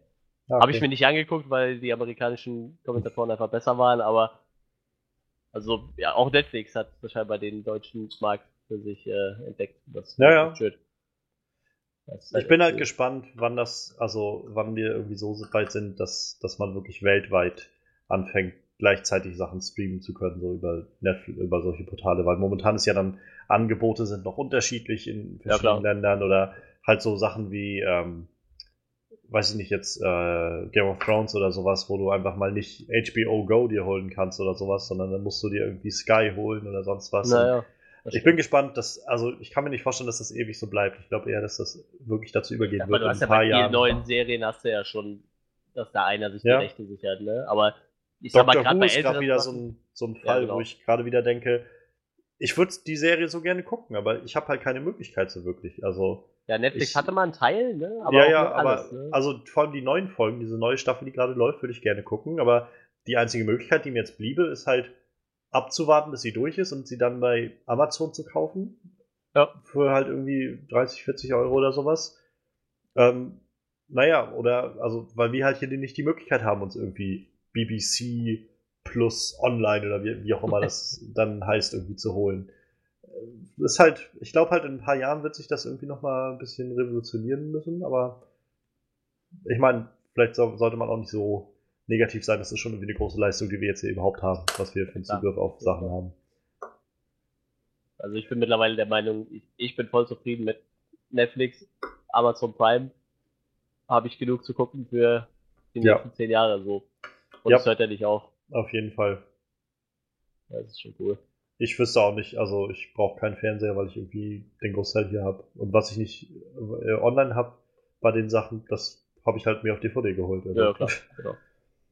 Ah, Habe ich okay. mir nicht angeguckt, weil die amerikanischen Kommentatoren einfach besser waren, aber also ja, auch Netflix hat wahrscheinlich den deutschen Markt für sich äh, entdeckt. Das Ja, ja. ist schön. Das, Ich bin halt cool. gespannt, wann das, also wann wir irgendwie so weit sind, dass, dass man wirklich weltweit anfängt, gleichzeitig Sachen streamen zu können, so über Netflix, über solche Portale, weil momentan ist ja dann Angebote sind noch unterschiedlich in Ja, verschiedenen klar. Ländern oder halt so Sachen wie, ähm, weiß ich nicht, jetzt äh, Game of Thrones oder sowas, wo du einfach mal nicht HBO Go dir holen kannst oder sowas, sondern dann musst du dir irgendwie Sky holen oder sonst was. Naja. ich bin gespannt, dass, also ich kann mir nicht vorstellen, dass das ewig so bleibt. Ich glaube eher, dass das wirklich dazu übergehen Ja, aber wird du in hast ein ja paar bei Jahren. neuen Serien hast du ja schon, dass da einer sich Ja. die Rechte sichert, ne? Aber ich sag mal, Dr. gerade bei ist gerade wieder so ein, so ein Ja, Fall, genau. wo ich gerade wieder denke, ich würde die Serie so gerne gucken, aber ich habe halt keine Möglichkeit so wirklich. Also, Ja, Netflix ich- hatte mal einen Teil, ne? Aber ja, ja, aber alles, ne? also vor allem die neuen Folgen, diese neue Staffel, die gerade läuft, würde ich gerne gucken, aber die einzige Möglichkeit, die mir jetzt bliebe, ist halt abzuwarten, bis sie durch ist und sie dann bei Amazon zu kaufen. Ja. Für halt irgendwie 30, 40 Euro oder sowas. Ähm, naja, oder, also, weil wir halt hier nicht die Möglichkeit haben, uns irgendwie BBC plus online oder wie, wie auch immer das [LAUGHS] dann heißt, irgendwie zu holen. Ist halt, ich glaube halt in ein paar Jahren wird sich das irgendwie nochmal ein bisschen revolutionieren müssen, aber ich meine, vielleicht so, sollte man auch nicht so negativ sein, das ist schon irgendwie eine große Leistung, die wir jetzt hier überhaupt haben, was wir für einen. Zugriff auf Sachen haben. Also ich bin mittlerweile der Meinung, ich, ich bin voll zufrieden mit Netflix, Amazon Prime. Habe ich genug zu gucken für die Ja. nächsten zehn Jahre so. Und Ja. das hört ja nicht auf. Auf jeden Fall. Das ist schon cool. Ich wüsste auch nicht, also ich brauche keinen Fernseher, weil ich irgendwie den Großteil hier habe. Und was ich nicht äh, online habe bei den Sachen, das habe ich halt mir auf DVD geholt. Also. Ja, klar. Genau.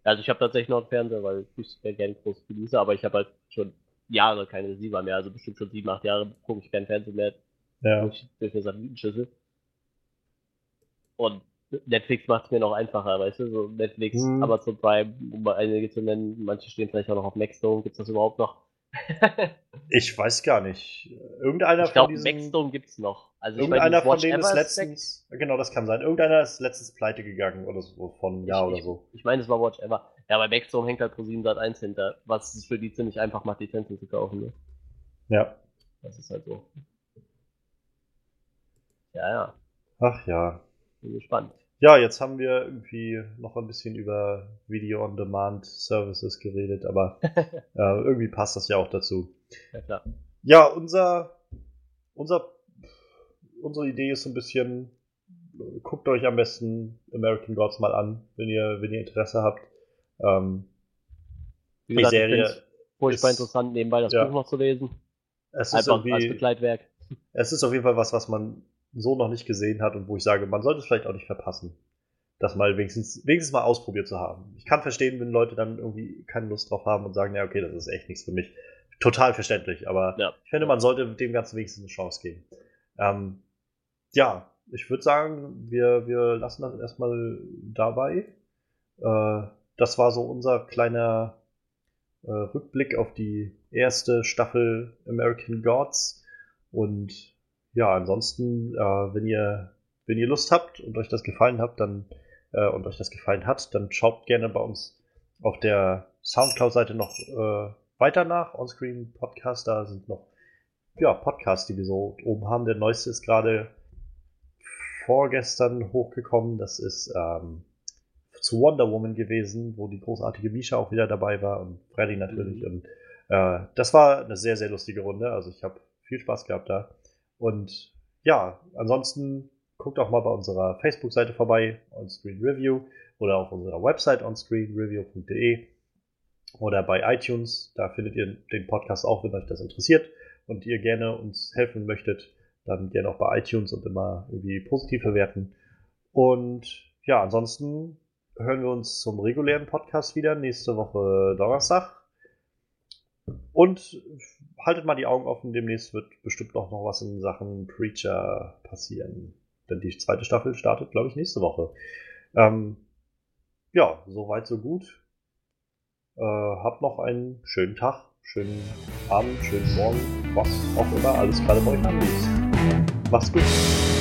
Also ich habe tatsächlich noch einen Fernseher, weil ich wäre gerne groß genieße, aber ich habe halt schon Jahre keine Receiver mehr, also bestimmt schon sieben, acht Jahre gucke ich keinen Fernseher mehr Ja. durch, durch eine Satellitenschüssel. Und Netflix macht es mir noch einfacher, weißt du? So Netflix, Hm. Amazon Prime, um einige zu nennen, manche stehen vielleicht auch noch auf Maxdome, gibt's das überhaupt noch? Ich weiß gar nicht. Irgendeiner ich glaube, von diesen. Maxdome gibt's noch. Also Irgendeiner von denen ist letztens. Genau, das kann sein. Irgendeiner ist letztens pleite gegangen oder so, von ich, oder ich, so. Ich meine, es war Watch Ever. Ja, bei Maxdome hängt halt ProSieben Sat 1 hinter, was es für die ziemlich einfach macht, Lizenzen zu kaufen. Ne? Ja. Das ist halt so. Ja, ja, Ach ja. bin gespannt. Ja, jetzt haben wir irgendwie noch ein bisschen über Video-on-Demand-Services geredet, aber [LAUGHS] äh, irgendwie passt das ja auch dazu. Ja, klar. Ja, unser, unser, unsere Idee ist so ein bisschen, guckt euch am besten American Gods mal an, wenn ihr, wenn ihr Interesse habt. Ähm, Wie die gesagt, ich Serie find's furchtbar ist- interessant, nebenbei das ja. Buch noch zu lesen. es ist Einfach als irgendwie, Begleitwerk. es ist auf jeden Fall was, was man so noch nicht gesehen hat und wo ich sage, man sollte es vielleicht auch nicht verpassen, das mal wenigstens, wenigstens mal ausprobiert zu haben. Ich kann verstehen, wenn Leute dann irgendwie keine Lust drauf haben und sagen, ja, okay, das ist echt nichts für mich. Total verständlich, aber Ja. ich finde, man sollte dem Ganzen wenigstens eine Chance geben. Ähm, ja, ich würde sagen, wir, wir lassen das erstmal dabei. Äh, das war so unser kleiner äh, Rückblick auf die erste Staffel American Gods. Und ja, ansonsten, äh, wenn ihr, wenn ihr Lust habt und euch das gefallen habt, dann äh, und euch das gefallen hat, dann schaut gerne bei uns auf der Soundcloud-Seite noch äh, weiter nach. Onscreen Podcast, da sind noch ja, Podcasts, die wir so oben haben. Der neueste ist gerade vorgestern hochgekommen. Das ist ähm, zu Wonder Woman gewesen, wo die großartige Misha auch wieder dabei war und Freddy natürlich. Mhm. Und äh, das war eine sehr, sehr lustige Runde. Also ich habe viel Spaß gehabt da. Und ja, ansonsten guckt auch mal bei unserer Facebook-Seite vorbei, Onscreen Review, oder auf unserer Website onscreenreview.de oder bei iTunes. Da findet ihr den Podcast auch, wenn euch das interessiert und ihr gerne uns helfen möchtet, dann gerne auch bei iTunes und immer irgendwie positiv verwerten. Und ja, ansonsten hören wir uns zum regulären Podcast wieder nächste Woche Donnerstag. Und haltet mal die Augen offen, demnächst wird bestimmt auch noch was in Sachen Preacher passieren. Denn die zweite Staffel startet, glaube ich, nächste Woche. Ähm, ja, soweit, so gut. Äh, habt noch einen schönen Tag, schönen Abend, schönen Morgen, was auch immer alles gerade bei euch anliegt. Macht's gut.